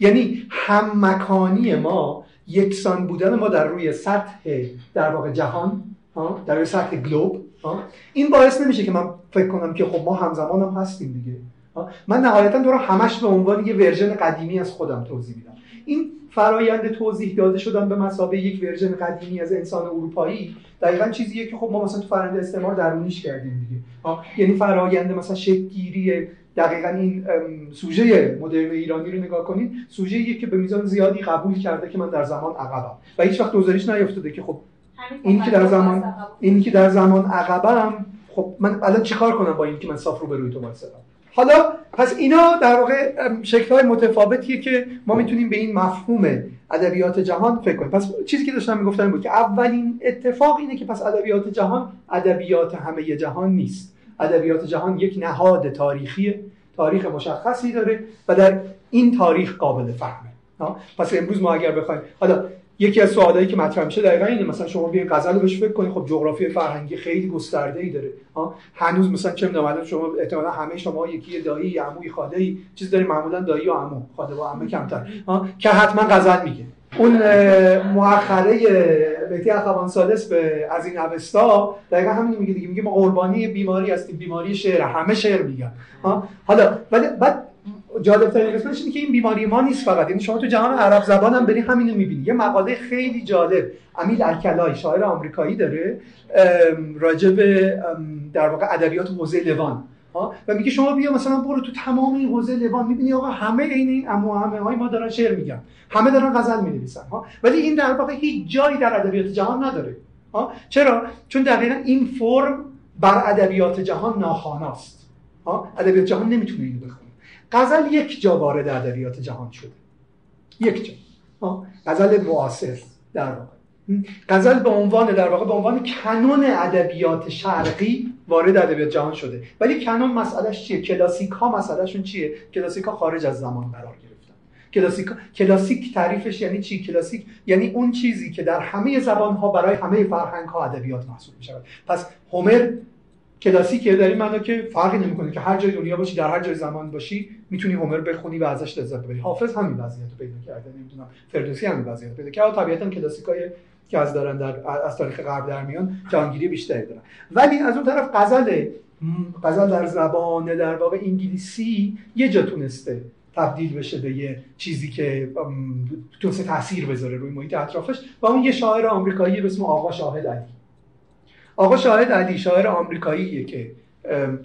یعنی هم مکانی ما یکسان بودن ما در روی سطح در واقع جهان در روی سطح globe این باعث نمیشه که من فکر کنم که خب ما همزمان هم هستیم دیگه. من نهایتا رو همش به عنوان یه version قدیمی از خودم توضیح میدم. این فرایند توضیح داده شدن به مثابه یک version قدیمی از انسان اروپایی دقیقا چیزیه که خب ما مثلا تو فرآیند استعمار درونیش کردیم دیگه. یعنی فرایند مثلا شکلگیری دقیقا این سوژه مدرن ایرانی رو نگاه کنید. سوژه که به میزان زیادی قبول کرده که من در زمان عقبم. و هیچ وقت دوزاریش نیفتاده که خب این که در زمان این که در زمان عقبم خب من الان چیکار کنم با این که من صاف رو به روی تو وایسادم حالا پس اینا در واقع های متفاوتیه که ما می‌تونیم به این مفهوم ادبیات جهان فکر کنیم. پس چیزی که داشتم می‌گفتم بود که اولین اتفاق اینه که پس ادبیات جهان ادبیات همه جهان نیست. ادبیات جهان یک نهاد تاریخی تاریخ مشخصی داره و در این تاریخ قابل فهمه. پس امروز ما اگر بخوایم حالا یکی از سوالایی که مطرح میشه دقیقا اینه. مثلا شما بیاین غزل رو بهش فکر کنید خب جغرافی فرهنگی خیلی گسترده ای داره هنوز مثلا چه می‌دونم شما احتمالاً همه شما یکی دایی عموی خاله ای چیز داریم معمولا دایی و عمو خاله و عمه کمتر. ها که حتما غزل میگه. اون مؤخره بهتی اخوان سادس به از این اوستا دقیقا همین میگه دیگه. میگه ما قربانی بیماری هستیم. بیماری شعر همه شعر میگن. حالا ولی بعد جالب ترین قسمتش اینه که این بیماری ما نیست فقط. یعنی شما تو جهان عرب زبان هم بری همینو می‌بینی. یه مقاله خیلی جالب. امیل الکلای شاعر آمریکایی داره راجع به در واقع ادبیات حوزه لوان و میگه شما بیا مثلا برو تو تمام این حوزه لوان می‌بینی آقا همه این این اما همه های ما دارن شعر میگن. همه دارن غزل می‌نویسن. ها؟ ولی این در واقع هیچ جایی در ادبیات جهان نداره. ها؟ چرا؟ چون دقیقا این فرم بر ادبیات جهان ناخواناست. ادبیات جهان نمی‌تونه اینو بخونه. غزل یک جا وارد ادبیات جهان شده. یک جا. غزل معاصر در واقع. غزل به عنوان در واقع به عنوان کنون ادبیات شرقی وارد ادبیات جهان شده. ولی کنون مسئلهش چیه؟ کلاسیک ها مسئلهشون چیه؟ کلاسیک ها خارج از زمان قرار گرفتن. کلاسیک کلاسیک تعریفش یعنی چی؟ کلاسیک یعنی اون چیزی که در همه زبان ها برای همه فرهنگ ها ادبیات محسوب می شود پس هومر کلاسیکه در این معنا که فرقی نمی‌کنه که هر جای دنیا باشی در هر جای زمان باشی می‌تونی هومر بخونی و ازش لذت ببری. حافظ همین وضعیت رو پیدا کرده نمی‌دونم. فردوسی همین وضعیت پیدا کرده. طبیعتا کلاسیکای که از دارن در از تاریخ غرب در میان جهانگیری بیشتری دارن. ولی از اون طرف غزل غزل در زبان در واقع انگلیسی یه جا تونسته تبدیل بشه به یه چیزی که تونسته تاثیر بذاره روی محیط اطرافش. و اون یه شاعر آمریکایی به اسم آقا شاهد علی. آقا شاهد علی شاعر آمریکاییه که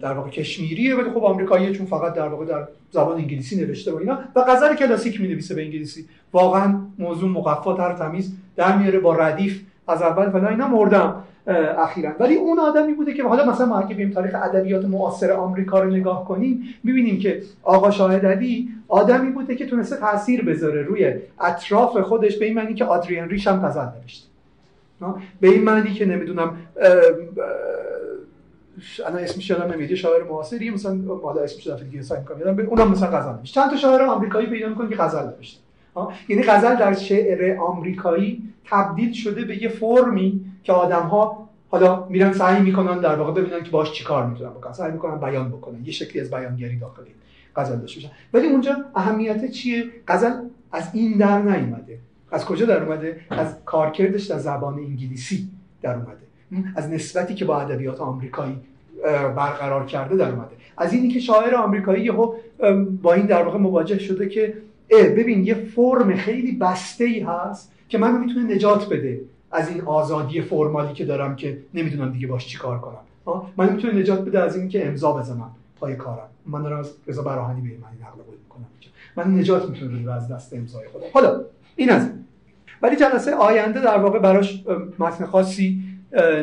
در واقع کشمیریه ولی خب آمریکاییه چون فقط در واقع در زبان انگلیسی نوشته و اینا. و غزل کلاسیک می نویسه به انگلیسی. واقعا موضوع مقفا تر تمیز در میاره با ردیف از اول فلا اینا مردم اخیرا. ولی اون آدمی بوده که حالا مثلا ما اگه بیم تاریخ ادبیات معاصر آمریکا رو نگاه کنیم می‌بینیم که آقا شاهد علی آدمی بوده که تونسته تاثیر بذاره روی اطراف خودش به این معنی که آدریان ریش هم غزل نوشته. به این معنی که نمی‌دونم انا اسمش یادم نمیاد شاعر معاصری مثلا مالا اسمش دفعه دیگه سعی می‌کنم یادم اونم مثلا غزل نوشته. چند تا شاعر آمریکایی پیدا می‌کنی که غزل نوشته یعنی غزل در شعر آمریکایی تبدیل شده به یه فرمی که آدم ها حالا میرن سعی می‌کنن در واقع ببینن که باش چیکار می‌تونن بکنن سعی می‌کنن بیان بکنن یه شکلی از بیانگری داخل غزل داشته باشن. ولی اونجا اهمیت چیه؟ غزل از این در نیومده. از کجا در اومده؟ از کارکردش در زبان انگلیسی در اومده. از نسبتی که با ادبیات آمریکایی برقرار کرده در اومده. از اینی که شاعر آمریکایی یهو با این در واقع مواجه شده که ببین یه فرم خیلی بسته ای هست که من می‌تونه نجات بده از این آزادی فرمالی که دارم که نمی‌دونم دیگه باش چیکار کنم. من می‌تونه نجات بده از این که امضا بزنم پای کارم. من دارم از رضا براهنی به من نقل قول می‌کنم من نجات می‌تونه از دست امضای خودم. حالا این از ولی جلسه آینده در واقع براش متن خاصی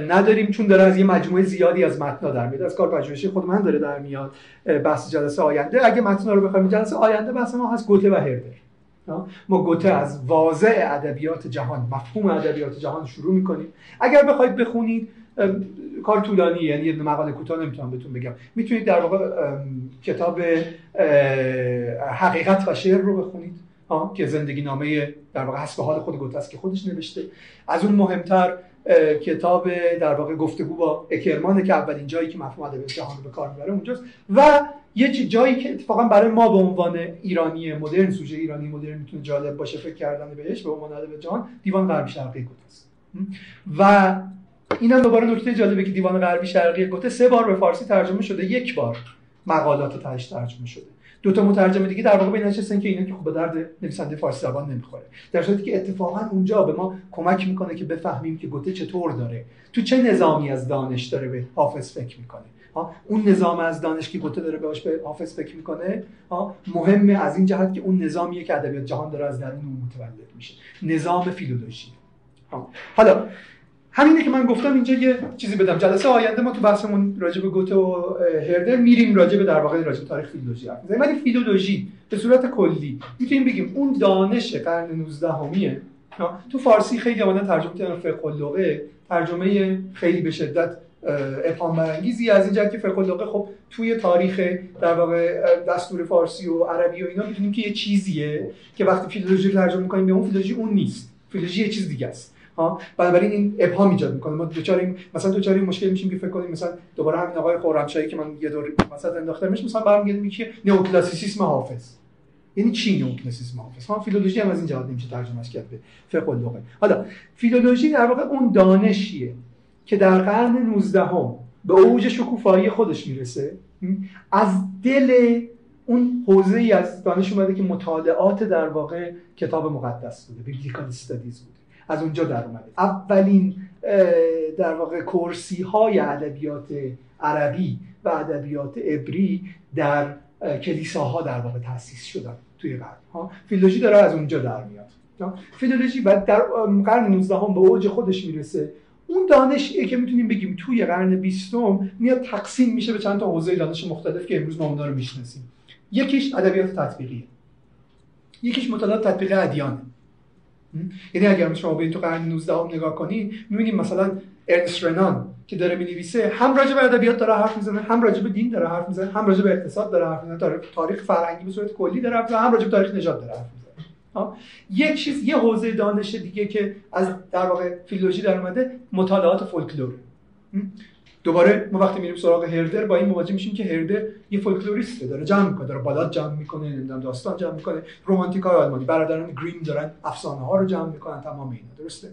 نداریم چون داره از یه مجموعه زیادی از متنا در میاد. از کار پژوهشی خود من داره در میاد بحث جلسه آینده. اگه متنا رو بخوایم جلسه آینده بحث ما هست گوته و هردر ما گوته از واضع ادبیات جهان مفهوم ادبیات جهان شروع می‌کنیم. اگر بخواید بخونید کار طولانی یعنی یه مقاله کوتاه نمی‌تونم بهتون بگم. می‌تونید در واقع کتاب حقیقت و شعر رو بخونید. که زندگی نامه در واقع حسب حال خود گوته است که خودش نوشته. از اون مهمتر کتاب در واقع گفتگو با اکرمانه که اولین جایی که مفهوم ادبیات جهان رو به کار می‌بره اونجاست. و یه جایی که اتفاقا برای ما به عنوان ایرانی مدرن سوژه ایرانی مدرن می‌تونه جالب باشه فکر کردن بهش به عنوان ادب جهان دیوان غربی شرقی گوته است و اینم دوباره نکته جالبه که دیوان غربی شرقی گوته سه بار به فارسی ترجمه شده یک بار مقالات تاش ترجمه شده. دو تا مترجم دیگه در واقع به نشستن که اینا که خوب درد نویسنده فارسی زبان نمی‌خوره. در صورتی که اتفاقا اونجا به ما کمک می‌کنه که بفهمیم که گوته چطور داره. تو چه نظامی از دانش داره به حافظ فکر می‌کنه؟ اون نظام از دانش که گوته داره بهش به حافظ فکر می‌کنه مهمه از این جهت که اون نظامیه که ادبیات جهان داره از درون اون متولد میشه. نظام فیلولوژی. حالا همینه که من گفتم اینجا یه چیزی بدم. جلسه آینده ما تو بحثمون راجع به گوته و هردر میریم راجع به در واقع راجع تاریخ فیلولوژی حرف ولی فیلولوژی به صورت کلی می‌تونیم بگیم اون دانش قرن 19 همیه تو فارسی خیلی آمدن ترجمه کردن فقه ترجمه خیلی به شدت ابهام برانگیزی از اینجا که فقه خب توی تاریخ در واقع دستور فارسی و عربی و اینا می‌تونیم که یه چیزیه که وقتی فیلولوژی ترجمه می‌کنیم به اون فیلولوژی اون نیست. فیلولوژی یه چیز دیگه است. ها. بنابراین این ابهام ایجاد می‌کنه. ما دوچار این مثلا دوچار این مشکل میشیم که فکر کنیم مثلا دوباره همین آقای خرمشاهی که من یه دور مثلا انداختمش مثلا برمیگردیم که نئوکلاسیسیسم حافظ. یعنی چی نوکلاسیسم حافظ؟ ها فیلولوژی هم از این نمیشه ترجمهش کرد به فقه اللغه حالا فیلولوژی در واقع اون دانشیه که در قرن 19 هم به اوج شکوفایی خودش می‌رسه. از دل اون حوزه ای از دانش اومده که مطالعات در واقع کتاب مقدس بوده بیبلیکال استادیز بوده. از اونجا در اومده. اولین در واقع کرسی های ادبیات عربی و ادبیات عبری در کلیساها در واقع تاسیس شدن توی قرن ها. فیلولوژی داره از اونجا در میاد. فیلولوژی بعد در قرن 19 هم به اوج خودش می‌رسه. اون دانشیه که می‌تونیم بگیم توی قرن بیستم میاد تقسیم میشه به چند تا حوزه دانش مختلف که امروز ما اونها رو می‌شناسیم. یکیش ادبیات تطبیقیه. یکیش مطالعات تطبیقی ادیانه. یعنی اگر شما به تو قرن 19 هم نگاه کنین می‌بینیم مثلا ارنست رنان که داره می‌نویسه هم راجع به ادبیات داره حرف می‌زنه هم راجع به دین داره حرف می‌زنه هم راجع به اقتصاد داره حرف می‌زنه تاریخ فرهنگی به صورت کلی داره حرف هم راجع به تاریخ نژاد داره حرف می‌زنه. یک چیز یه حوزه دانش دیگه که از در واقع فیلولوژی در اومده مطالعات فولکلور. دوباره ما وقتی میریم سراغ هردر با این مواجه میشیم که هردر یه folklorist ه داره جمع می‌کنه داره ballad جمع می‌کنه نمی‌دونم داستان جمع می‌کنه های آلمانی برادران گریم دارن افسانه ها رو جمع می‌کنن تمام اینا درسته؟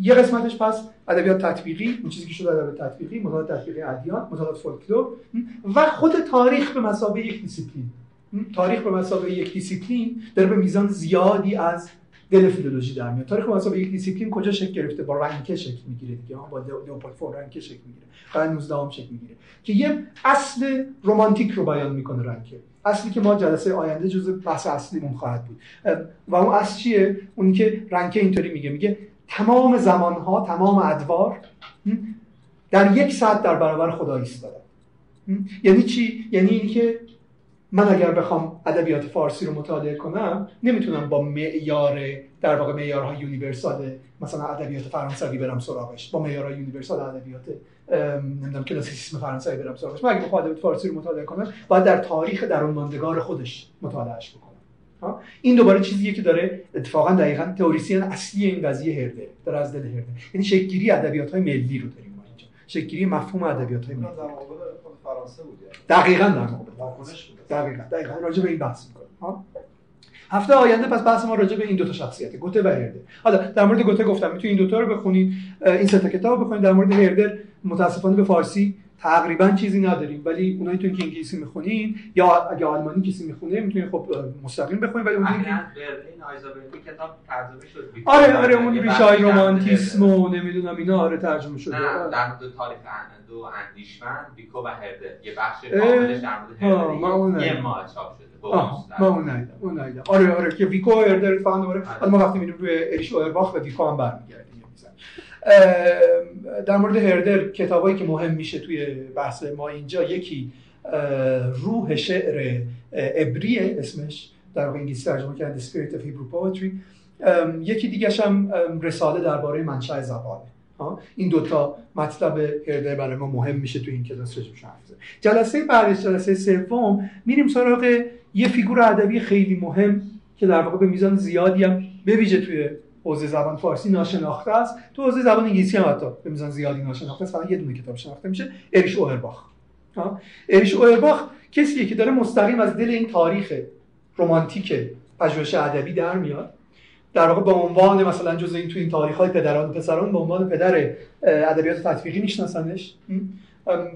یه قسمتش پس ادبیات تطبیقی اون چیزی که شده ادبیات تطبیقی مطالعات تطبیقی ادیان مطالعات فولکلور و خود تاریخ به مثابه یک دیسیپلین. تاریخ به مثابه یک دیسیپلین داره به میزان زیادی از دل philology در میاد. تاریخ به یک دیسیپلین کجا شکل گرفته؟ با رنکه شکل می‌گیره دیگه؟ با لئوپولد فون رنکه شکل می‌گیره؟ قرن 19 هم شکل می‌گیره. که یه اصل رمانتیک رو بیان می‌کنه رنکه اصلی که ما جلسه آینده جزء بحث اصلیمون خواهد بود. و اون اصل چیه؟ اونی که رنکه اینطوری میگه. میگه تمام زمانها تمام ادوار در یک ساعت در برابر خدا ایستادن یعنی چی؟ یعنی اینکه من اگر بخوام ادبیات فارسی رو مطالعه کنم نمی‌تونم با معیار در واقع معیارهای یونیورسال مثلا ادبیات فرانسوی برم سراغش. با معیارهای یونیورسال ادبیات نمی‌دونم کلاسیسیسم فرانسوی برم سراغش. من اگه بخوام ادبیات فارسی رو مطالعه کنم باید در تاریخ درون ماندگار خودش مطالعهش بکنم. این دوباره چیزیه که داره اتفاقا دقیقا تئوریسین اصلی این قضیه هرده داره از دل هرده. یعنی شکلگیری ادبیات های ملی رو داریم ما اینجا. شکلگیری مفهوم ادبیات های ملی فرانسه بود دقیقاً در مقابل. دقیقاً. دقیقاً راجع به این بحث می‌کنیم. هفته آینده پس بحث ما راجع به این دو تا شخصیت گوته و هردر حالا در مورد گوته گفتم می‌تونید این دو تا رو بخونید این سه تا کتاب بخونید در مورد هردر متاسفانه به فارسی تقریبا چیزی نداریم. ولی اونایی که انگلیسی می‌خونین یا اگه آلمانی کسی می‌خونه می‌تونید خب مستقیم بخونید ولی اون کتاب ترجمه شد. آره آره اون ریشه رمانتیسم و نمی‌دونم اینا آره ترجمه شده. نه در مورد تاریخ دو اندیشمند بیکو و هرده. یه بخش کاملش در مورد هرده. یه ماه چاپ شده. ما اون نیدم آره آره که ویکو و هردر فهم دوباره حالا ما وقتی میریم روی اریش اویرباخ و ویکو هم برمیگردیم در مورد هردر کتابایی که مهم میشه توی بحث ما اینجا یکی روح شعر عبریه اسمش در واقع انگلیسی ترجمه کرده Spirit of Hebrew Poetry. یکی دیگه هم رساله درباره منشأ زبانه این دوتا مطلب هرده برای ما مهم میشه تو این کلاس رجبش حرف جلسه بعد جلسه سوم میریم سراغ یه فیگور ادبی خیلی مهم که در واقع به میزان زیادی هم بویژه توی حوزه زبان فارسی ناشناخته است. تو حوزه زبان انگلیسی هم حتی به میزان زیادی ناشناخته است. فقط یه دونه کتاب شناخته میشه. اریش اوهرباخ. اریش اوهرباخ کسیه که داره مستقیم از دل این تاریخ رمانتیک پژوهش ادبی در میاد. در واقع به عنوان مثلا جزء این تو این تاریخ های پدران پسران به عنوان پدر ادبیات تطبیقی میشناسنش.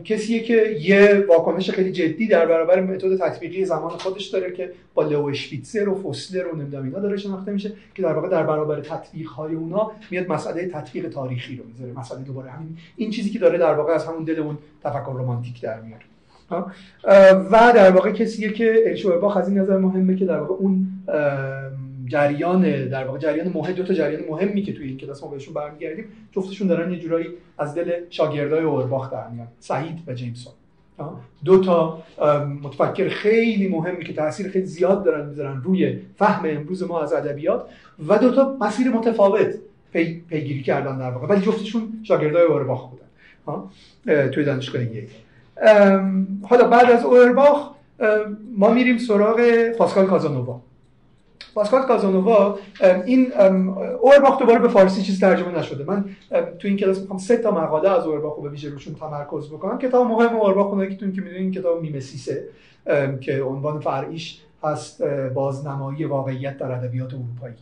کسیه که یه واکنش خیلی جدی در برابر متد تطبیقی زمان خودش داره که با لو اشپیتزر و فوسلر و نمی‌دونم اینا داره شناخته میشه که در واقع در برابر تطبیق های اونا میاد مسئله تطبیق تاریخی رو می‌ذاره مسئله دوباره همین این چیزی که داره در واقع از همون دل اون تفکر رمانتیک در میاره. و در واقع کسیه که الشوباخ از این نظر مهمه که در واقع اون جریان در واقع جریان مهم دو تا جریان مهمی که توی این کلاس ما بهشون برمیگردیم جفتشون دارن یه جورایی از دل شاگردای اورباخ در میان سعید و جیمسون. دو تا متفکر خیلی مهمی که تاثیر خیلی زیاد دارن می‌ذارن روی فهم امروز ما از ادبیات و دو تا مسیر متفاوت پی، پیگیری کردن در واقع. ولی جفتشون شاگردای اورباخ بودن. توی دانشگاه یک. حالا بعد از اورباخ ما میریم سراغ پاسکال کازانووا. پاسکال کازانووا این اورباخ دوباره به فارسی چیز ترجمه نشده. من تو این کلاس می‌خوام سه تا مقاله از اورباخ رو به ویژه روشون تمرکز بکنم. کتاب مهم اورباخ اونایی که تو که می‌دونین کتاب میمسیسه که عنوان فرعیش هست بازنمایی واقعیت در ادبیات اروپایی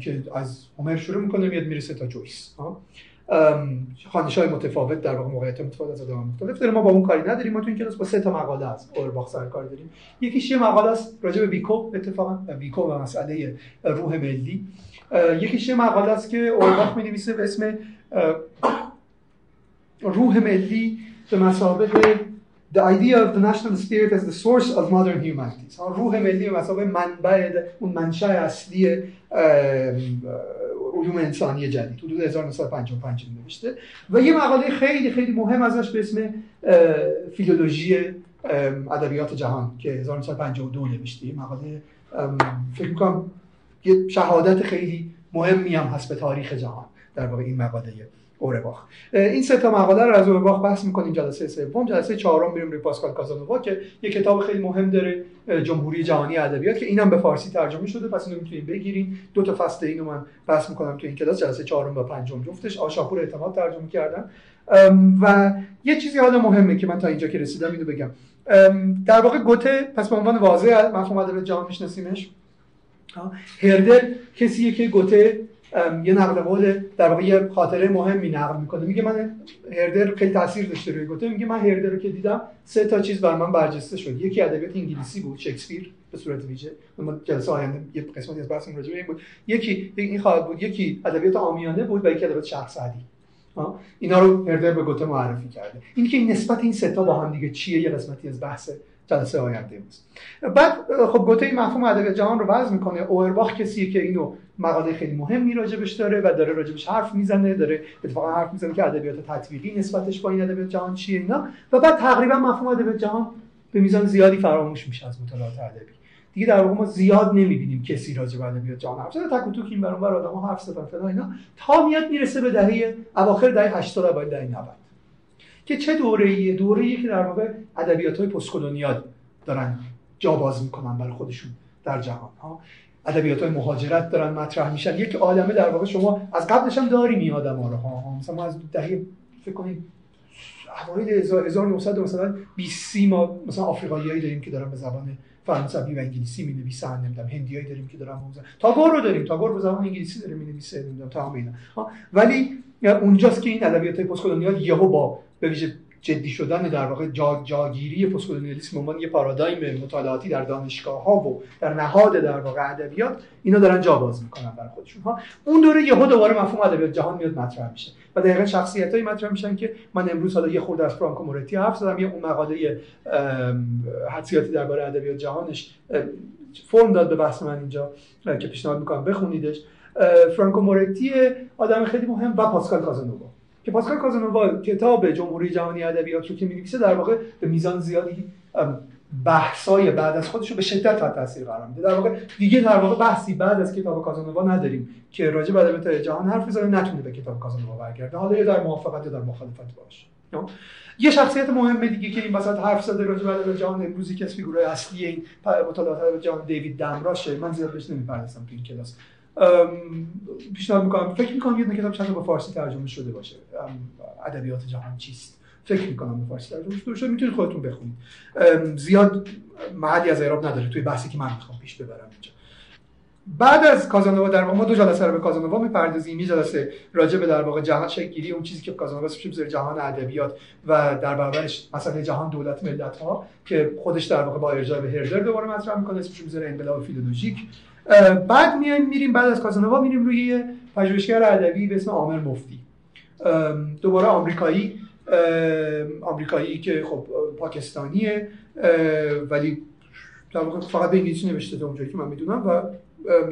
که از هومر شروع می‌کنه میاد می‌رسه تا جویس. خانش های متفاوت در واقع موقعیت متفاوت از آدم مختلف داره ما با اون کاری نداریم. ما تو این کلاس با سه تا مقاله از اورباخ سر کار داریم. یکیش یه مقاله است راجع به ویکو اتفاقا ویکو و مسئله روح ملی. یکیش یه مقاله است که اورباخ می نویسه به اسم روح ملی به مسابقه The idea of the national spirit as the source of modern humanities روح ملی به مسابقه منبع اون منشأ اصلی علوم انسانی جدید. حدود 1955 نوشته. و یه مقاله خیلی خیلی مهم ازش به اسم فیلولوژی ادبیات جهان که 1952 نوشته. یه مقاله فکر می‌کنم یه شهادت خیلی مهمی هم هست به تاریخ جهان در واقع این مقاله. اورباخ این سه تا مقاله رو از اورباخ بحث می‌کنیم جلسه سوم جلسه چهارم میریم روی پاسکال کازانووا که یه کتاب خیلی مهم داره جمهوری جهانی ادبیات که اینم به فارسی ترجمه شده پس اینو می‌تونید بگیرین دو تا فصل اینو من بحث می‌کنم تو این کلاس جلسه چهارم و پنجم جفتش. آشاپور اعتماد ترجمه کردن. و یه چیزی حالا مهمه که من تا اینجا که رسیدم اینو بگم. در واقع گوته پس به عنوان واضح مفهوم ادبیات جهان میشناسیمش. هردر کسیه که گوته یه نقل قول در واقع یه خاطره مهمی نقل می‌کنه. میگه من هردر خیلی تاثیر داشته روی گوته. میگه من هردر رو که دیدم سه تا چیز بر من برجسته شد. یکی ادبیات انگلیسی بود شکسپیر به صورت ویژه. ما جلسه آینده یه قسمتی از بحثمون راجع این بود. یکی این خواهد بود یکی ادبیات عامیانه بود و یکی ادبیات سعدی اینا رو هردر به گوته معرفی کرده. این که این نسبت این سه تا با هم دیگه چیه یه قسمتی از بحث جلسه آینده امروز بعد خب گوته این مفهوم ادبیات جهان رو وضع می‌کنه. اوورباخ کسیه که اینو مقاله خیلی مهمی راجبش داره و داره راجبش حرف می‌زنه داره اتفاقا حرف می‌زنه که ادبیات تطبیقی نسبتش با این ادبیات جهان چیه اینا. و بعد تقریبا مفهوم ادبیات جهان به میزان زیادی فراموش میشه از مطالعات ادبی. دیگه در واقع ما زیاد نمی‌بینیم کسی راجع به ادبیات جهان حرف زنه تک و این برون بر آدم‌ها حرف زدن فلان اینا. تا میاد می‌رسه به دهه اواخر دهه 80 اوایل دهه 90 که چه دوره‌ایه دوره‌ای که در واقع ادبیات‌های پست کلونیال دارن جا باز می‌کنن برای خودشون در جهان ها. ادبیات های مهاجرت دارن مطرح میشن. یک عالمه در واقع شما از قبلش هم داریم این آدم ها رو ها. مثلا ما از دهه فکر کنید اوایل 1900 مثلا 20 ما مثلا آفریقاییایی داریم که دارن به زبان فرانسوی و انگلیسی می نویسن نمی‌دونم هندیایی داریم که دارن موزه. تاگور رو داریم تاگور به زبان انگلیسی داره می نویسه نمی‌دونم تا اینا. ولی اونجاست که این ادبیات پست کلونیال یهو با به ویژه جدی شدن در واقع جا، جاگیری پستکلونیالیسم عنوان یه پارادایم مطالعاتی در دانشگاه ها و در نهاد در واقع ادبیات اینا دارن جا باز می‌کنن برای خودشون ها. اون دوره یهو دوباره مفهوم ادبیات جهان میاد مطرح میشه و دقیقا شخصیتایی مطرح میشن که من امروز حالا یه خورده از فرانکو مورتی حرف زدم یه اون مقاله حدسیاتی درباره ادبیات جهانش فرم داد به بحث من اینجا که پیشنهاد می‌کنم بخونیدش. فرانکو مورتی آدم خیلی مهم و پاسکال کازانووا که پاسکال کازانووا کتاب جمهوری جهانی ادبیات رو که می‌نویسه در واقع به میزان زیادی بحثای بعد از خودش رو به شدت تحت تاثیر قرار میده. در واقع دیگه در واقع بحثی بعد از کتاب کازانووا نداریم که راجع به ادبیات جهان حرف بزنه نتونه به کتاب کازانووا برگرده. حالا یا در موافقت یا در مخالفت باشه. یه شخصیت مهم دیگه که این وسط حرف زده راجع به ادبیات جهان امروزی که از فیگورهای اصلی این مطالعات ادبیات جهان دیوید دمراشه. من زیاد بهش نمی‌پردازم تو این کلاس. پیشنهاد می‌کنم. فکر می‌کنم یه کتاب چند به فارسی ترجمه شده باشه. ادبیات جهان چیست؟ فکر می‌کنم به فارسی ترجمه شده می‌تونید خودتون بخونید. زیاد محلی از اعراب نداره. توی بحثی که من می‌خوام پیش ببرم اینجا. بعد از کازانووا در واقع ما دو جلسه رو به کازانووا می‌پردازیم. یه جلسه راجع به در واقع جهان شکلی اون چیزی که کازانووا اسمش می‌ذاره جهان ادبیات و در برابرش مثلا جهان دولت ملت ها که خودش در واقع با ارجاع به هردر دوباره مطرح می‌کنه. اسمش می‌ذاره انقلاب فیلولوژیک. بعد میایم میریم بعد از کازانووا میریم روی پژوهشگر ادبی به اسم عامر مفتی. دوباره آمریکایی آمریکایی که خب پاکستانیه ولی در واقع فقط به انگلیسی نوشته تا اونجایی که من می‌دونم و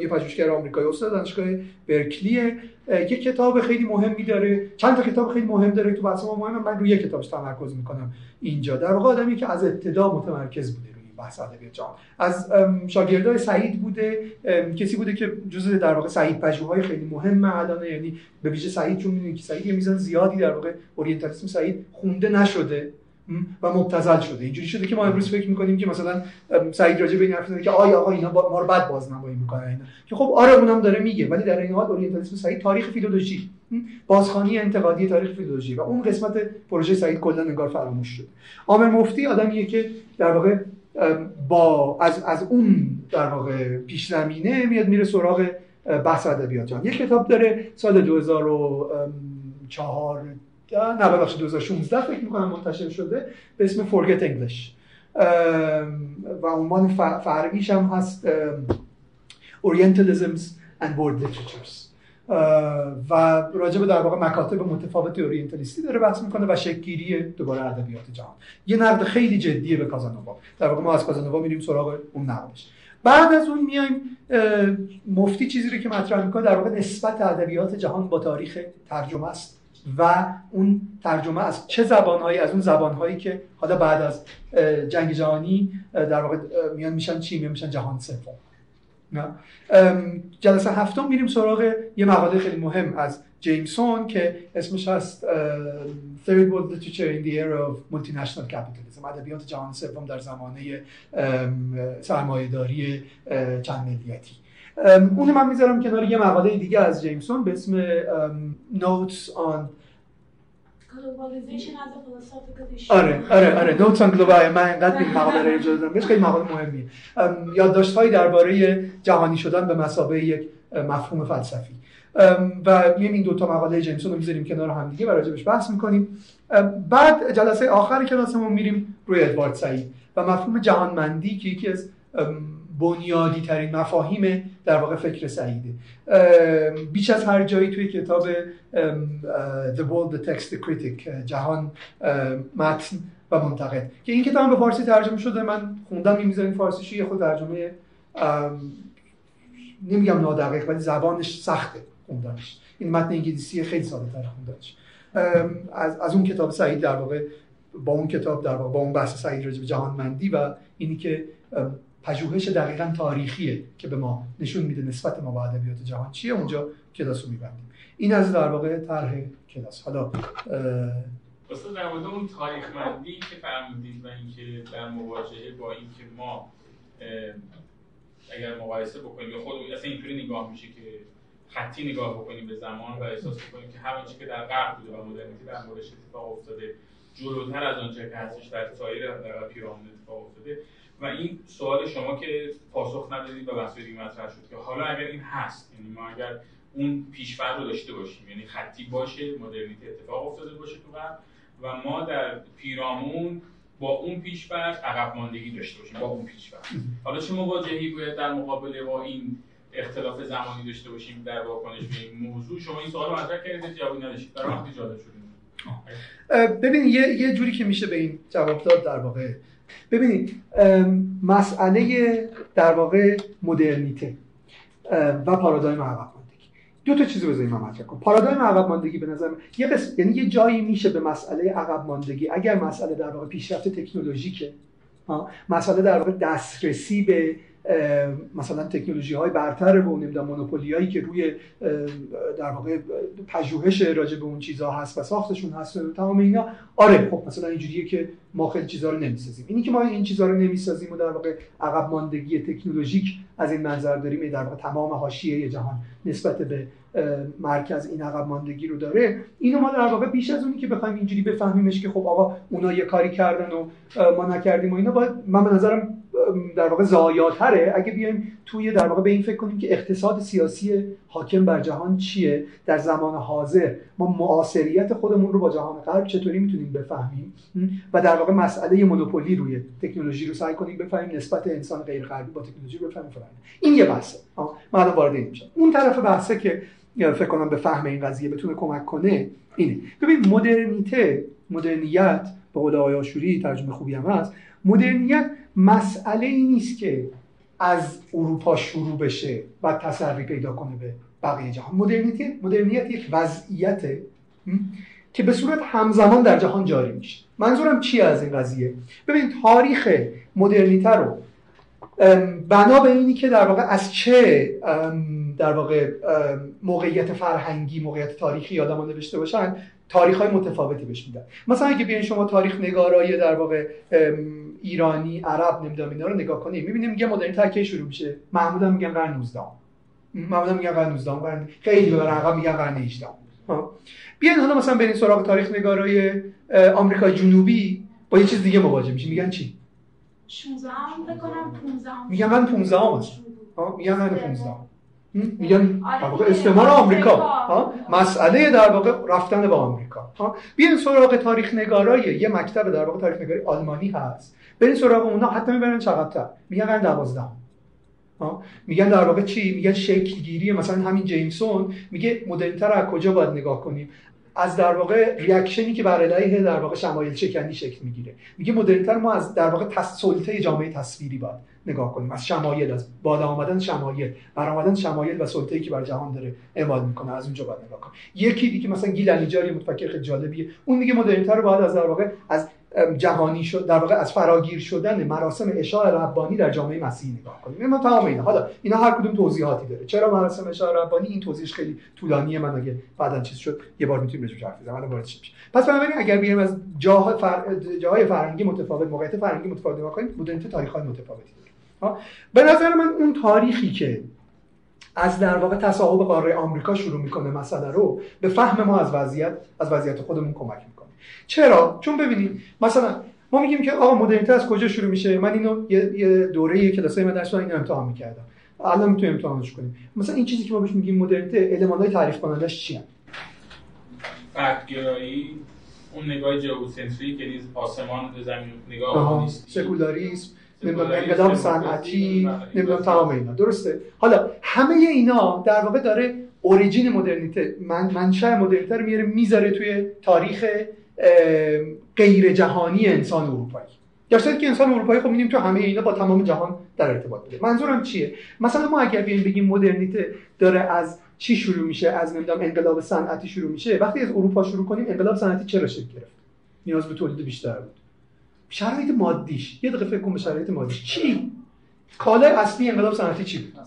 یه پژوهشگر آمریکایی استاد دانشگاه برکلیه یه کتاب خیلی مهمی داره. چند تا کتاب خیلی مهم داره تو بحث ما مهمه. من روی کتابش تمرکز می‌کنم اینجا. در واقع آدمی که از ابتدا متمرکز بوده. بحث ادبیات جهان از شاگردای سعید بوده کسی بوده که جزء در واقع سعید پژوهای خیلی مهم الان یعنی به ویژه سعید چون می‌دونید که سعید یه میزان زیادی در واقع اورینتالیسم سعید خونده نشده و مبتذل شده. اینجوری شده که ما امروز فکر می‌کنیم که مثلا سعید راجع به این حرف که آیا آقا اینا ما رو بد بازنمایی می‌کنن اینا. که خب آره اونم داره میگه ولی در این حال اورینتالیسم سعید تاریخ فیلولوژی بازخوانی انتقادی تاریخ فیلولوژی. و اون قسمت پروژه سعید کلا انگار فراموش شد عامر مفتی آدمیه که در واقع با از, از اون در واقع پیش زمینه میاد میره سراغ بحث ادبیات جهان. یک کتاب داره سال 2004 نه ببخشید 2016 فکر می‌کنم منتشر شده به اسم Forget English. و عنوان فرقیش هم هست Orientalisms and World Literatures. و راجع به در واقع مکاتب متفاوت اورینتالیستی داره بحث می‌کنه و شکلگیری دوباره ادبیات جهان. یه نقد خیلی جدیه به کازانووا. در واقع ما از کازانووا میریم سراغ اون نقدش. بعد از اون میایم مفتی چیزی رو که مطرح می‌کنه در واقع نسبت ادبیات جهان با تاریخ ترجمه است. و اون ترجمه از چه زبانهایی؟ از اون زبانهایی که حالا بعد از جنگ جهانی در واقع میان میشن چی؟ میان میشن جهان سوم. جلسه هفتم میریم سراغ یه مقاله خیلی مهم از جیمسون که اسمش هست Third World Literature in the Era of Multinational Capitalism ادبیات جهان سوم در زمانه سرمایه‌داری چند ملیتی. اونو من می‌ذارم کنار یه مقاله دیگه از جیمسون به اسم Notes on آره آره آره. نوتس آن گلوبال من اینقدر این مقاله رو اجازه دادم. خیلی مقاله مهمیه. یادداشت‌هایی درباره جهانی شدن به مثابه یک مفهوم فلسفی. و میایم این دوتا مقاله جیمسون رو می‌ذاریم کنار هم دیگه و راجبش بحث می‌کنیم. بعد جلسه آخر کلاسمون میریم روی ادوارد سعید و مفهوم جهانمندی که یکی از بنیادی ترین مفاهیم در واقع فکر سعیده. بیش از هر جایی توی کتاب The World the Text the Critic جهان متن و منتقد. که این کتاب به فارسی ترجمه شده من خوندم این می‌ذاریم فارسیش یه خود ترجمه نمیگم نادقیق ولی زبانش سخته خوندنش. این متن انگلیسی خیلی ساده تر خوندنش. از, از اون کتاب سعید در واقع با اون کتاب در واقع با اون بحث سعید راجع به جهانمندی و اینی که پژوهش دقیقا تاریخیه که به ما نشون میده نسبت ما با ادبیات جهان. چیه اونجا؟ کلاس رو میبندیم. این از در واقع طرح کلاس. حالا اصلا در مورد اون تاریخمندی که فرمودید و اینکه در مواجهه با اینکه ما اگر مقایسه بکنیم خود اصلا اینطوری نگاه میشه که خطی نگاه بکنیم به زمان و احساس بکنیم که هر که در غرب بوده و مدرنیته در موردش اتفاق افتاده جلوتر از آنچه که هستش در سایر پیرامون اتفاق افتاده و این سوال شما که پاسخ ندادید و بحث دیگه مطرح شد که حالا اگر این هست یعنی ما اگر اون پیشفرد رو داشته باشیم یعنی خطی باشه مدرنیته اتفاق افتاده باشه تو قبل و ما در پیرامون با اون پیشفرد عقب ماندگی داشته باشیم با اون پیشفرد حالا چه مواجهی باید در مقابله با این اختلاف زمانی داشته باشیم در واکنش به این موضوع؟ شما این سوال مطرح کردید جوابی نداشتید. برای وقتی جالب شد. ببین یه یه جوری که میشه به این جواب داد در واقع ببینید مسئله در واقع مدرنیته و پارادایم عقب ماندگی. دو تا چیزو بذاریم من مطرح کنم. پارادایم عقب ماندگی به نظر یه قسم یعنی یه جایی میشه به مسئله عقب ماندگی. اگر مسئله در واقع پیشرفت تکنولوژیکه مسئله در واقع دسترسی به مثلا تکنولوژی های برتر و نمی‌دونم مونوپولی هایی که روی در واقع پژوهش راجع به اون چیزها هست و ساختشون هست و تمام اینا. آره خب مثلا اینجوریه که ما خیلی چیزها رو نمی‌سازیم. اینی که ما این چیزها رو نمی‌سازیم و در واقع عقب ماندگی تکنولوژیک از این منظر داریم در واقع تمام حاشیه جهان نسبت به مرکز این عقب ماندگی رو داره. اینو ما در واقع بیش از اونی که بخوایم اینجوری بفهمیمش که خب آقا اونا یه کاری کردن و ما نکردیم و اینا باید من به نظرم در واقع زایاتره اگه بیایم توی در واقع به این فکر کنیم که اقتصاد سیاسی حاکم بر جهان چیه؟ در زمان حاضر ما معاصریت خودمون رو با جهان غرب چطوری می‌تونیم بفهمیم؟ و در واقع مسئله مونوپولی روی تکنولوژی رو سعی کنیم بفهمیم نسبت انسان غیر غربی با تکنولوژی بفهمیم. فلان. این یه بحثه. من وارد این اون طرف بحثه که فکر کنم به فهم این قضیه بتونه کمک کنه اینه. ببین مدرنیته مدرنیت به قول آقای آشوری ترجمه خوبی هم هست. مدرنیت مسئله ای نیست که از اروپا شروع بشه و تسری پیدا کنه به بقیه جهان. مدرنیت مدرنیت یک وضعیته که به صورت همزمان در جهان جاری میشه. منظورم چی از این قضیه؟ ببینید تاریخ مدرنیته رو بنا به اینی که در واقع از چه در واقع موقعیت فرهنگی موقعیت تاریخی آدمان نوشته باشن تاریخ های متفاوتی بهش میدن. مثلا اگه بیاین شما تاریخ نگارای در واقع ایرانی عرب نمی‌دونم اینا رو نگاه کنید می‌بینیم میگه مدرنیته کی شروع میشه. محمود هم میگن قرن 19 محمود هم میگن قرن 19 قرن خیلی به عقب میگن قرن 18 بیاین حالا مثلا برین سراغ تاریخ نگارای آمریکای جنوبی. با یه چیز دیگه مواجه میشین میگن چی؟ 16 بکنم 15 میگم من 15 هم هست میگم من 15 میگن در واقع استعمار آمریکا. مسئله در واقع رفتن به آمریکا. بیاین سراغ تاریخ نگارای. یه مکتب در واقع تاریخ نگاری آلمانی هست. برین سراغ اونا حتی می‌برن چقدر میگن قرن 12 میگن در واقع چی؟ میگن شکلگیری مثلا همین جیمسون. میگه مدرنتر از کجا باید نگاه کنیم؟ از در واقع ریاکشنی که بر علیه در واقع شمایل شکنی شکل می‌گیره. میگه مدرنتر ما از در واقع سلطه جامعه تصویری باید نگاه کنیم. از شمایل از بالا آمدن شمایل برآمدن شمایل و سلطه‌ای که بر جهان داره اعمال می‌کنه. از اونجا باید نگاه کنیم. یکی دیگه مثلا گیل علیجاری متفکر خیلی جالبیه. اون میگه مدرنتر رو باید از در واقع از جهانی شد در واقع از فراگیر شدن مراسم اشاع ربانی در جامعه مسیحی نگاه کنیم. من تمام اینا. حالا اینا هر کدوم توضیحاتی داره. چرا مراسم اشاع ربانی؟ این توضیحش خیلی طولانیه من اگه بعدا چیز شد یه بار می‌تونیم بهش حرف بزنیم. الان وارد پس بنابراین اگر بیایم از جاهای فر... جاهای فرهنگی متفاوت موقعیت فرهنگی متفاوت نگاه کنیم مدرنیته تاریخ‌های متفاوتی داره. به نظر من اون تاریخی که از در واقع تصاحب قاره آمریکا شروع می‌کنه مسئله رو به فهم ما از وضعیت از وضعیت خودمون کمک می‌کنه. چرا؟ چون ببینید مثلا ما میگیم که آقا مدرنیته از کجا شروع میشه؟ من اینو یه, یه دوره کلاسای من درس اینو امتحان می‌کردم. الان می‌تونیم امتحانش کنیم. مثلا این چیزی که ما بهش میگیم مدرنیته المانای تعریف کنندش چی فردگرایی اون نگاه جئوسنتریک یعنی آسمان به زمین نگاه نیست. سکولاریسم نمی‌دونم انقلاب صنعتی نمی‌دونم تمام اینا. درسته. حالا همه اینا در واقع داره اوریجین مدرنیته من منشأ مدرنیته رو میاره می‌ذاره توی تاریخ غیر جهانی انسان اروپایی. در که انسان اروپایی خب میدیم تو همه اینا با تمام جهان در ارتباط بوده. منظورم چیه؟ مثلا ما اگر بیایم بگیم مدرنیته داره از چی شروع میشه؟ از نمی‌دونم انقلاب صنعتی شروع میشه. وقتی از اروپا شروع کنیم انقلاب صنعتی چرا شکل گرفت؟ نیاز به تولید بیشتر بود. شرایط مادیش یه دقیقه فکر کن به شرایط مادیش. چی؟ کالای اصلی انقلاب صنعتی چی بود؟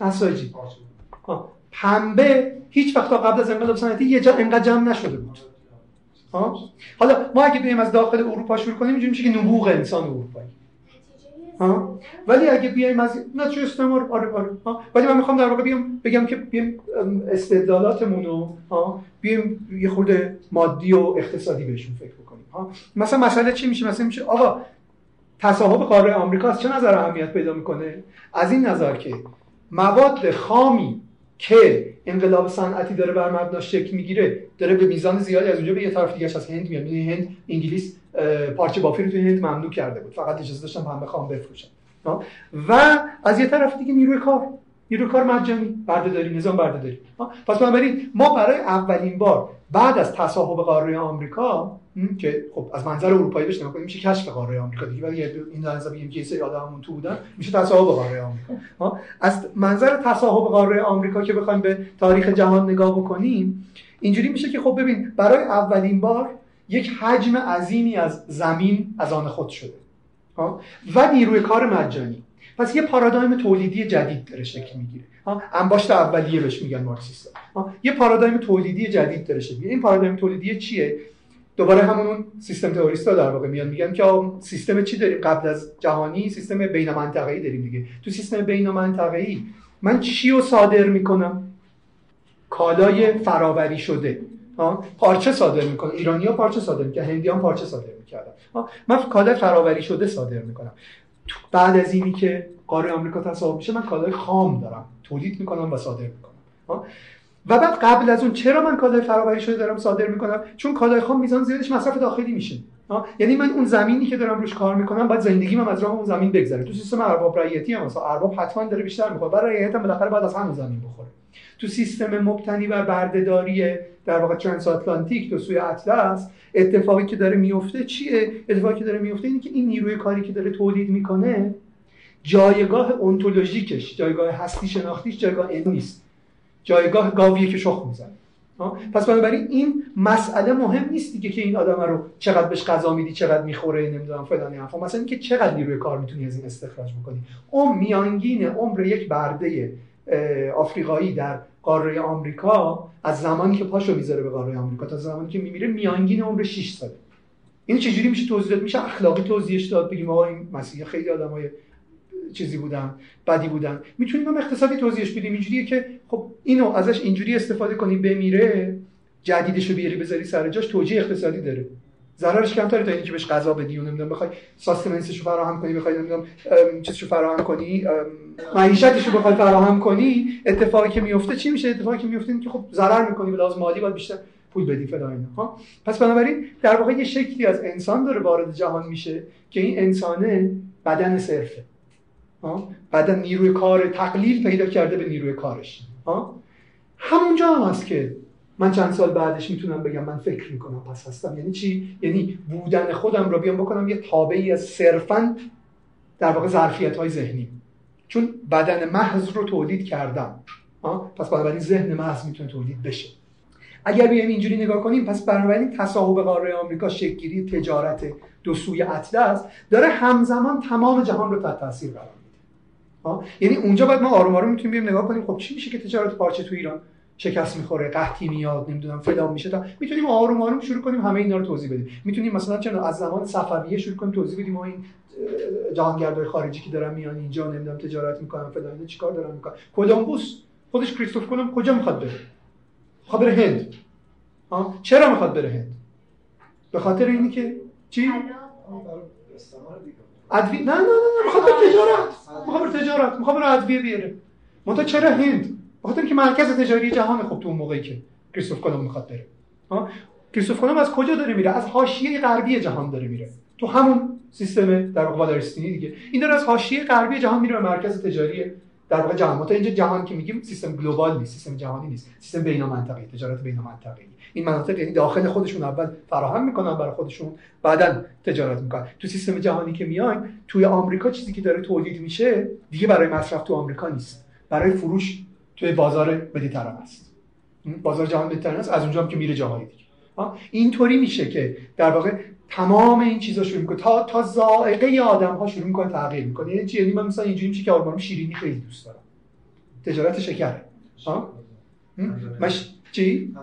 اساجی پنبه هیچ وقت قبل از انقلاب صنعتی یه جا انقدر جمع نشده بود. حالا ما اگه بیایم از داخل اروپا شروع کنیم اینجوری میشه که نبوغ انسان اروپایی. ها؟ ولی اگه بیایم از نتیجه استعمار؟ آره آره. ها؟ ولی من می‌خوام در واقع بیام بگم که بیایم استدلالاتمون رو ها؟ بیایم یه خورده مادی و اقتصادی بهشون فکر بکنیم ها؟ مثلا مسئله چی میشه؟ مثلا میشه آقا تصاحب قاره آمریکا از چه نظر اهمیت پیدا می‌کنه؟ از این نظر که مواد خامی که انقلاب صنعتی داره بر مبناش شکل می‌گیره داره به میزان زیادی از اونجا به یه طرف دیگه از هند میاد. یعنی هند انگلیس پارچه بافی رو توی هند ممنوع کرده بود. فقط اجازه داشتن پنبه خام بفروشن. و از یه طرف دیگه نیروی کار. نیروی کار مجانی. بردهداری نظام بردهداری. پس ما برای اولین بار بعد از تصاحب قاره آمریکا که خب از منظر اروپایی بهش نگاه میشه کشف قاره آمریکا دیگه. ولی این در بگیم که سری آدممون تو بودن میشه تصاحب قاره آمریکا. از منظر تصاحب قاره آمریکا که بخوایم به تاریخ جهان نگاه بکنیم اینجوری میشه که خب ببین برای اولین بار یک حجم عظیمی از زمین از آن خود شده. و نیروی کار مجانی پس یه پارادایم تولیدی جدید داره شکل می‌گیره. انباشت اولیه بهش میگن مارکسیستا. یه پارادایم تولیدی جدید داره شکل این پارادایم تولیدی چیه؟ دوباره همون سیستم تئوریستا در واقع میان میگن که سیستم چی داریم؟ قبل از جهانی سیستم بین منطقه‌ای داریم دیگه. تو سیستم بین منطقه‌ای من چی رو صادر می‌کنم؟ کالای فراوری شده. پارچه صادر می‌کنم. ایرانیا پارچه صادر می‌کنن هندیان پارچه صادر می‌کردن. من کالای فراوری شده صادر می‌کنم. بعد از اینی که قاره آمریکا تصاحب میشه من کالای خام دارم. تولید می‌کنم و صادر می‌کنم. و بعد قبل از اون چرا من کالای فراوری شده دارم صادر می‌کنم؟ چون کالای خام میزان زیادش مصرف داخلی میشه. یعنی من اون زمینی که دارم روش کار می‌کنم باید زندگیم هم از راه اون زمین بگذره. تو سیستم ارباب رعیتی هم مثلا ارباب حتما داره بیشتر می‌خوره. برای رعیت هم بالاخره باید از همون زمین بخوره. تو سیستم مبتنی بر بردهداری در واقع ترانس آتلانتیک تو سوی اطلس اتفاقی که داره میفته چیه؟ اتفاقی که داره میفته اینه که این نیروی کاری که داره تولید می‌کنه جایگاه اونتولوژیکش جایگاه هستی شناختیش جایگاه نیست جایگاه گاویه که شخ می‌زنه. پس بنابراین این مسئله مهم نیست دیگه که این آدم رو چقدر بهش غذا میدی چقدر می‌خوره نمی‌دونم فلان حرفا. مثلا اینکه چقدر نیروی کار می‌تونی از این استخراج بکنی. اون میانگین عمر یک برده آفریقایی در قاره آمریکا از زمانی که پاشو می‌ذاره به قاره آمریکا تا زمانی که میمیره میانگین عمر 6 ساله. این چجوری میشه توضیح داد؟ میشه اخلاقی توضیحش داد؟ بگیم آقا این مسیح خیلی آدمای چیزی بودن بدی بودن. می‌تونیم هم اقتصادی توضیحش بدیم. اینجوریه که خب اینو ازش اینجوری استفاده کنی بمیره جدیدش رو بیاری بذاری سر جاش توجیه اقتصادی داره. ضررش کمتره تا اینکه که بهش غذا بدی و نمی‌دونم بخوای ساستمنسش رو فراهم کنی بخوای نمی‌دونم چیزشو فراهم کنی معیشتش رو بخوای فراهم کنی اتفاقی که میفته چی میشه؟ اتفاقی که میفته که خب ضرر می‌کنی به لحاظ مالی باید بیشتر پول بدی فلان ها پس بنابراین در واقع یه شکلی از انسان داره وارد جهان میشه که این انسانه بدن صرفه. بدن نیروی کار تقلیل پیدا کرده به نیروی کارش. همونجا هم هست که من چند سال بعدش می‌تونم بگم من فکر می‌کنم پس هستم. یعنی چی؟ یعنی بودن خودم رو بیام بکنم یه تابعی از صرفا در واقع ظرفیت های ذهنی چون بدن محض رو تولید کردم. پس بنابراین ذهن محض می‌تونه تولید بشه. اگر بیایم اینجوری نگاه کنیم پس بنابراین تصاحب قاره آمریکا شکلگیری تجارت دو سوی اطلس داره همزمان تمام جهان رو تحت تاثیر قرار یعنی اونجا باید ما آروم آروم می‌تونیم بیایم نگاه کنیم. خب چی میشه که تجارت پارچه تو ایران شکست می‌خوره قحطی میاد نمی‌دونم فلان میشه؟ تا می‌تونیم آروم آروم شروع کنیم همه اینا رو توضیح بدیم. می‌تونیم مثلا چون از زمان صفویه شروع کنیم توضیح بدیم. ما این جهانگردای خارجی که دارن میان اینجا نمی‌دونم تجارت می‌کنن فلان اینا چیکار دارن می‌کنن؟ کلمبوس خودش کریستوف کلمب کجا می‌خواد بره؟ می‌خواد بره هند. ها چرا می‌خواد بره هند؟ به خاطر اینی که چی؟ ادویه نه نه نه می‌خواد بره تجارت. می‌خواد بره تجارت. می‌خواد بره ادویه بیاره. منتها چرا هند؟ بخاطر که مرکز تجاری جهان خب تو اون موقعی که کریستوف کلمب می‌خواد بره. ها کریستوف کلمب از کجا داره میره؟ از حاشیه غربی جهان داره میره. تو همون سیستم در واقع دیگه. این داره از حاشیه غربی جهان میره به مرکز تجاری در واقع جهان. تا اینجا جهان که میگیم سیستم گلوبال نیست سیستم جهانی نیست. سیستم بین منطقه‌ای تجارت بین منطقه‌ای این مناطق یعنی داخل خودشون اول فراهم می‌کنن برای خودشون بعدا تجارت می‌کنن. تو سیستم جهانی که میایم توی آمریکا چیزی که داره تولید میشه دیگه برای مصرف تو آمریکا نیست. برای فروش توی بازار مدیترانه است. بازار جهان مدیترانه است از اونجا هم که میره جاهای دیگه. اینطوری میشه که در واقع تمام این چیزا شروع می‌کنه. تا تا ذائقه آدم ها شروع می‌کنه تغییر می‌کنه. یعنی چی؟ یعنی من مثلا اینجوری میشه که آلمان شیرینی خیلی دوست دارم. تجارت شکر ها؟ مش چی؟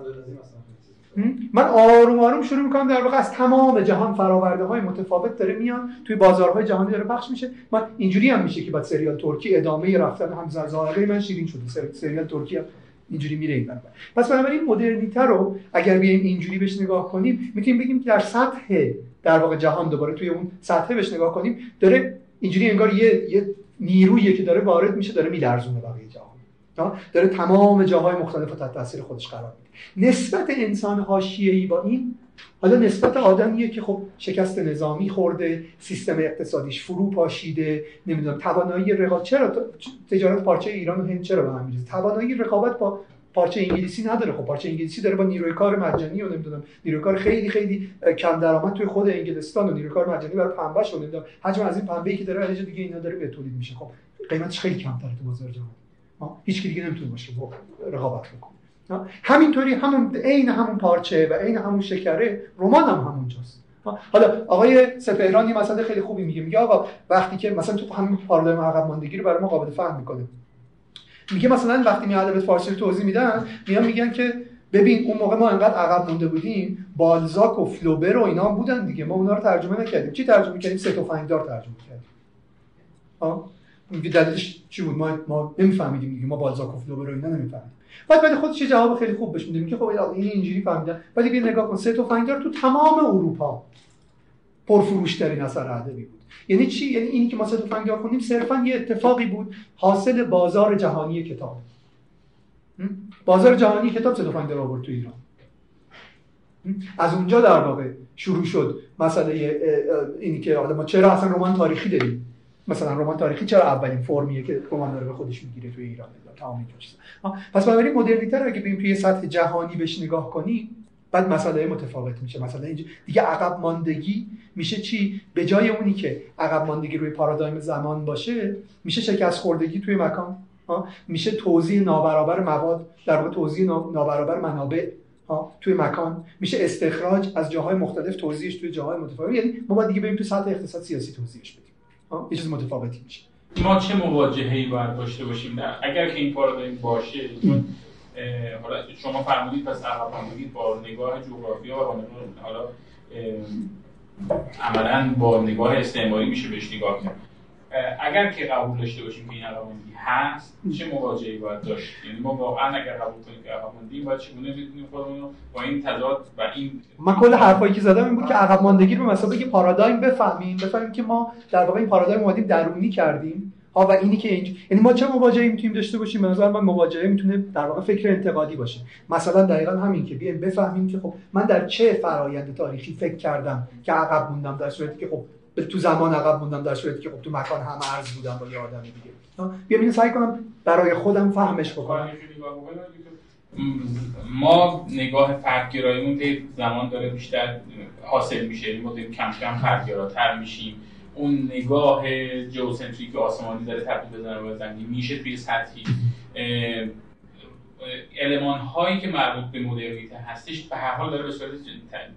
من آروم آروم شروع می‌کنم در واقع از تمام جهان فراورده های متفاوت داره میان توی بازارهای جهانی داره پخش میشه. من اینجوری هم میشه که بعد سریال ترکی ادامه رفتن هم ذائقه من شیرین شده. سریال ترکی اینجوری میره این برابر. پس بنابراین مدرنیته رو اگر بیایم اینجوری بهش نگاه کنیم می‌تونیم بگیم که در سطح در واقع جهان دوباره توی اون سطح بهش نگاه کنیم داره اینجوری انگار یه, یه نیرویی که داره وارد میشه داره میلرزونه بقیه جهان. داره تمام جاهای مختلف تحت تاثیر خودش قرار میده. نسبت انسان حاشیه‌ای با این حالا نسبت آدمیه که خب شکست نظامی خورده سیستم اقتصادیش فرو پاشیده نمی‌دونم توانایی رقابت چرا تجارت پارچه ایران و هند چرا به هم میریزه؟ توانایی رقابت با پارچه انگلیسی نداره. خب پارچه انگلیسی داره با نیروی کار مجانی و نمی‌دونم نیروی کار خیلی خیلی کم درآمد توی خود انگلستان و نیروی کار مجانی برای پنبهش و نمی‌دونم حجم از این پنبه‌ای که داره دیگه اینا داره به تولید میشه. خب قیمتش خیلی کمتره تو بازار جهان هیچ دیگه نمی‌تونه باشه رقابت بکنه. همینطوری همون عین همون پارچه و عین همون شکره رمان هم همونجاست. حالا آقای سپهران یه مسئله خیلی خوبی میگه. میگه آقا وقتی که مثلا تو همین پارادایم عقب ماندگی رو برای ما قابل فهم می‌کنه. میگه مثلا وقتی می ادبیات فارسی توضیح میدن میان میگن که ببین اون موقع ما انقدر عقب مونده بودیم بالزاک و فلوبر و اینا بودن دیگه. ما اونا رو ترجمه نکردیم. چی ترجمه کردیم؟ سه دار ترجمه کردیم. میگه دلیلش چی بود؟ ما ما نمیفهمیدیم دیگه. ما بالزاک و فلوبر و اینا نمیفهمیدیم. بعد بعد خودش جواب خیلی خوب بهش میده. میگه خب این اینجوری فهمیدن. ولی بیا نگاه کن سه تفنگدار تو تمام اروپا پرفروشترین اثر ادبی بود. یعنی چی؟ یعنی اینی که ما سه تفنگدار خوندیم صرفا یه اتفاقی بود. حاصل بازار جهانی کتاب. بازار جهانی کتاب سه تفنگدار آورد تو ایران. از اونجا در واقع شروع شد مسئله اینی که ما چرا اصلا رمان تاریخی داریم؟ مثلا رمان تاریخی چرا اولین فرمیه که رمان داره به خودش می‌گیره توی ایران؟ تمام پس بنابراین مدرنیته رو اگه بیم توی سطح جهانی بهش نگاه کنیم بعد مسئله متفاوت میشه. مثلا اینجا دیگه عقب ماندگی میشه چی؟ به جای اونی که عقب ماندگی روی پارادایم زمان باشه میشه شکست خوردگی توی مکان. میشه توزیع نابرابر مواد در واقع توزیع نابرابر منابع توی مکان. میشه استخراج از جاهای مختلف توزیعش توی جاهای متفاوت. یعنی ما باید دیگه بریم تو سطح اقتصاد سیاسی توزیعش بدیم. یه چیز متفاوتی میشه. ما چه مواجهه‌ای باید داشته باشیم؟ در اگر که این پارادایم باشه حالا شما فرمودید پس عقب با نگاه جغرافیا و حالا عملا با نگاه استعماری میشه بهش نگاه کرد. اگر که قبول داشته باشیم که این عقبماندی هست چه مواجهی باید داشت؟ یعنی ما واقعا اگر قبول کنیم که عقبماندی باید چگونه بتونیم خودمون رو با این تضاد و این من کل حرفایی که زدم این بود که عقب ماندگی رو مثلا که پارادایم بفهمیم بفهمیم که ما در واقع این پارادایم اومدیم درونی کردیم. ها و اینی که اینج... یعنی ما چه مواجهی می‌تونیم داشته باشیم؟ نظر من مواجهه می‌تونه در واقع فکر انتقادی باشه. مثلا دقیقا همین که بیایم بفهمیم که خب من در چه فرایند تاریخی فکر کردم که عقب موندم در صورتی که خب تو زمان عقب موندم در صورتی که خب تو مکان هم ارز بودم با یه آدم دیگه. اینو سعی کنم برای خودم فهمش بکنم. ما نگاه فردگراییمون زمان داره بیشتر حاصل میشه. یعنی ما کم کم فردگراتر میشیم. اون نگاه جوسنتریک آسمانی داره تبدیل به زمین میشه توی سطحی. علمان هایی که مربوط به مدرنیته هستش به هر حال داره به صورت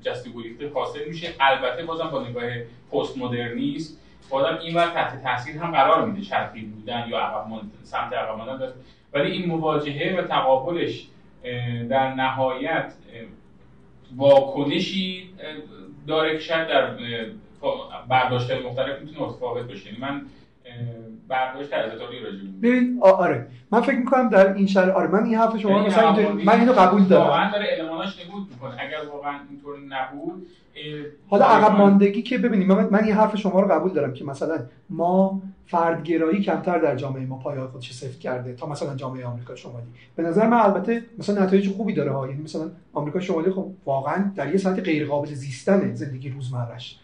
جستی گریخته حاصل میشه. البته بازم با نگاه پست مدرنیسم بازم این وقت تحت تاثیر هم قرار میده شرقی بودن یا عقب سمت عقب ماندن ولی این مواجهه و تقابلش در نهایت واکنشی داره که شاید در برداشت مختلف می‌تونه متفاوت باشه. یعنی من برداشت راجع ببین آره. من فکر می‌کنم در این شر آره من این حرف شما یعنی مثلا من اینو قبول دارم. واقعا داره الماناش نبود می‌کنه. اگر واقعا اینطور نبود حالا عقب ماندگی که ببینید من, من این حرف شما رو قبول دارم که مثلا ما فردگرایی کمتر در جامعه ما پایه‌های خودش سفت کرده تا مثلا جامعه آمریکا شمالی. به نظر من البته مثلا نتایج خوبی داره ها. یعنی مثلا آمریکا شمالی خب واقعا در یه سطح غیر قابل زیستن زندگی روزمرهش.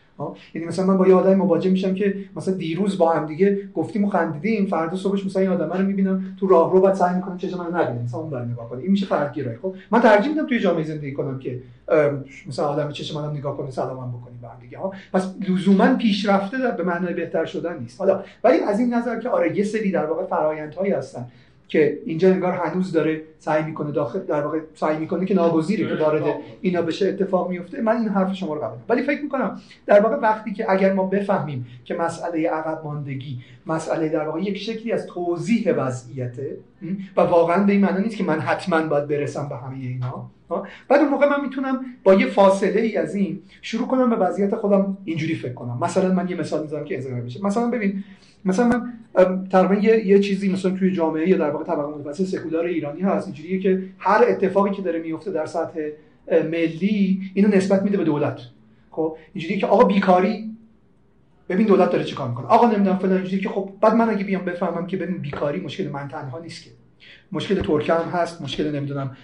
یعنی مثلا من با یه آدمی مواجه میشم که مثلا دیروز با هم دیگه گفتیم و خندیدیم فردا صبحش مثلا این آدم رو می‌بینم تو راه رو بعد سعی می‌کنم چه من نبینم مثلا اون نگاه کنه. این میشه فردگیرایی خب؟ من ترجیح میدم توی جامعه زندگی کنم که مثلا آدم چشم منم نگاه کنه سلام بکنیم به هم دیگه. ها پس لزوما پیشرفته به معنای بهتر شدن نیست. حالا ولی از این نظر که آره یه سری در واقع فرآیندهایی هستن. که اینجا انگار هنوز داره سعی می‌کنه داخل در واقع سعی می‌کنه که ناگزیره که وارد اینا بشه اتفاق میفته من این حرف شما رو قبول ولی فکر می‌کنم در واقع وقتی که اگر ما بفهمیم که مسئله عقب ماندگی مسئله در واقع یک شکلی از توضیح وضعیته و واقعا به این معنی نیست که من حتما باید برسم به همه اینا بعد اون موقع من می‌تونم با یه فاصله ای از این شروع کنم به وضعیت خودم اینجوری فکر کنم. مثلا من یه مثال می‌زنم که اضافه بشه مثلا ببین مثلا من تقریبا یه،, یه چیزی مثلا توی جامعه یا در واقع طبقه متوسط سکولار ایرانی هست. اینجوریه که هر اتفاقی که داره میفته در سطح ملی اینو نسبت میده به دولت. خب اینجوریه که آقا بیکاری ببین دولت داره چیکار می‌کنه. آقا نمی‌دونم فلان اینجوری که خب بعد من اگه بیام بفهمم که ببین بیکاری مشکل من تنها نیست که. مشکل ترکیه هم هست مشکل نمی‌دونم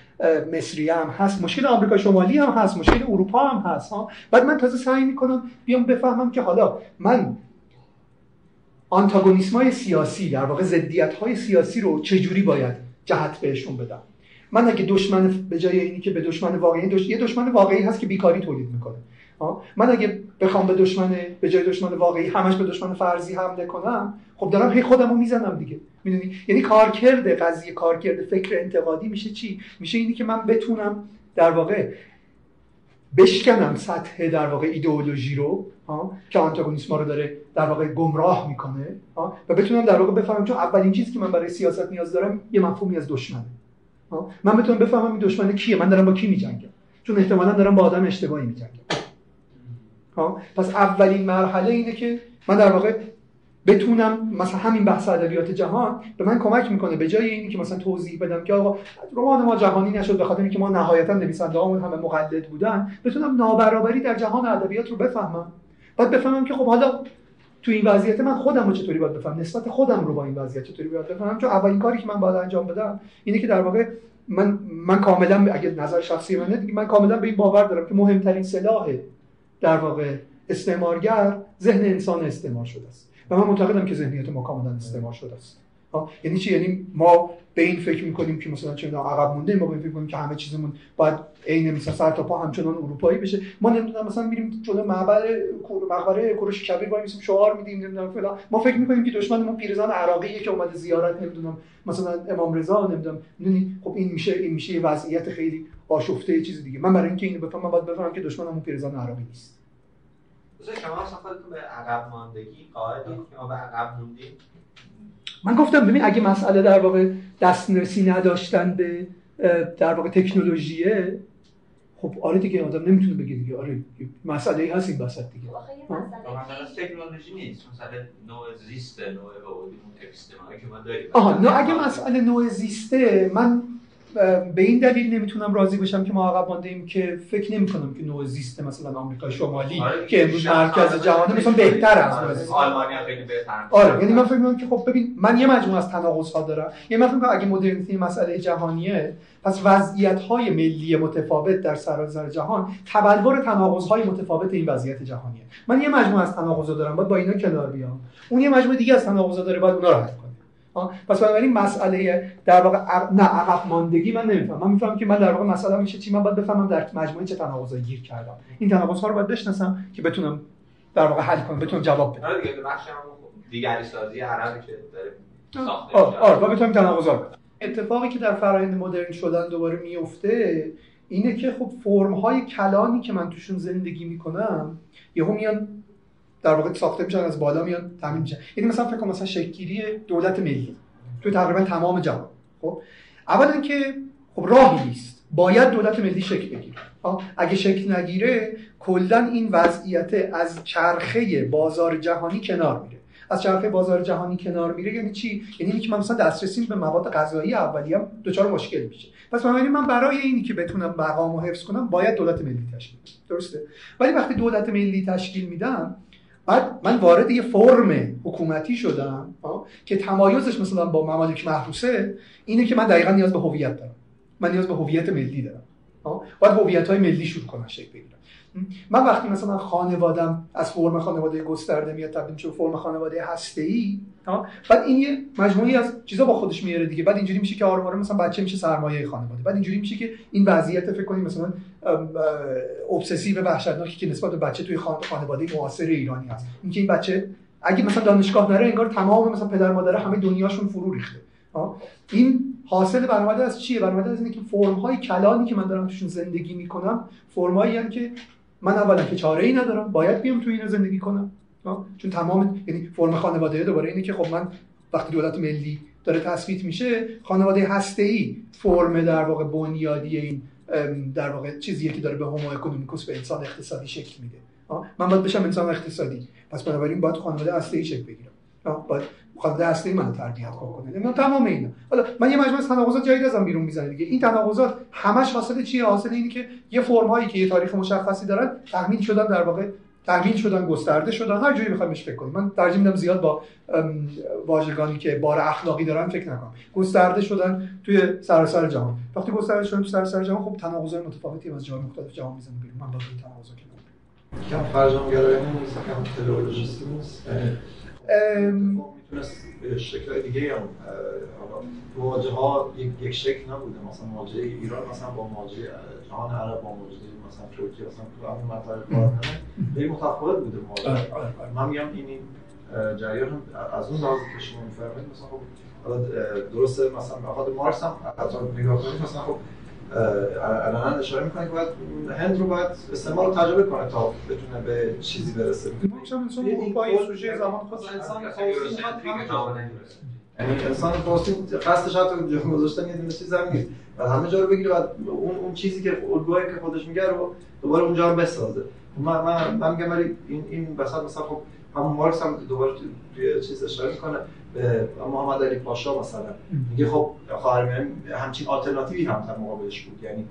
مصری هم هست مشکل آمریکا شمالی هم هست مشکل اروپا هم هست ها. بعد من تازه سعی می‌کنم بیام بفهمم که حالا من آنتاگونیسم های سیاسی در واقع زدیت های سیاسی رو چجوری باید جهت بهشون بدم من اگه دشمن به جای اینی که به دشمن واقعی دش... یه دشمن واقعی هست که بیکاری تولید می‌کنه. من اگه بخوام به دشمن به جای دشمن واقعی همش به دشمن فرضی حمله کنم خب دارم هی خودم رو می‌زنم دیگه. می‌دونی؟ یعنی کارکرد قضیه کارکرد فکر انتقادی میشه چی؟ میشه اینی که من بتونم در واقع بشکنم سطح در واقع ایدئولوژی رو که آنتاگونیسم رو داره در واقع گمراه می‌کنه و بتونم در واقع بفهمم چون اولین چیزی که من برای سیاست نیاز دارم یه مفهومی از دشمنه من بتونم بفهمم این دشمن کیه من دارم با کی میجنگم چون احتمالا دارم با آدم اشتباهی میجنگم. پس اولین مرحله اینه که من در واقع بتونم مثلا همین بحث ادبیات جهان به من کمک می‌کنه به جای اینی که مثلا توضیح بدم که آقا رمان ما جهانی نشد به خاطر اینکه ما نهایتا نویسنده هامون همه مقلد بودن بتونم نابرابری در جهان ادبیات رو بفهمم. بعد بفهمم که خب حالا تو این وضعیت من خودم رو چطوری باید بفهمم؟ نسبت خودم رو با این وضعیت چطوری باید بفهمم؟ چون اولین کاری که من باید انجام بدم اینه که در واقع من من کاملا اگه نظر شخصی منه من کاملا به این باور دارم که مهمترین سلاح در واقع استعمارگر ذهن انسان استعمار شده است. و من معتقدم که ذهنیت ما کاملا استعمار شده است. یعنی چی؟ یعنی ما به این فکر می‌کنیم که مثلا چه عقب مونده ما به فکر می‌کنیم که همه چیزمون باید عین مثلا سر تا پا همچنان اروپایی بشه. ما نمی‌دونم مثلا میریم جلو معبر مقبره کوروش کبیر وای میسیم شعار میدیم نمی‌دونم فلان. ما فکر می‌کنیم که دشمنمون پیرزن عراقیه که اومده زیارت نمی‌دونم مثلا امام رضا نمی‌دونم. خب این میشه این میشه یه وضعیت خیلی آشفته چیز دیگه. من برای اینکه اینو بفهمم باید بفهمم که دشمنمون پیرزن عراقی نیست. شما اصلا خودتون به عقب ماندگی قائلید که ما به عقب موندیم. من گفتم ببین اگه مسئله در واقع دسترسی نداشتن به در واقع تکنولوژیه خب آره دیگه آدم نمی‌تونه بگه دیگه. آره مسئله ای هست این وسط دیگه. مثلا تکنولوژی نیست. مثلا نوع زیست نوع اون که ما داریم. آها نه اگه مسئله نوع زیسته من به این دلیل نمی‌تونم راضی بشم که ما عقب مانده ایم که فکر نمی کنم که نوع زیست مثلا آمریکا شمالی آره که امروز مرکز جهان مثلا بهتر از نوع آلمانی خیلی بهتر آره یعنی من فکر می‌کنم که خب ببین من یه مجموعه از تناقض ها دارم. یعنی من فکر می‌کنم اگه مدرنیته مسئله جهانیه پس وضعیت های ملی متفاوت در سراسر جهان تبلور تناقض های متفاوت این وضعیت جهانیه. من یه مجموعه از تناقض دارم باید با اینا کنار بیام. اون یه مجموعه دیگه از تناقض داره باید اونا رو حل پس بنابراین مسئله در واقع نه عقب ماندگی من نمی‌فهمم من می‌فهمم که من در واقع مسئله میشه چی؟ من باید بفهمم در مجموعه چه تناقضایی گیر کردم. این تناقض ها رو باید بشناسم که بتونم در واقع حل کنم بتونم جواب بدم. آره دیگه بخش دیگری سازی عربی که داره ساخته آره آره بتونم تناقضا رو اتفاقی که در فرآیند مدرن شدن دوباره میفته اینه که خب فرم های کلانی که من توشون زندگی می‌کنم یهو میان در واقع ساخته میشن از بالا میان تامین میشن. یعنی مثلا فکر کنم مثلا شکلگیری دولت ملی. تو تقریبا تمام جهان خب؟ اولا که خب راهی نیست. باید دولت ملی شکل بگیره. اگه شکل نگیره کلا این وضعیت از چرخه بازار جهانی کنار میره. از چرخه بازار جهانی کنار میره یعنی چی؟ یعنی اینکه من مثلا دسترسی به مواد غذایی اولیه هم دچار مشکل میشه. پس بنابراین من برای اینی که بتونم بقامو حفظ کنم باید دولت ملی تشکیل درسته؟ ولی وقتی دولت ملی تشکیل میدم بعد من وارد یه فرم حکومتی شدم که تمایزش مثلا با ممالک محروسه اینه که من دقیقا نیاز به هویت دارم. من نیاز به هویت ملی دارم. باید هویت های ملی شروع کنن شکل بگیرن. من وقتی مثلا خانوادم از فرم خانواده گسترده میاد تبدیل میشه فرم خانواده هسته ای بعد این یه مجموعی از چیزا با خودش میاره دیگه. بعد اینجوری میشه که آروم آروم مثلا بچه میشه سرمایه خانواده. بعد اینجوری میشه که این وضعیت فکر کنید مثلا ابسسیو وحشتناکی که نسبت به بچه توی خانواده معاصر ایرانی هست. اینکه این بچه اگه مثلا دانشگاه نره انگار تمام مثلا پدر مادر همه دنیاشون فرو ریخته. این حاصل برآمده از چیه؟ برآمده از اینه که فرم کلانی که من دارم توشون زندگی می‌کنم فرم هایی که من اولا که چاره ای ندارم باید بیام تو این زندگی کنم. چون تمام یعنی فرم خانواده دوباره اینه که خب من وقتی دولت ملی داره تثبیت میشه خانواده هسته ای فرم در واقع بنیادی این در واقع چیزیه که داره به هومو اکونومیکوس به انسان اقتصادی شکل میده. من باید بشم انسان اقتصادی. پس بنابراین باید خانواده هسته ای شکل بگیرم. باید هسته ای من تربیت کنه من تمام اینا. حالا من یه مجموعه تناقضات جدید ازم بیرون می‌زنه دیگه. این تناقضات همش حاصل چیه؟ حاصل اینه که یه فرم هایی که یه تاریخ مشخصی دارن تحمیل شدن در واقع تحمیل شدن گسترده شدن. هر جوری بخوایم فکر کنیم من ترجیح میدم زیاد با واژگانی که بار اخلاقی دارن فکر نکنم. گسترده شدن توی سراسر جهان. وقتی گسترده شدن توی سراسر جهان خب تناقضات متفاوتی از جاهای مختلف جهان می‌زنه بیرون. من با این تناقضات کم فرجامگرایی نیست کم تلولوژیستی نیست. می‌تونست شکل دیگه هم مواجه ها یک شکل نبوده. مثلا مواجهه ایران مثلا با مواجهه جهان عرب با مواجهه مثلا ترکیه مثلا تو همین منطقه کارنامه به متفاوت بوده مواجهه. آره، آره، آره. من میگم این جریان از اون لحاظ که شما میفرمایید مثلا خب حالا درسته مثلا خاطر مارکس هم نگاه کنید مثلا خب الان اشاره می‌کنه که باید هند رو باید استعمال رو تجربه کنه تا بتونه به چیزی برسه. این سوژه زمان خود انسان یعنی انسان فارسی قصدش حتی گذاشتن یه دونه چیز هم نیست. و همه جا رو بگیره و اون اون چیزی که الگوهایی که خودش میگه رو دوباره اونجا رو بسازه. من من من میگم ولی این این وسط مثلا خب همون مارکس هم دوباره توی چیز اشاره می‌کنه. محمد علی پاشا مثلا. میگه خب خواهرمیانه همچین آلترناتیوی هم در مقابلش بود. یعنی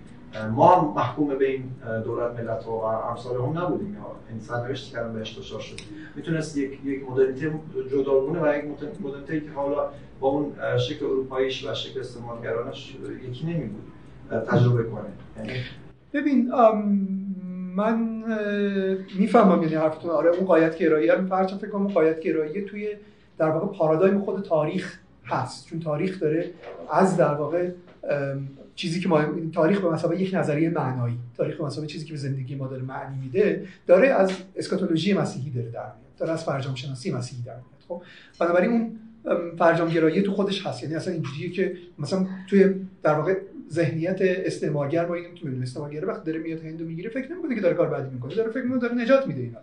ما هم محکوم به این دولت ملت و امثال هم نبودیم. این سرنوشت کردن بهش دچار شد. می‌تونست یک یک مدرنیته جداگونه و یک مدرنیته که حالا با اون شکل اروپاییش و شکل استعمارگرانش یکی نمیبود. تجربه کنه. یعنی ببین من می‌فهمم یعنی حرفتون. آره اون قایت گرایی رو فرچ فکر کنم قایت گرایی توی در واقع پارادایم خود تاریخ هست. چون تاریخ داره از در واقع چیزی که ما تاریخ به مثابه یک نظریه معنایی تاریخ به مثابه چیزی که به زندگی ما داره معنی میده داره از اسکاتولوژی مسیحی داره در میاد. داره از فرجام شناسی مسیحی در میاد. خب بنابراین اون فرجام گرایی تو خودش هست. یعنی اصلا اینجوریه که مثلا توی در واقع ذهنیت استعمارگر ما اینو که می‌دونه استعمارگر وقتی داره میاد هندو می‌گیره فکر نمی‌کنه که داره کار بدی می‌کنه. داره فکر می‌کنه داره نجات میده اینا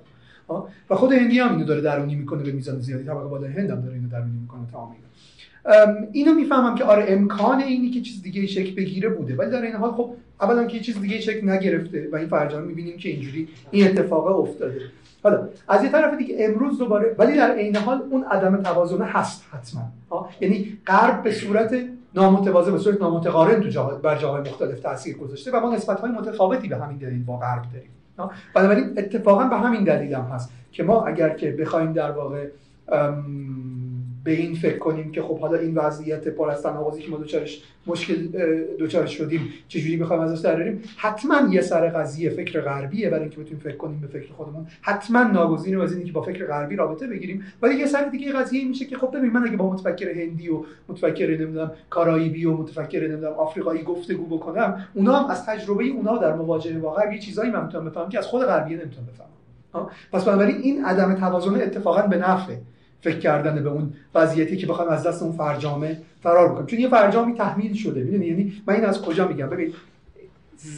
و خود هندی هم اینو داره درونی می‌کنه به میزان زیادی. طبقه بالای هند هم داره اینو درونی می‌کنه. تمام اینو می‌فهمم که آره امکان اینی که چیز دیگه شکل بگیره بوده. ولی در این حال خب اولا که چیز دیگه چک نگرفته و این فرجام می‌بینیم که اینجوری این اتفاق افتاده. حالا از یه طرف دیگه امروز دوباره ولی در عین حال اون عدم توازن هست حتما. یعنی غرب به صورت نامتوازن به صورت نامتقارن تو جا بر جاهای مختلف تاثیر گذاشته و ما نسبت های متفاوتی به همین دلیل با غرب داریم. بنابراین اتفاقا به همین دلیل هم هست که ما اگر که بخوایم در واقع به این فکر کنیم که خب حالا این وضعیت پر از تناقضی که ما دوچارش مشکل دوچارش شدیم چجوری می‌خوایم ازش دراریم حتما یه سر قضیه فکر غربیه برای اینکه بتونیم فکر کنیم به فکر خودمون. حتما ناگزیر از اینه که با فکر غربی رابطه بگیریم. ولی یه سر دیگه قضیه میشه که خب ببین من اگه با متفکر هندی و متفکر نمی‌دونم کارائیبی و متفکر نمی‌دونم آفریقایی گفتگو بکنم اونا هم از تجربه اونا در مواجهه غرب یه چیزایی من بفهمم که از خود غربیه نمی‌تونم بفهمم. پس بنابراین این عدم توازن اتفاقا به نفعه. فکر کردن به اون وضعیتی که بخوایم از دست اون فرجامه فرار بکنیم چون یه فرجامی تحمیل شده می‌دونی؟ یعنی من این از کجا میگم؟ ببین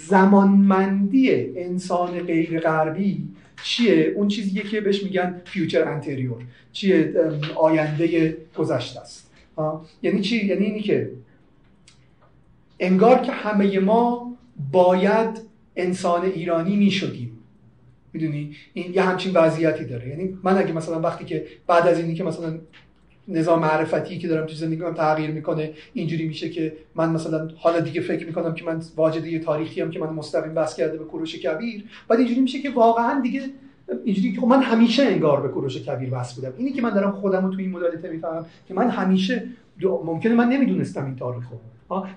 زمانمندی انسان غیر غربی چیه؟ اون چیزیه که بهش میگن فیوچر انتریور چیه؟ آینده گذشته است. یعنی چی؟ یعنی اینی که انگار که همه ما باید انسان ایرانی می‌شدیم. می‌دونی؟ این یه همچین وضعیتی داره. یعنی من اگه مثلا وقتی که بعد از اینی که مثلا نظام معرفتی که دارم تو زندگیم تغییر می‌کنه اینجوری میشه که من مثلا حالا دیگه فکر می‌کنم که من واجده تاریخی هم که من مستقیم بس کرده به کوروش کبیر بعد اینجوری میشه که واقعا دیگه اینجوری که من همیشه انگار به کوروش کبیر بس بودم. اینی که من دارم خودم رو تو این مدالیته می‌فهمم که من همیشه ممکنه من نمی‌دونستم این تاریخو.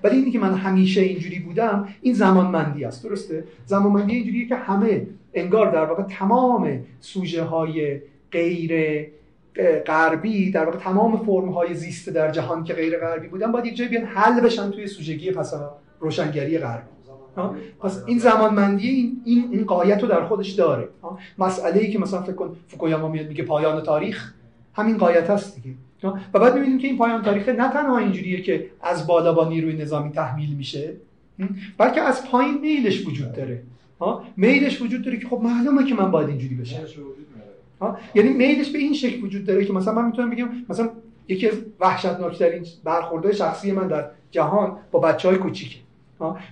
ولی اینی که من همیشه اینجوری بودم این زمانمندی است. درسته؟ زمانمندی اینجوریه که همه انگار در واقع تمام سوژه های غیر غربی در واقع تمام فرم های زیست در جهان که غیر غربی بودن باید یک جایی بیان حل بشن توی سوژگی پس روشنگری غربی پس این زمانمندی این این, این قایت رو در خودش داره. مسئله ای که مثلا فکر کن فوکویاما میاد میگه پایان تاریخ همین قایت هست دیگه. و بعد می‌بینیم که این پایان تاریخ نه تنها اینجوریه که از بالا با نیروی نظامی تحمیل میشه بلکه از پایین میلش وجود داره. ها؟ میلش وجود داره که خب معلومه که من باید اینجوری بشم. ها؟ یعنی میلش به این شکل وجود داره که مثلا من می‌تونم بگم مثلا یکی از وحشتناکترین برخوردهای شخصی من در جهان با بچه های کوچیکه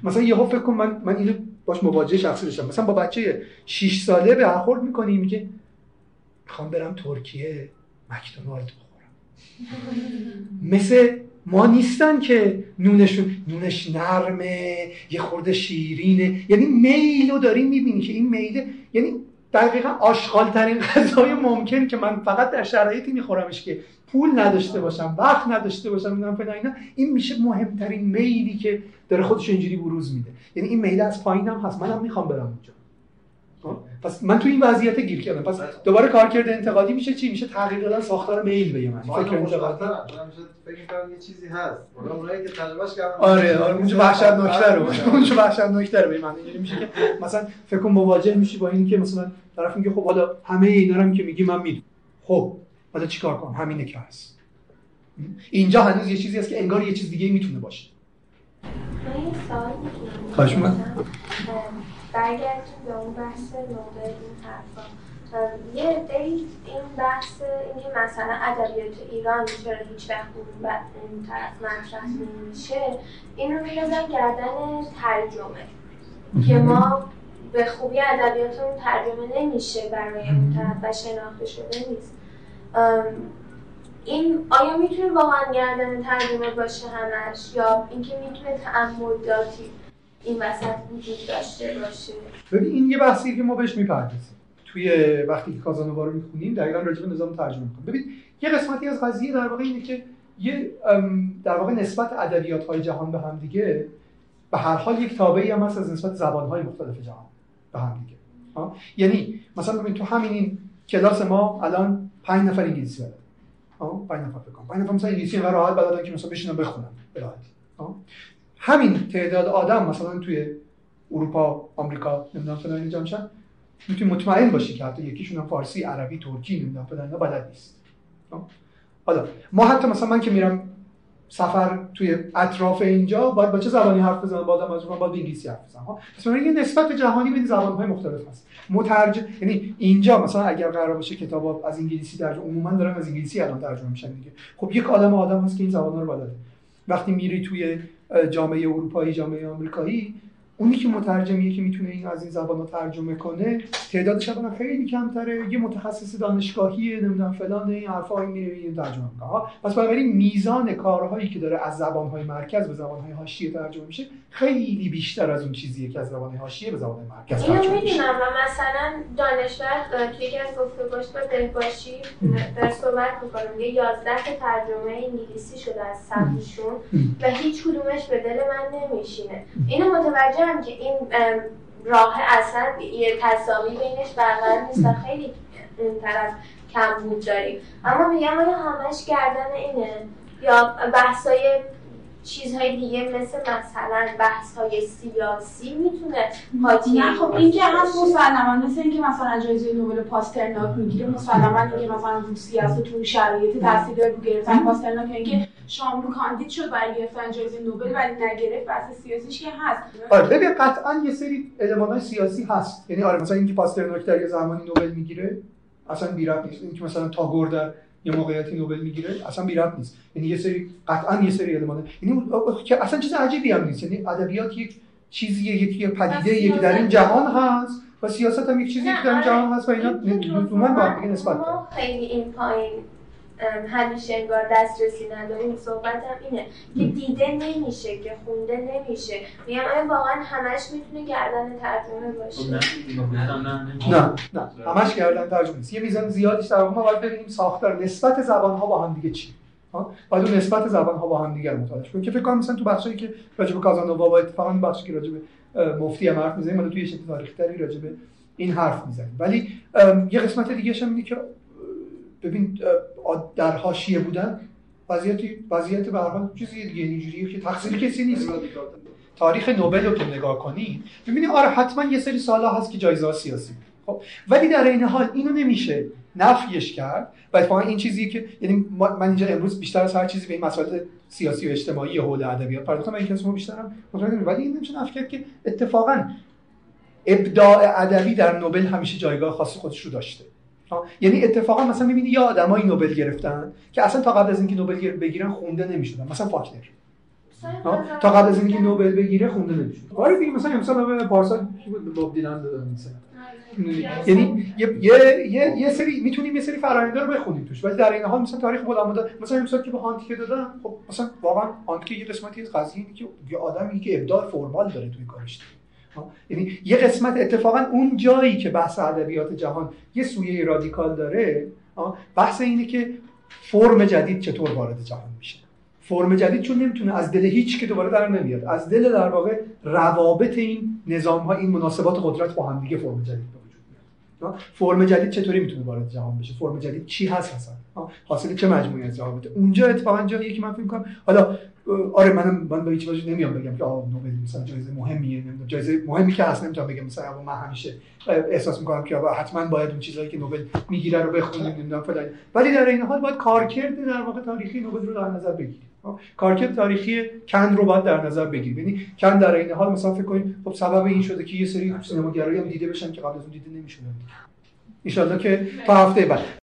مثلا یهو فکر کن من من اینو باش مواجهه شخصی داشتم مثلا با بچه 6 ساله برخورد می‌کنی میگه می‌خوام برم ترکیه مکدونالد [laughs] مثل ما نیستن که نونشون نونش نرمه یه خورده شیرینه. یعنی میل رو داریم می‌بینی که این میله یعنی دقیقا آشغال ترین [laughs] غذای ممکن که من فقط در شرایطی میخورمش که پول نداشته باشم وقت نداشته باشم می‌دونم اینا. این میشه مهمترین میلی که داره خودش اینجوری بروز میده. یعنی این میل از پایین هم هست منم می‌خوام برم اونجا. پس من تو این وضعیت گیر کردم. پس دوباره کارکرد انتقادی میشه چی؟ میشه تغییر دادن ساختار میل به من فکر انتقادی. فکر یه چیزی هست. اونایی که تجربهش کردن. آره آره اونجا وحشتناک‌تره اونجا وحشتناک‌تره به من اینجوری میشه که مثلا فکر کن مواجه میشی با اینکه مثلا طرف میگه خب حالا همه اینا رو که میگی من می‌دونم. خب حالا چیکار کنم؟ همینه که هست. اینجا هنوز یه چیزی هست که انگار یه چیز دیگه می‌تونه باشه. من یه برگردیم به اون بحث نوبل این حرفا. یه دی این بحث اینکه مثلا ادبیات ایران چرا هیچ وقت اون طرف مطرح نمیشه این رو میرزن گردن ترجمه. که ما به خوبی ادبیاتمون ترجمه نمیشه برای اون طرف و شناخته شده نیست. این آیا می‌تونه واقعا گردن ترجمه باشه همش؟ یا اینکه می‌تونه تعمداتی این وسط وجود داشته باشه. ببین این یه بحثی که ما بهش می‌پردازیم. توی وقتی که کازانووا رو می‌خونیم دقیقا راجع به نظام ترجمه می‌کنیم ببین یه قسمتی از قضیه در واقع اینه که یه در واقع نسبت ادبیات های جهان به هم دیگه به هر حال یک تابعی هم هست از نسبت زبان های مختلف جهان به هم دیگه. یعنی مثلا ببین تو همین این کلاس ما الان پنج نفر انگلیسی بلد پنج نفر بکنم پنج نفر مثلا انگلیسی انقدر راحت بلدن که مثلا بشینن بخونن به راحتی. همین تعداد آدم مثلا توی اروپا آمریکا نمی‌دونم فلان اینجا میشن می‌تونی مطمئن باشی که حتی یکیشون فارسی عربی ترکی نمی‌دونم فلان اینا بلد نیست. حالا ما حتی مثلا من که میرم سفر توی اطراف اینجا باید با چه زبانی حرف بزنم؟ با آدم از باید انگلیسی حرف بزنم. پس یه نسبت جهانی بین زبان‌های مختلف هست. مترجم یعنی اینجا مثلا اگر قرار باشه کتاب از انگلیسی در عموما دارن از انگلیسی الان ترجمه میشن دیگه. خب یک آدم آدم هست که این زبان‌ها رو بلده. وقتی میری توی جامعه اروپایی جامعه آمریکایی اونی که مترجمیه که می‌تونه این از این زبان رو ترجمه کنه تعدادش اولا خیلی کمتره. یه متخصص دانشگاهی نمی‌دونم فلان این حرفا این میره این ترجمه کنه پس بنابراین میزان کارهایی که داره از زبانهای مرکز به زبانهای حاشیه ترجمه میشه خیلی بیشتر از اون چیزیه که از زبانهای حاشیه به زبان مرکز ترجمه میشه. می‌دونم و مثلا دانشور توی یکی از گفتگوهاش با بهباشی در صحبت می‌کنم یه 11 ترجمه انگلیسی شده از سبزشون و هیچ کدومش به دل من نمیشینه. اینو متوجه هم که این راه اصلا یه تصاوی بینش برقرار نیست و خیلی اون طرف کم بود داریم. اما میگم آیا همش گردن اینه؟ یا بحثای چیزهای دیگه مثل مثلا بحث های سیاسی می‌تونه حاطی نه خب این که هست مسلما مثل اینکه مثلا جایزه نوبل پاسترناک می‌گیره مسلما اینکه مثلا روسیه است تو شرایط تاثیر داره گرفتن پاسترناک اینکه شاملو کاندید شد برای گرفتن جایزه نوبل ولی نگرفت بحث سیاسیش که هست. آره ببین قطعا یه سری المان‌های سیاسی هست. یعنی آره مثلا اینکه پاسترناک در یه زمانی نوبل می‌گیره اصلا بیرق نیست. اینکه مثلا تاگور در یه موقعیتی نوبل می‌گیره اصلا بی نیست. یعنی یه سری قطعا یه سری المان یعنی که اصلا چیز عجیبی هم نیست. یعنی ادبیات یک چیزیه یکی پدیده یکی در این جهان هست و سیاست هم یک چیزی که در این جهان هست و اینا. لزوما با هم نسبت خیلی این پایین همیشه انگار دسترسی نداریم صحبتم اینه که دیده نمیشه که خونده نمیشه. میگم آیا واقعا همش می‌تونه گردن ترجمه باشه؟ خب نه. نه همش گردن ترجمه نیست. یه میزان زیادیش در ما باید ببینیم ساختار نسبت زبان ها با هم دیگه چی. باید اون نسبت زبان ها با هم دیگه مطالعه کنیم. که فکر کنم مثلا تو بخشی که راجع به کازانووا با اتفاقا بخشی که راجع به مفتی هم حرف می‌زنیم توی شکل تاریخی تری راجع به این حرف می‌زنیم. ولی یه قسمت دیگه هم اینه که ببین در حاشیه بودن وضعیت وضعیت به هر چیزی دیگه اینجوریه که تقصیر کسی نیست. تاریخ نوبل رو که نگاه کنی ببینید آره حتما یه سری سالا هست که جایزه سیاسی. خب ولی در این حال اینو نمیشه نفیش کرد. و اتفاقا این چیزی که یعنی من اینجا امروز بیشتر از هر چیزی به این مسائل سیاسی و اجتماعی حول ادبیات پرداختم این کسی بیشترم ولی این نمیشه نفی کرد که اتفاقا ابداع ادبی در نوبل همیشه جایگاه خاص خودش رو داشته. یعنی اتفاقا مثلا می‌بینی یه آدمای نوبل گرفتن که اصلا تا قبل از اینکه نوبل بگیرن خونده نمی‌شدن. مثلا فاکنر تا قبل از اینکه نوبل بگیره خونده نمی‌شد. آره دیگه مثلا مثلا پارسال کی بود باب دیلان دادن مثلا. یعنی یه یه یه سری می‌تونیم یه سری فرآیندها رو بخونیم توش. ولی در این حال مثلا تاریخ بودم مثلا مثلا که به هانتکه دادن خب مثلا واقعا هانتکه یه قسمتی از قضیه اینه که یه آدمی که ابداع فرمال داره توی کارش. یعنی یه قسمت اتفاقا اون جایی که بحث ادبیات جهان یه سویه رادیکال داره بحث اینه که فرم جدید چطور وارد جهان میشه. فرم جدید چون نمی‌تونه از دل هیچ که دوباره در نمیاد. از دل در واقع روابط این نظام ها این مناسبات قدرت با هم دیگه فرم جدید به وجود میاد. فرم جدید چطوری می‌تونه وارد جهان بشه؟ فرم جدید چی هست اصلا؟ حاصل چه مجموعی از روابط اونجا اتفاقا جاییه که من فکر کنم حالا آره منم من به هیچ وجه نمیام بگم که آه نوبل مثلا جایزه مهمیه نمی‌دونم جایزه مهمی که هست نمی‌تونم بگم. مثلا من همیشه احساس می‌کنم که حتما باید اون چیزایی که نوبل می‌گیره رو بخونیم نمی‌دونم فلان. ولی در این حال باید کارکرد در واقع تاریخی نوبل رو در نظر بگیریم. کارکرد تاریخی کند رو باید در نظر بگیریم. یعنی کند در این حال مثلا فکر کنید خب سبب این شده که یه سری سینماگرایی هم دیده بشن که قبل از اون دیده نمی‌شدن. ان که تا هفته بعد.